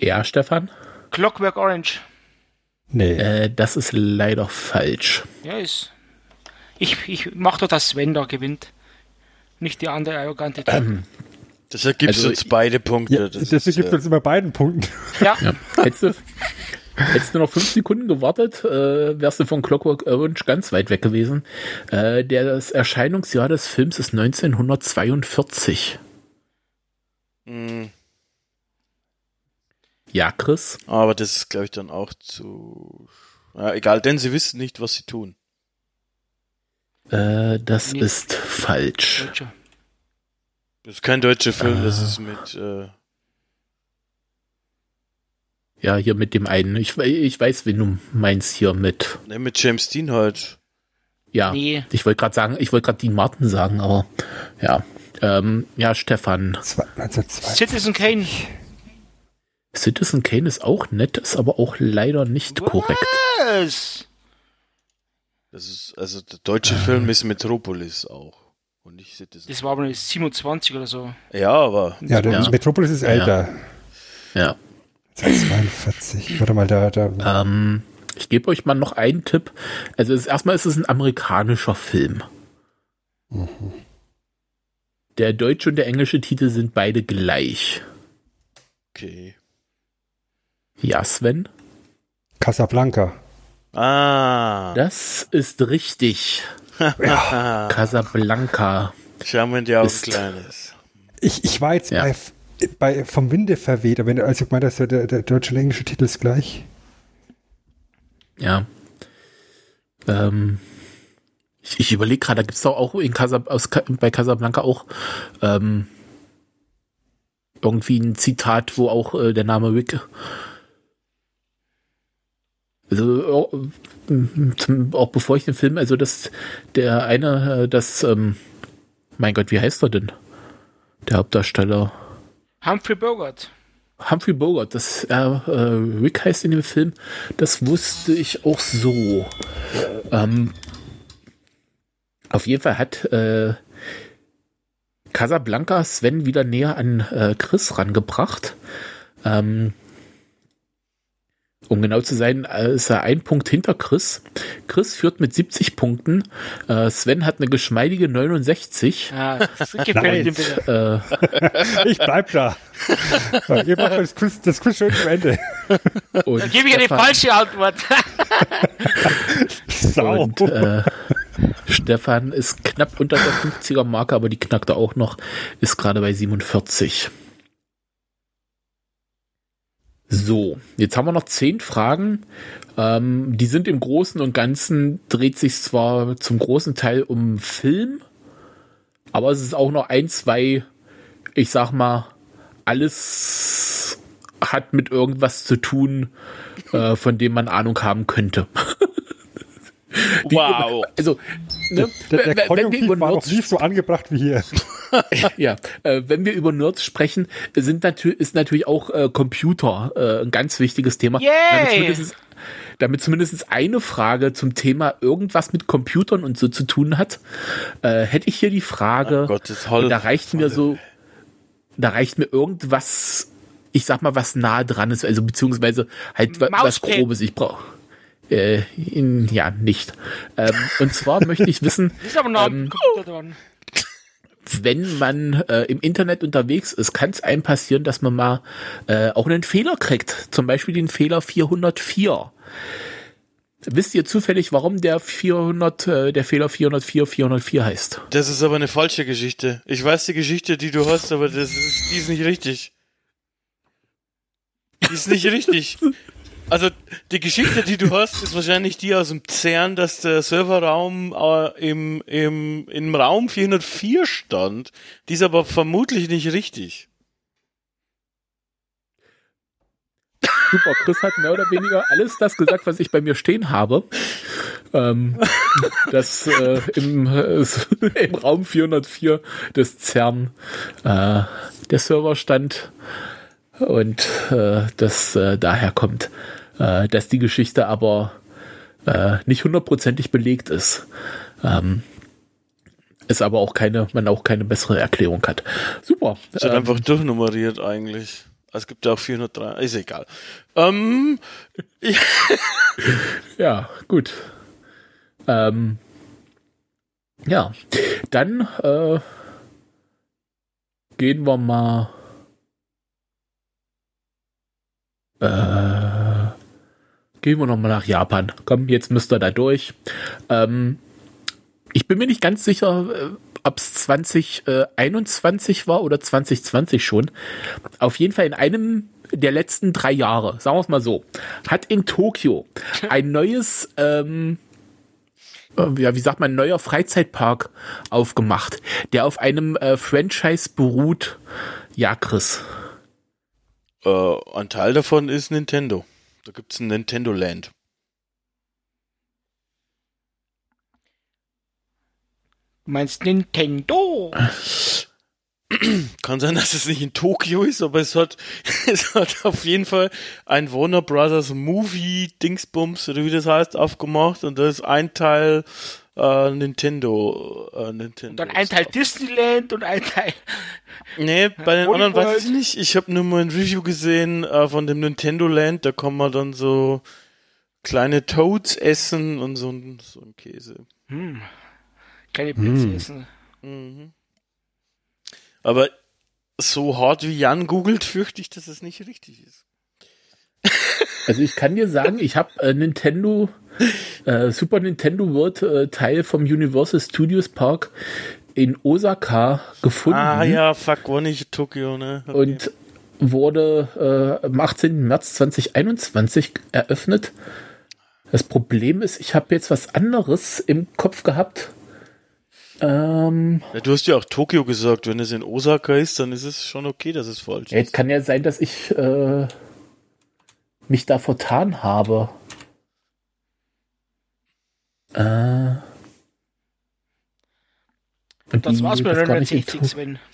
D: Ja, Stefan?
C: Clockwork Orange.
B: Nee.
D: Äh, das ist leider falsch.
C: Ja, ist. Ich, ich mach doch, dass Sven da gewinnt. Nicht die andere arrogante Typ.
D: Ähm,
A: Das ergibt
D: Also
A: uns beide Punkte.
B: ja,
A: das
B: das
A: ist,
B: gibt
A: äh,
B: uns immer beiden Punkten.
C: Ja,
D: ja. hättest, du, hättest du noch fünf Sekunden gewartet, äh, wärst du von Clockwork Orange ganz weit weg gewesen. Äh, der, das Erscheinungsjahr des Films ist 1942.
A: mh,
D: Ja, Chris?
A: aber das ist, glaube ich, dann auch zu. Ja, egal, denn sie wissen nicht, was sie tun.
D: Äh, das
C: Nee.
D: ist falsch.
C: Deutscher.
A: Das ist kein deutscher Film, das
D: Ah.
A: ist mit. Äh,
D: Ja, hier mit dem einen. Ich, ich weiß, wen du meinst hier mit.
A: ne, mit James Dean halt.
D: Ja,
C: Nee.
D: ich wollte gerade sagen, ich wollte gerade Dean Martin sagen, aber ja. Ähm, ja, Stefan.
B: Das 1902.
C: Citizen Kane.
D: Citizen Kane ist auch nett, ist aber auch leider nicht korrekt.
C: Was?
A: Das ist, also der deutsche Film ist Metropolis auch. Und nicht Citizen.
C: Das war aber eine 27 oder so.
A: Ja, aber.
B: Ja, der
D: Ja.
B: Metropolis ist älter.
D: Ja.
B: 42. Warte mal, da, da.
D: Ähm, ich gebe euch mal noch einen Tipp. Also es, erstmal ist es ein amerikanischer Film. Der deutsche und der englische Titel sind beide gleich.
A: Okay.
D: Ja, Sven?
B: Casablanca.
A: Ah.
D: Das ist richtig. Casablanca.
A: Schauen wir in die Augen,
D: Ist-
A: Kleines.
B: Ich, ich war jetzt
D: Ja.
B: bei, bei vom Winde verweht, aber wenn, also ich meine, dass der, der, der deutsche und englische Titel ist gleich.
D: Ja. Ähm, ich ich überlege gerade, da gibt es doch auch in Casab aus, bei Casablanca auch ähm, irgendwie ein Zitat, wo auch äh, der Name Rick Also zum, auch bevor ich den Film, also das, der eine, äh, das, ähm, mein Gott, wie heißt er denn? Der Hauptdarsteller.
C: Humphrey Bogart.
D: Humphrey Bogart, dass er äh, Rick heißt in dem Film, das wusste ich auch so. Ähm, auf jeden Fall hat äh, Casablanca Sven wieder näher an äh, Chris rangebracht. Ähm, um genau zu sein, äh, ist er ein Punkt hinter Chris. Chris führt mit 70 Punkten. Äh, Sven hat eine geschmeidige 69.
C: Ah, das gefällt
B: mir
C: bitte.
B: Äh, ich bleib da. Ihr macht das Quiz, das Quiz schön zu Ende.
C: Und Dann gebe ich eine falsche Antwort.
B: Sau.
D: Und, äh, Stefan ist knapp unter der 50er Marke, aber die knackt er auch noch, ist gerade bei 47. So, jetzt haben wir noch zehn Fragen. Ähm, die sind im Großen und Ganzen, dreht sich zwar zum großen Teil um Film, aber es ist auch noch ein, zwei, ich sag mal, alles hat mit irgendwas zu tun, äh, von dem man Ahnung haben könnte.
A: Die, wow.
D: Also,
B: ne, der, der Konjunktiv war noch nie so angebracht wie hier.
D: ja, äh, wenn wir über Nerds sprechen, sind natürlich, ist natürlich auch äh, Computer äh, ein ganz wichtiges Thema.
C: Yay!
D: Damit zumindest, eine Frage zum Thema irgendwas mit Computern und so zu tun hat, äh, hätte ich hier die Frage,
A: oh Gott, Holle,
D: da reicht mir so, da reicht mir irgendwas, ich sag mal, was nah dran ist, also beziehungsweise halt was Grobes ich brauche. Äh, in, ja, nicht. Ähm, und zwar möchte ich wissen.
C: ist aber noch ähm,
D: wenn man äh, im Internet unterwegs ist, kann es einem passieren, dass man mal äh, auch einen Fehler kriegt. Zum Beispiel den Fehler 404. Wisst ihr zufällig, warum der 400, äh, der Fehler 404 404 heißt?
A: Das ist aber eine falsche Geschichte. Ich weiß die Geschichte, die du hast, aber das ist, die ist nicht richtig. Die ist nicht richtig. Also die Geschichte, die du hast, ist wahrscheinlich die aus dem CERN, dass der Serverraum äh, im, im, im Raum 404 stand. Die ist aber vermutlich nicht richtig.
D: Super, Chris hat mehr oder weniger alles das gesagt, was ich bei mir stehen habe. Ähm, dass äh, im, äh, im Raum 404 des CERN äh, der Server stand und äh, das äh, daher kommt äh, dass die Geschichte aber äh, nicht hundertprozentig belegt ist. Ähm, es aber auch keine, man auch keine bessere Erklärung hat. Super.
A: Es wird ähm, einfach durchnummeriert eigentlich. Es gibt ja auch 403, ist egal. Ähm,
D: ja. ja, gut. Ähm, ja, dann äh, gehen wir mal. Äh, Gehen wir nochmal nach Japan. Komm, jetzt müsst ihr da durch. Ähm, ich bin mir nicht ganz sicher, äh, ob es 2021 war oder 2020 schon. Auf jeden Fall in einem der letzten drei Jahre, sagen wir es mal so, hat in Tokio ein neues, ähm, äh, ja, wie sagt man, neuer Freizeitpark aufgemacht, der auf einem äh, Franchise beruht. Ja, Chris.
A: Äh, ein Teil davon ist Nintendo. Da gibt es ein Nintendo Land.
C: Du meinst Nintendo?
A: Kann sein, dass es nicht in Tokio ist, aber es hat, es hat auf jeden Fall ein Warner Brothers Movie Dingsbums, oder wie das heißt, aufgemacht und da ist ein Teil äh, Nintendo, äh, Nintendo. Und
C: dann ein Teil Disneyland und ein Teil.
A: Nee, bei den anderen weiß ich nicht. Ich habe nur mal ein Review gesehen äh, von dem Nintendo Land, da kann man dann so kleine Toads essen und so ein, so ein Käse.
C: Hm. Kleine Pilze hm. essen. Mhm.
A: Aber so hart wie Jan googelt, fürchte ich, dass es nicht richtig ist.
D: Also ich kann dir sagen, ich habe äh, Nintendo, äh, Super Nintendo World äh, Teil vom Universal Studios Park in Osaka gefunden.
A: Ah ja, fuck, war nicht Tokio, ne?
D: Okay. Und wurde äh, am 18. März 2021 eröffnet. Das Problem ist, ich habe jetzt was anderes im Kopf gehabt. Ähm,
A: ja, du hast ja auch Tokio gesagt, wenn es in Osaka ist, dann ist es schon okay, dass es falsch ist.
D: Jetzt kann ja sein, dass ich äh, mich da vertan habe. Äh, und
C: Das war's mit 960,
D: in-
C: Sven.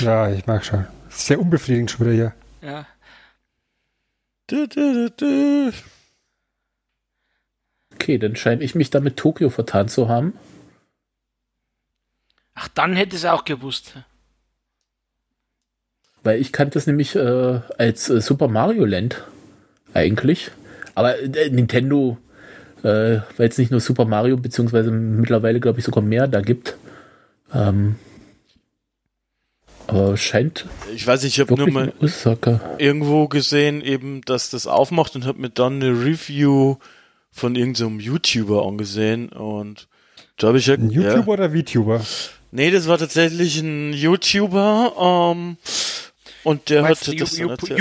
B: Ja, ich mag schon. Sehr unbefriedigend schon wieder hier.
C: Ja.
A: Du, du, du, du.
D: Okay, dann scheine ich mich da mit Tokio vertan zu haben.
C: Ach, dann hätte es auch gewusst.
D: Weil ich kannte es nämlich äh, als äh, Super Mario Land eigentlich. Aber äh, Nintendo, äh, weil es nicht nur Super Mario, beziehungsweise mittlerweile glaube ich sogar mehr da gibt. Ähm, aber scheint
A: Ich weiß, ich habe nur mal irgendwo gesehen, eben, dass das aufmacht und habe mir dann eine Review von irgendeinem YouTuber angesehen und da habe ich ja,
B: Ein
A: ja,
B: YouTuber oder VTuber?
A: nee, das war tatsächlich ein YouTuber ähm, und der hat das
C: You- You-
A: erzählt.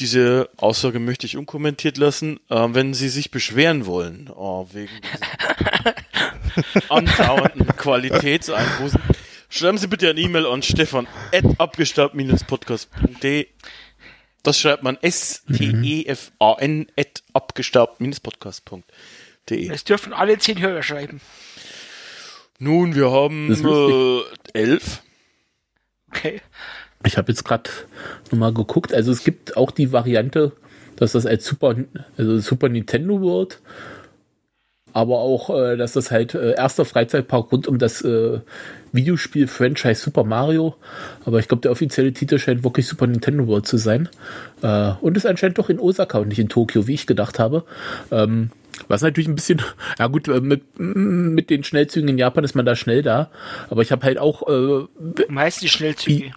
A: Diese Aussage möchte ich unkommentiert lassen. Ähm, wenn Sie sich beschweren wollen, oh, wegen andauernden Qualitätseinbußen, schreiben Sie bitte eine E-Mail an stefan podcastde Das schreibt man S-T-E-F-A-N at abgestaubt-podcast.de.
C: Es dürfen alle zehn Hörer schreiben.
A: Nun, wir haben
D: Das
A: äh, elf.
C: Okay.
D: Ich habe jetzt gerade nochmal geguckt. Also es gibt auch die Variante, dass das als Super, also Super Nintendo wird. Aber auch, äh, dass das halt äh, erster Freizeitpark rund um das äh, Videospiel-Franchise Super Mario. Aber ich glaube, der offizielle Titel scheint wirklich Super Nintendo World zu sein. Äh, und ist anscheinend doch in Osaka und nicht in Tokio, wie ich gedacht habe. Ähm, was natürlich ein bisschen, ja gut, äh, mit, mit den Schnellzügen in Japan ist man da schnell da. Aber ich habe halt auch äh,
C: Meist die Schnellzüge.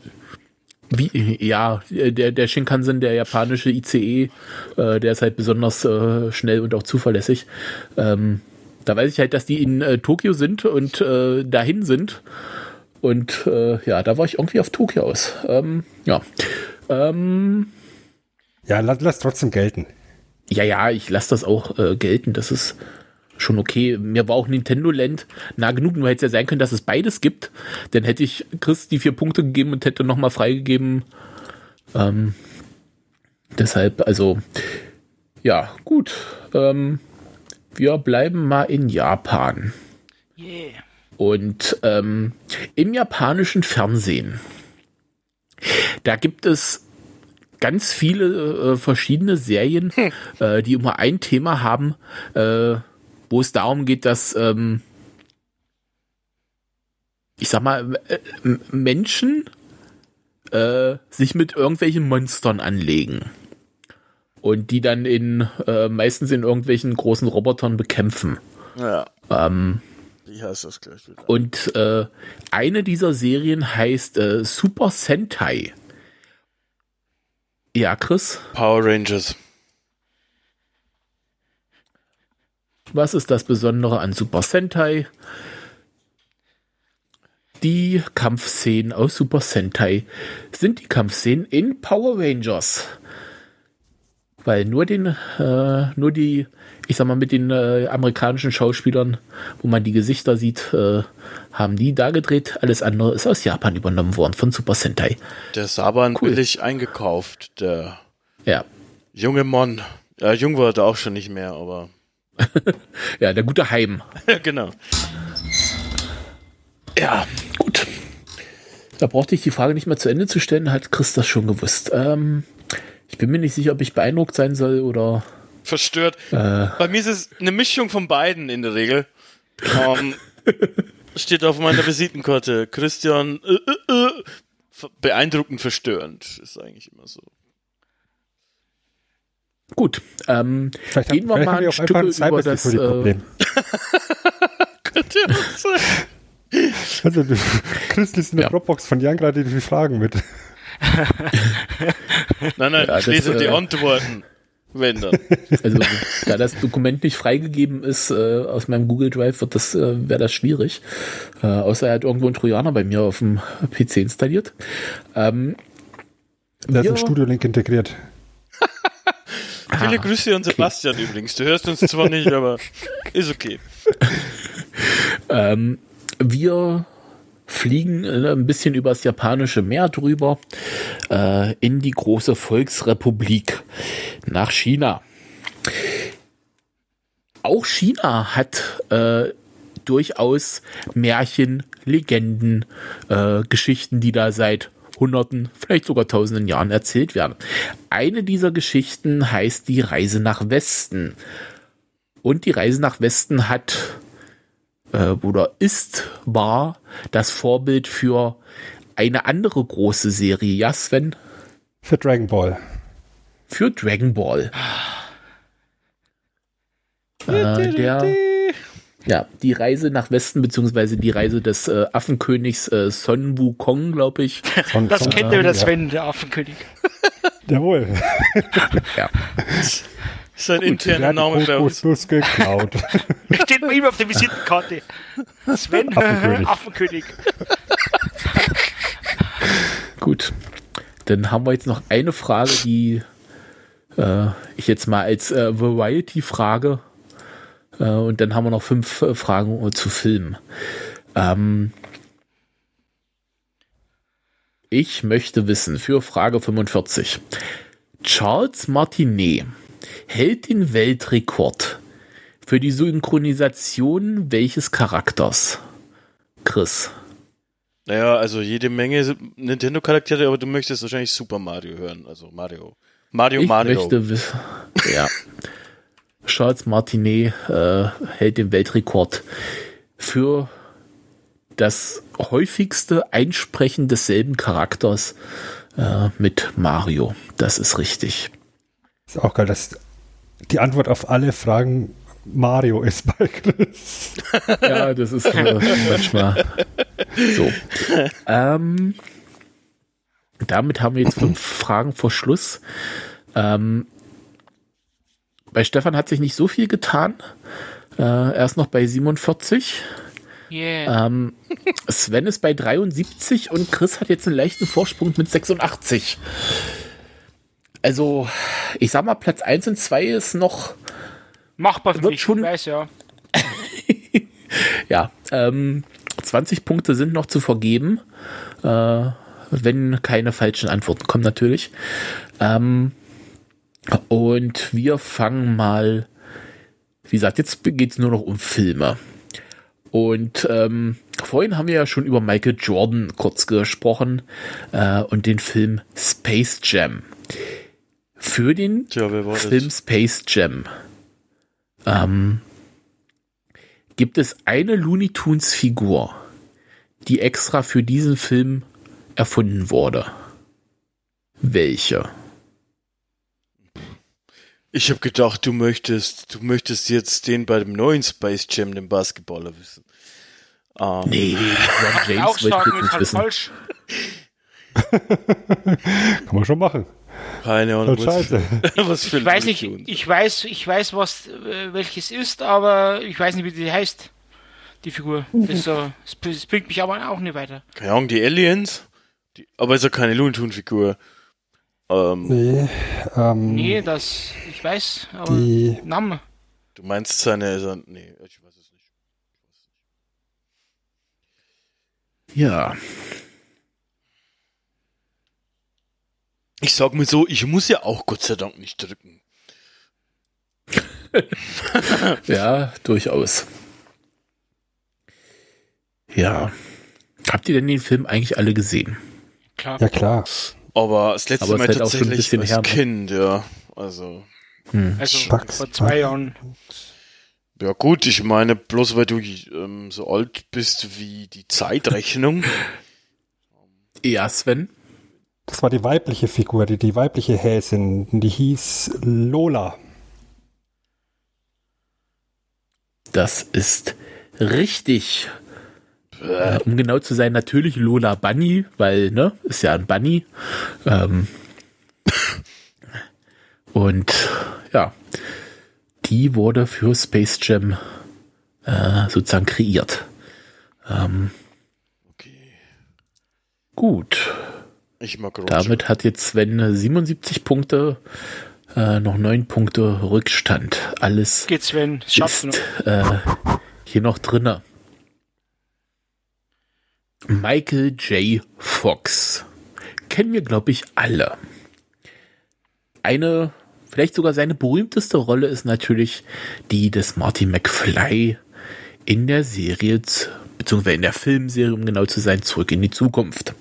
D: Wie, ja, der, der Shinkansen, der japanische ICE, äh, der ist halt besonders äh, schnell und auch zuverlässig. Ähm, da weiß ich halt, dass die in äh, Tokio sind und äh, dahin sind. Und äh, ja, da war ich irgendwie auf Tokio aus. Ähm, ja. Ähm,
B: Ja, lass, lass trotzdem gelten.
D: ja, ja, ich lasse das auch äh, gelten. Das ist schon okay. Mir war auch Nintendo Land nah genug, nur hätte es ja sein können, dass es beides gibt. Dann hätte ich Chris die vier Punkte gegeben und hätte nochmal freigegeben. Ähm, deshalb, also, ja, gut. Ähm, wir bleiben mal in Japan.
C: Yeah.
D: Und ähm, im japanischen Fernsehen, da gibt es ganz viele äh, verschiedene Serien, äh, die immer ein Thema haben, äh, wo es darum geht, dass ähm, ich sag mal, äh, Menschen äh, sich mit irgendwelchen Monstern anlegen. Und die dann in äh, meistens in irgendwelchen großen Robotern bekämpfen.
A: Ja,
D: Ähm,
A: wie heißt das gleich wieder?
D: und äh, eine dieser Serien heißt äh, Super Sentai. Ja, Chris,
A: Power Rangers.
D: Was ist das Besondere an Super Sentai? Die Kampfszenen aus Super Sentai sind die Kampfszenen in Power Rangers. Weil nur den, äh, nur die, ich sag mal, mit den äh, amerikanischen Schauspielern, wo man die Gesichter sieht, äh, haben die da gedreht. Alles andere ist aus Japan übernommen worden von Super Sentai.
A: Der Saban
D: Cool.
A: billig eingekauft, der
D: Ja.
A: junge Mann. Ja, jung war er auch schon nicht mehr, aber
D: Ja, der gute Heim.
A: ja, genau.
D: Ja, gut. Da brauchte ich die Frage nicht mehr zu Ende zu stellen, hat Chris das schon gewusst. Ähm, ich bin mir nicht sicher, ob ich beeindruckt sein soll oder.
A: Verstört.
D: Äh,
A: Bei mir ist es eine Mischung von beiden in der Regel. Ähm, steht auf meiner Visitenkarte. Christian, äh, äh, äh, beeindruckend verstörend. Ist eigentlich immer so.
D: Gut. Ähm,
B: Vielleicht,
D: Gehen wir
B: vielleicht
D: mal
B: haben wir einfach ein
D: Stück über das,
B: Cybersecurity-Problem.
A: Könnte ja sein.
B: Also, du kriegst in der
D: Ja.
B: Dropbox von Jan gerade die Fragen mit.
A: Nein, nein,
D: Ja,
A: ich
D: das,
A: lese die
D: äh,
A: Antworten. Wenn dann.
D: also, da das Dokument nicht freigegeben ist äh, aus meinem Google Drive, wird das, äh, wäre das schwierig. Äh, außer er hat irgendwo einen Trojaner bei mir auf dem PC installiert. Ähm,
B: Da ist ein Studio-Link integriert.
A: Viele Grüße an Sebastian übrigens. Du hörst uns zwar nicht, aber ist okay.
D: Ähm, wir fliegen äh, ein bisschen übers japanische Meer drüber äh, in die große Volksrepublik nach China. auch China hat äh, durchaus Märchen, Legenden, äh, Geschichten, die da seit Hunderten, vielleicht sogar Tausenden Jahren erzählt werden. Eine dieser Geschichten heißt die Reise nach Westen. Und die Reise nach Westen hat äh, oder ist, war das Vorbild für eine andere große Serie. Ja, Sven?
B: Für Dragon Ball.
D: Für Dragon Ball. Äh, der, ja, die Reise nach Westen, beziehungsweise die Reise des äh, Affenkönigs äh, Son Wukong, glaube ich.
B: Son,
C: Das
B: Son-
C: kennt ja wieder Sven, der Affenkönig.
B: Jawohl.
D: Ja.
A: ist ein
B: Der
A: interner
B: hat
A: Name bei uns.
B: Geklaut.
C: Steht bei ihm auf der Visitenkarte. Sven,
B: Affenkönig.
C: Affenkönig.
D: Gut. Dann haben wir jetzt noch eine Frage, die äh, ich jetzt mal als äh, Variety-Frage äh, und dann haben wir noch fünf äh, Fragen äh, zu Filmen. Ähm, ich möchte wissen, für Frage 45. Charles Martinet hält den Weltrekord für die Synchronisation welches Charakters? Chris.
A: Naja, also jede Menge Nintendo-Charaktere, aber du möchtest wahrscheinlich Super Mario hören. Also Mario. Mario
D: Ich
A: Mario.
D: möchte wissen. Ja. Charles Martinet äh, hält den Weltrekord für das häufigste Einsprechen desselben Charakters äh, mit Mario. Das ist richtig.
B: Ist auch geil, dass die Antwort auf alle Fragen Mario ist bei Chris.
D: Ja, das ist äh, manchmal so. Ähm, damit haben wir jetzt fünf Fragen vor Schluss. Ähm, bei Stefan hat sich nicht so viel getan. Äh, er ist noch bei 47.
C: Yeah.
D: Ähm, Sven ist bei 73 und Chris hat jetzt einen leichten Vorsprung mit 86. Also, ich sag mal, Platz 1 und 2 ist noch,
C: Machbar für
D: wird
C: mich,
D: schon-
C: ich weiß ja.
D: ja, ähm, 20 Punkte sind noch zu vergeben, äh, wenn keine falschen Antworten kommen natürlich. Ähm, und wir fangen mal, wie gesagt, jetzt geht es nur noch um Filme. Und ähm, vorhin haben wir ja schon über Michael Jordan kurz gesprochen äh, und den Film Space Jam. Für den
A: Tja, war das?
D: Film Space Jam ähm, gibt es eine Looney Tunes Figur, die extra für diesen Film erfunden wurde. Welche?
A: Ich habe gedacht, du möchtest, du möchtest jetzt den bei dem neuen Space Jam, den Basketballer wissen. Ähm,
D: Nee, Ron
C: auch
D: James ich
C: sagen, ist halt
D: wissen.
C: falsch.
B: Kann man schon machen.
A: Keine Ahnung, was,
B: scheiße.
A: was
C: Ich weiß nicht, ich weiß, ich weiß, was äh, welches ist, aber ich weiß nicht, wie die heißt. Die Figur. Das, ist so, das br- das bringt mich aber auch nicht weiter.
A: Keine Ahnung, die Aliens? Die, aber ist ja keine Looney Tunes Figur. Ähm,
B: Nee, ähm,
C: Nee, das, ich weiß, aber
B: die,
C: Name.
A: Du meinst seine, sein- nee, ich weiß es nicht.
D: Ja,
A: Ich sag mir so, ich muss ja auch Gott sei Dank nicht drücken.
D: ja, durchaus. Ja. Habt ihr denn den Film eigentlich alle gesehen?
C: Klar.
B: ja klar.
A: Aber das letzte
D: Aber es
A: Mal
D: halt auch schon ein
A: tatsächlich
D: bisschen
A: als
D: ne?
A: Kind, ja. Also,
C: Also
B: Spax.
C: vor zwei Jahren.
A: ja gut, ich meine, bloß weil du ähm, so alt bist wie die Zeitrechnung.
D: Ja, Sven.
B: Das war die weibliche Figur, die, die weibliche Häsin. Die hieß Lola.
D: Das ist richtig. Äh, um genau zu sein, natürlich Lola Bunny, weil, ne, ist ja ein Bunny. Ähm, und ja, die wurde für Space Jam äh, sozusagen kreiert. Ähm,
A: Okay.
D: gut,
A: Ich mag Roger.
D: damit hat jetzt Sven 77 Punkte, äh, noch 9 Punkte Rückstand. Alles
C: Geht's, Sven.
D: Ist
C: noch.
D: äh, hier noch drinne. Michael J. Fox. Kennen wir, glaube ich, alle. Eine vielleicht sogar seine berühmteste Rolle ist natürlich die des Marty McFly in der Serie, beziehungsweise in der Filmserie, um genau zu sein, zurück in die Zukunft.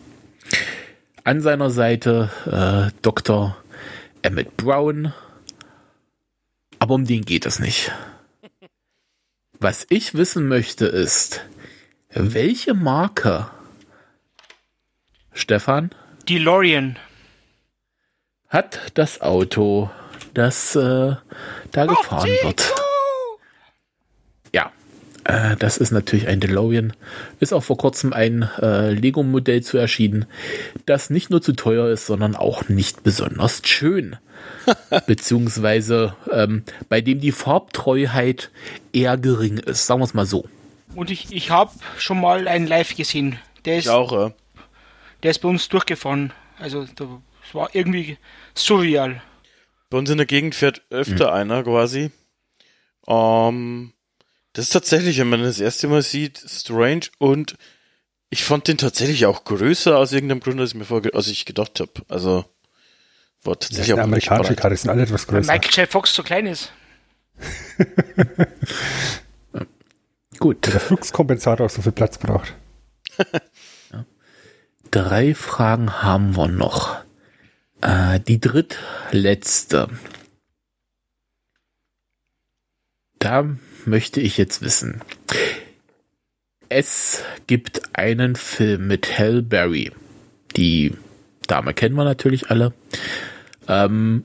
D: An seiner Seite äh, Dr. Emmett Brown. Aber um den geht es nicht. Was ich wissen möchte ist, welche Marke, Stefan,
C: Die Lorien.
D: hat das Auto, das äh, da gefahren wird? Ja, äh, das ist natürlich ein DeLorean. Ist auch vor kurzem ein äh, Lego-Modell zu erschienen, das nicht nur zu teuer ist, sondern auch nicht besonders schön. Beziehungsweise ähm, bei dem die Farbtreuheit eher gering ist, sagen wir es mal so.
C: Und ich, ich habe schon mal einen live gesehen. Der ist,
A: Ich auch, ja.
C: der ist bei uns durchgefahren. Also das war irgendwie surreal.
A: Bei uns in der Gegend fährt öfter einer quasi. Ähm, das ist tatsächlich, wenn man das erste Mal sieht, strange und ich fand den tatsächlich auch größer aus irgendeinem Grund, als ich mir vorge als ich gedacht habe. Also war tatsächlich
B: sind
A: auch
B: amerikanische die sind alle etwas
C: Weil
B: größer.
C: Michael J. Fox so klein ist.
D: Gut,
B: Der Fluxkompensator auch so viel Platz braucht.
D: drei Fragen haben wir noch. Äh, die drittletzte. Da möchte ich jetzt wissen. Es gibt einen Film mit Halle Berry. Die Dame kennen wir natürlich alle. Ähm,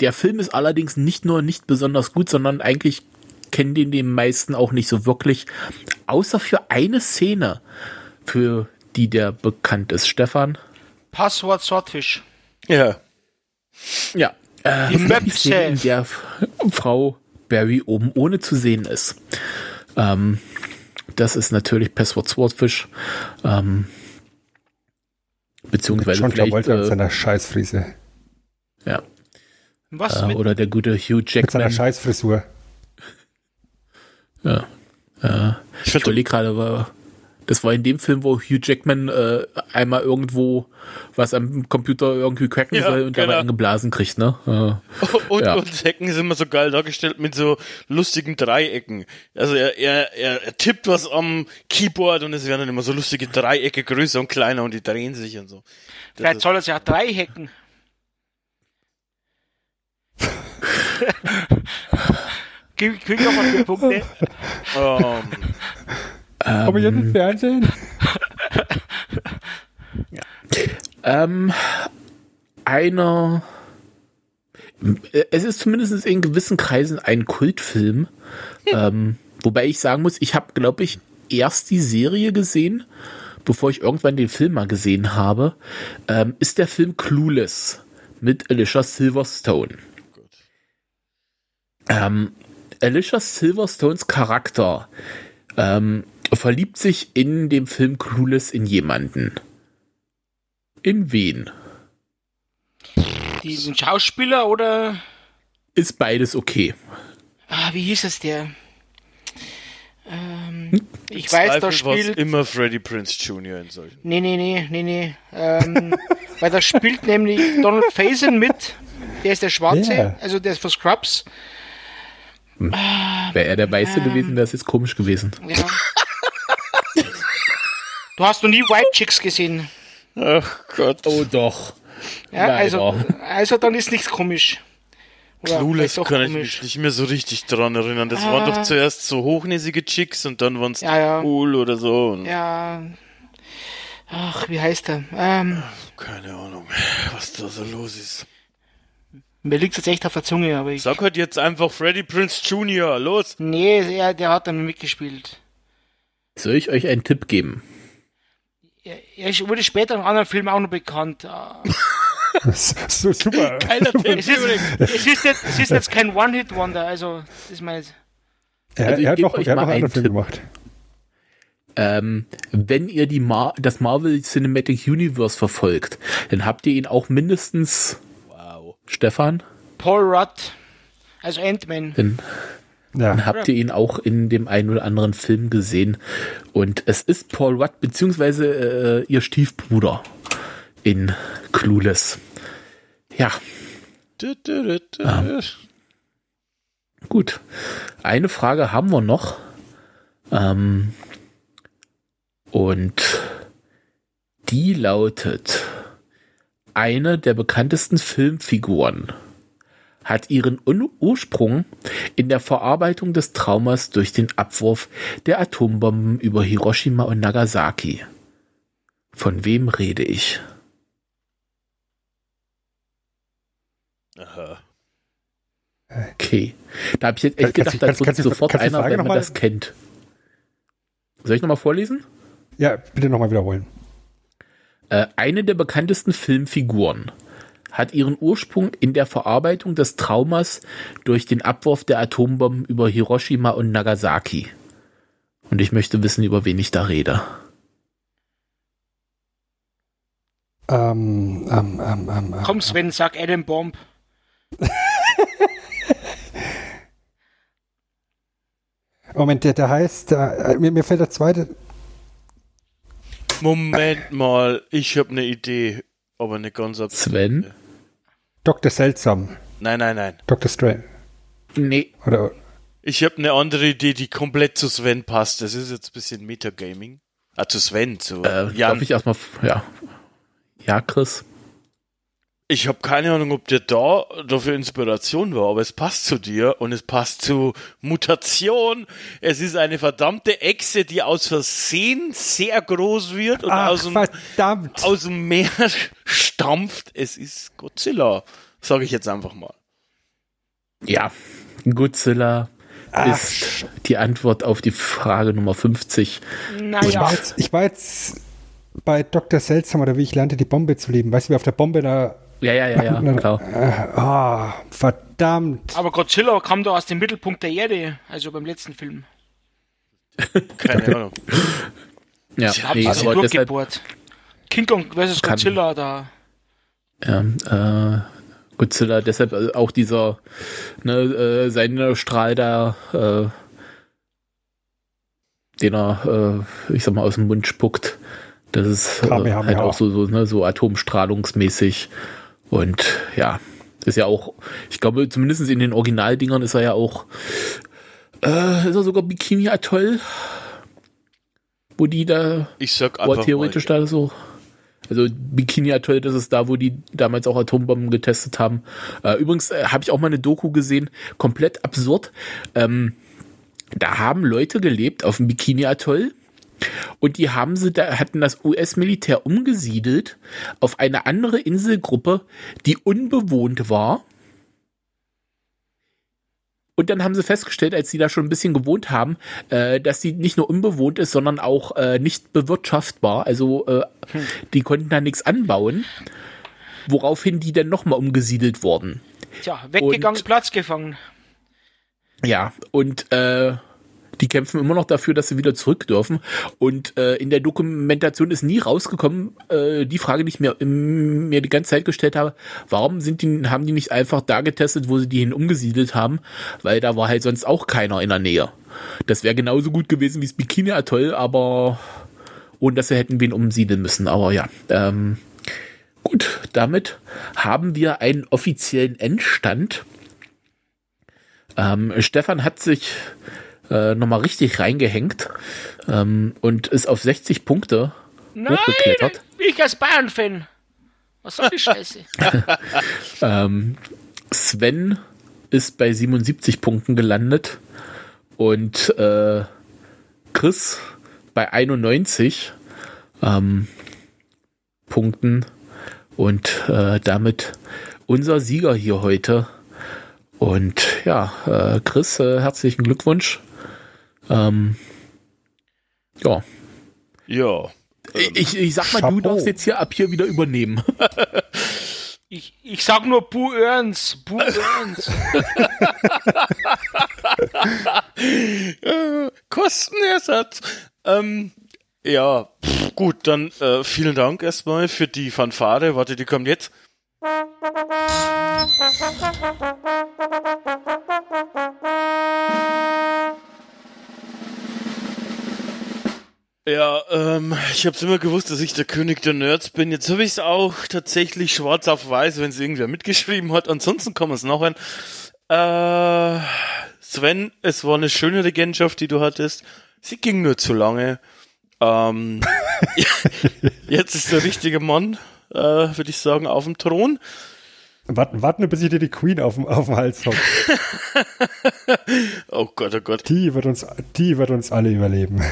D: der Film ist allerdings nicht nur nicht besonders gut, sondern eigentlich kennen den die meisten auch nicht so wirklich. Außer für eine Szene, für die der bekannt ist. Stefan?
C: Passwort Swordfish.
A: Ja.
D: Ja. Äh,
C: Die
D: die
C: Möpse.
D: Szene, in der Frau Barry oben ohne zu sehen ist. Ähm, das ist natürlich Password Swordfish. Ähm, beziehungsweise
B: John
D: vielleicht
B: Travolta mit
D: äh,
B: seiner Scheißfrise.
D: ja,
C: Was
D: äh, oder der gute Hugh
B: Mit seiner
D: Jackman.
B: Scheißfrisur.
D: Ja. Äh,
A: Ich
D: überlege gerade, das war in dem Film, wo Hugh Jackman äh, einmal irgendwo was am Computer irgendwie cracken
A: Ja,
D: soll und dabei
A: genau.
D: eingeblasen kriegt, ne? Äh,
A: Und,
D: Ja.
A: und Hecken sind immer so geil dargestellt mit so lustigen Dreiecken. Also er, er, er, er tippt was am Keyboard und es werden dann immer so lustige Dreiecke größer und kleiner und die drehen sich und so. Das
C: Vielleicht soll es ja drei hacken. Krieg krieg ich noch mal vier Punkte.
A: ähm,
B: Aber jetzt im Fernsehen?
D: Ähm, einer. Es ist zumindest in gewissen Kreisen ein Kultfilm. ähm, wobei ich sagen muss, ich habe, glaube ich, erst die Serie gesehen, bevor ich irgendwann den Film mal gesehen habe. Ähm, ist der Film Clueless mit Alicia Silverstone. Ähm, Alicia Silverstones Charakter ähm, verliebt sich in dem Film Clueless in jemanden. In wen?
C: Die, den Schauspieler oder.
D: Ist beides okay.
C: Ah, wie hieß es der? Ähm, ich weiß, da spielt.
A: immer Freddie Prince Jr. in solchen.
C: Nee, nee, nee, nee, nee. Ähm, weil da spielt nämlich Donald Faison mit. Der ist der Schwarze,
B: Ja.
C: also der ist für Scrubs.
D: Wäre er der Weiße gewesen, wäre es jetzt komisch gewesen.
C: Ja. Du hast noch nie White Chicks gesehen.
A: Ach Gott.
D: Oh doch.
C: Ja, also,
D: Leider.
C: also dann ist nichts komisch. Oder
A: Clueless kann ich mich nicht mehr so richtig dran erinnern. Das waren doch zuerst so hochnäsige Chicks und dann waren es
C: Ja, ja.
A: cool oder so.
C: Ja. Ach, wie heißt er? Ähm,
A: Keine Ahnung, was da so los ist.
C: Mir liegt jetzt echt auf der Zunge, aber ich.
A: Sag halt jetzt einfach Freddie Prince Jr. Los.
C: Nee, der, der hat dann mitgespielt.
D: Soll ich euch einen Tipp geben?
C: Er, er wurde später in anderen Filmen auch noch bekannt.
B: So super.
A: Keiner Tipp
C: Es ist, es ist, jetzt, es ist jetzt kein One-Hit-Wonder, also, das ist mein.
B: Er,
D: Also ich
B: er hat noch, er hat noch einen Film
D: Tipp.
B: gemacht.
D: Ähm, wenn ihr die Mar das Marvel Cinematic Universe verfolgt, dann habt ihr ihn auch mindestens. Stefan,
C: Paul Rudd, also Ant-Man.
D: dann
B: Ja.
D: habt ihr ihn auch in dem einen oder anderen Film gesehen. Und es ist Paul Rudd, beziehungsweise äh, ihr Stiefbruder in Clueless. Ja,
A: Du, du, du, du.
D: Ah. Gut. Eine Frage haben wir noch. Ähm, und die lautet, eine der bekanntesten Filmfiguren hat ihren Un Ursprung in der Verarbeitung des Traumas durch den Abwurf der Atombomben über Hiroshima und Nagasaki. Von wem rede ich?
A: Aha.
D: Okay. Da habe ich jetzt echt gedacht, da
B: du-
D: sofort
B: kannst
D: einer,
B: Frage
D: wenn man
B: mal-
D: das kennt. Soll ich nochmal vorlesen?
B: Ja, bitte nochmal wiederholen.
D: Äh, eine der bekanntesten Filmfiguren hat ihren Ursprung in der Verarbeitung des Traumas durch den Abwurf der Atombomben über Hiroshima und Nagasaki. Und ich möchte wissen, über wen ich da rede.
B: Ähm, ähm, ähm, ähm,
C: Komm, Sven, sag Adam Bomb.
B: Moment, der, der heißt, äh, mir, mir fällt der zweite.
A: Moment mal, ich habe eine Idee, aber nicht ganz ab.
D: Sven?
B: Dr. Seltsam.
A: Nein, nein, nein.
B: Dr. Strange.
D: Nee.
B: Oder,
A: Ich habe eine andere Idee, die komplett zu Sven passt. Das ist jetzt ein bisschen Metagaming. Ah, zu Sven, zu
D: Äh,
A: Jan.
D: darf ich erstmal, ja. Ja, Chris.
A: Ich habe keine Ahnung, ob der da dafür Inspiration war, aber es passt zu dir und es passt zu Mutation. Es ist eine verdammte Echse, die aus Versehen sehr groß wird und
B: ach,
A: aus, dem,
B: verdammt.
A: aus dem Meer stampft. Es ist Godzilla, sage ich jetzt einfach mal.
D: Ja. Godzilla
B: Ach,
D: ist die Antwort auf die Frage Nummer 50.
B: ich,
C: Naja,
B: war jetzt, ich war jetzt bei Dr. Seltsam oder wie ich lernte, die Bombe zu lieben. Weißt du, wie auf der Bombe da.
D: Ja, ja, ja, ja, klar.
B: Äh, ah, verdammt.
C: aber Godzilla kam da aus dem Mittelpunkt der Erde, also beim letzten Film.
A: Keine Ahnung.
D: Ja,
C: Sie haben
D: nee,
C: sich
D: aber deshalb,
C: durchgebohrt. King Kong vs. Godzilla da.
D: ja, äh, Godzilla, deshalb äh, auch dieser, ne, äh, sein Strahl da, äh, den er, äh, ich sag mal, aus dem Mund spuckt. Das ist äh, halt auch so, so, ne, so atomstrahlungsmäßig. Und ja, ist ja auch, ich glaube, zumindest in den Originaldingern ist er ja auch, äh, ist er sogar Bikini Atoll, wo die da
A: Ich sag einfach
D: theoretisch
A: mal,
D: da so. Also Bikini Atoll, das ist da, wo die damals auch Atombomben getestet haben. Äh, übrigens äh, habe ich auch mal eine Doku gesehen, komplett absurd. Ähm, da haben Leute gelebt auf dem Bikini Atoll und die haben sie da hatten das US-Militär umgesiedelt auf eine andere Inselgruppe, die unbewohnt war. Und dann haben sie festgestellt, als sie da schon ein bisschen gewohnt haben, äh, dass sie nicht nur unbewohnt ist, sondern auch äh, nicht bewirtschaftbar. Also äh, die konnten da nichts anbauen. Woraufhin die dann nochmal umgesiedelt wurden.
C: Tja, weggegangen,
D: Und-
C: Platz gefangen.
D: Ja, und äh, die kämpfen immer noch dafür, dass sie wieder zurück dürfen. Und äh, in der Dokumentation ist nie rausgekommen, äh, die Frage, die ich mir, mir die ganze Zeit gestellt habe, warum sind die, haben die nicht einfach da getestet, wo sie die hin umgesiedelt haben? Weil da war halt sonst auch keiner in der Nähe. Das wäre genauso gut gewesen wie das Bikini Atoll, aber ohne dass sie hätten wen umsiedeln müssen. Aber ja, ähm, gut, damit haben wir einen offiziellen Endstand. Ähm, Stefan hat sich äh, nochmal richtig reingehängt ähm, und ist auf 60 Punkte
C: Nein,
D: hochgeklettert.
C: ich als Bayern-Fan. Was soll die Scheiße?
D: Ähm, Sven ist bei 77 Punkten gelandet und äh, Chris bei 91 ähm, Punkten und äh, damit unser Sieger hier heute. Und ja, äh, Chris, äh, herzlichen Glückwunsch. Ähm, ja,
A: Ja.
D: ich, ich sag mal, du
B: Chapeau.
D: darfst jetzt hier ab hier wieder übernehmen.
C: Ich, ich sag nur Bu Earns, Bu Earns.
A: Äh, Kostenersatz. Ähm, ja, pff, gut, dann äh, vielen Dank erstmal für die Fanfare. Warte, die kommt jetzt. Ja, ähm, ich hab's immer gewusst, dass ich der König der Nerds bin. Jetzt habe ich es auch tatsächlich schwarz auf weiß, wenn es irgendwer mitgeschrieben hat. Ansonsten kann man es noch ein. Äh, Sven, es war eine schöne Regentschaft, die du hattest. Sie ging nur zu lange. Ähm, jetzt ist der richtige Mann, äh, würde ich sagen, auf dem Thron.
B: Warten, warten, bis ich dir die Queen auf dem, auf dem Hals hocke.
A: oh Gott, oh Gott.
B: Die wird uns, die wird uns alle überleben.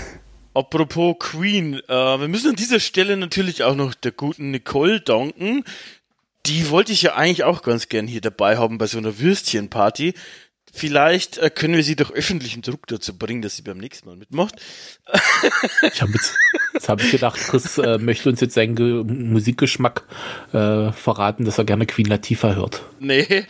A: Apropos Queen, äh, wir müssen an dieser Stelle natürlich auch noch der guten Nicole danken. Die wollte ich ja eigentlich auch ganz gern hier dabei haben bei so einer Würstchenparty. Vielleicht äh, können wir sie durch öffentlichen Druck dazu bringen, dass sie beim nächsten Mal mitmacht.
D: ich habe jetzt, jetzt habe ich gedacht, Chris äh, möchte uns jetzt seinen Ge Musikgeschmack äh, verraten, dass er gerne Queen Latifah hört.
A: Nee,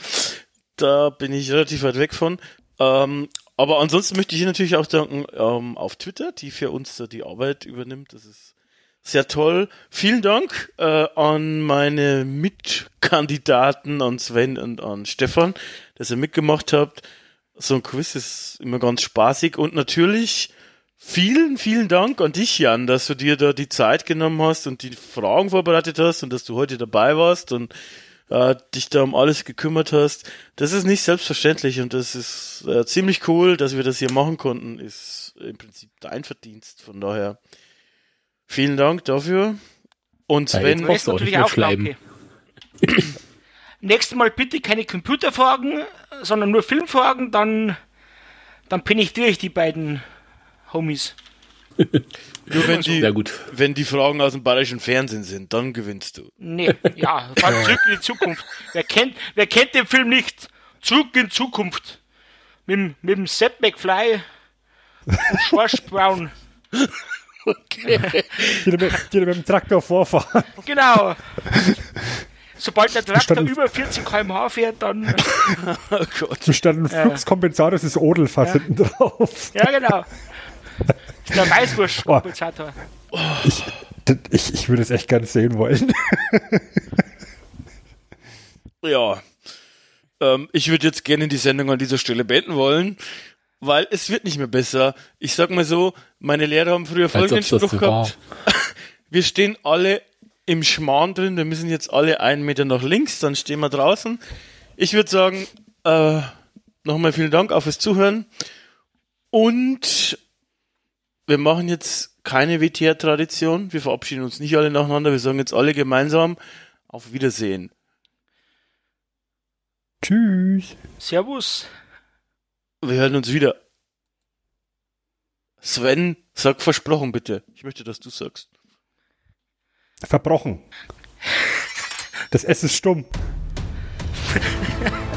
A: da bin ich relativ weit weg von. Ähm, aber ansonsten möchte ich natürlich auch danken ähm, auf Twitter, die für uns da die Arbeit übernimmt. Das ist sehr toll. Vielen Dank äh, an meine Mitkandidaten, an Sven und an Stefan, dass ihr mitgemacht habt. So ein Quiz ist immer ganz spaßig und natürlich vielen, vielen Dank an dich, Jan, dass du dir da die Zeit genommen hast und die Fragen vorbereitet hast und dass du heute dabei warst und äh, dich da um alles gekümmert hast. Das ist nicht selbstverständlich und das ist äh, ziemlich cool, dass wir das hier machen konnten. Ist im Prinzip dein Verdienst. Von daher Vielen Dank dafür. Und Sven,
C: ja, jetzt du natürlich auch danke. Nächstes Mal bitte keine Computerfragen, sondern nur Filmfragen, dann, dann penetriere ich die beiden Homies.
A: Nur wenn die, ja, gut. wenn die Fragen aus dem bayerischen Fernsehen sind, dann gewinnst du.
C: Nee, ja, fahr zurück in die Zukunft. Wer kennt, wer kennt den Film nicht? Zurück in Zukunft. Mit, mit dem Sepp McFly und George Brown.
B: Okay. Die, mit, die mit dem Traktor vorfahren.
C: Genau. Sobald der Traktor über 40 km/h fährt, dann.
B: oh Gott. Stand ein. Fluxkompensator, das ist Odelfass ja. hinten drauf.
C: Ja, genau. Ist der Weißwurstkompensator.
B: Oh. Ich, ich, ich würde es echt gerne sehen wollen.
A: ja. Ähm, ich würde jetzt gerne die Sendung an dieser Stelle beenden wollen weil es wird nicht mehr besser. Ich sag mal so, meine Lehrer haben früher folgenden Spruch gehabt. wir stehen alle im Schmarrn drin, wir müssen jetzt alle einen Meter nach links, dann stehen wir draußen. Ich würde sagen, äh, nochmal vielen Dank auch fürs Zuhören. Und wir machen jetzt keine WTR-Tradition. Wir verabschieden uns nicht alle nacheinander. Wir sagen jetzt alle gemeinsam auf Wiedersehen.
B: Tschüss.
C: Servus.
A: Wir hören uns wieder. Sven, sag versprochen bitte. Ich möchte, dass du sagst.
B: Verbrochen. Das S ist stumm.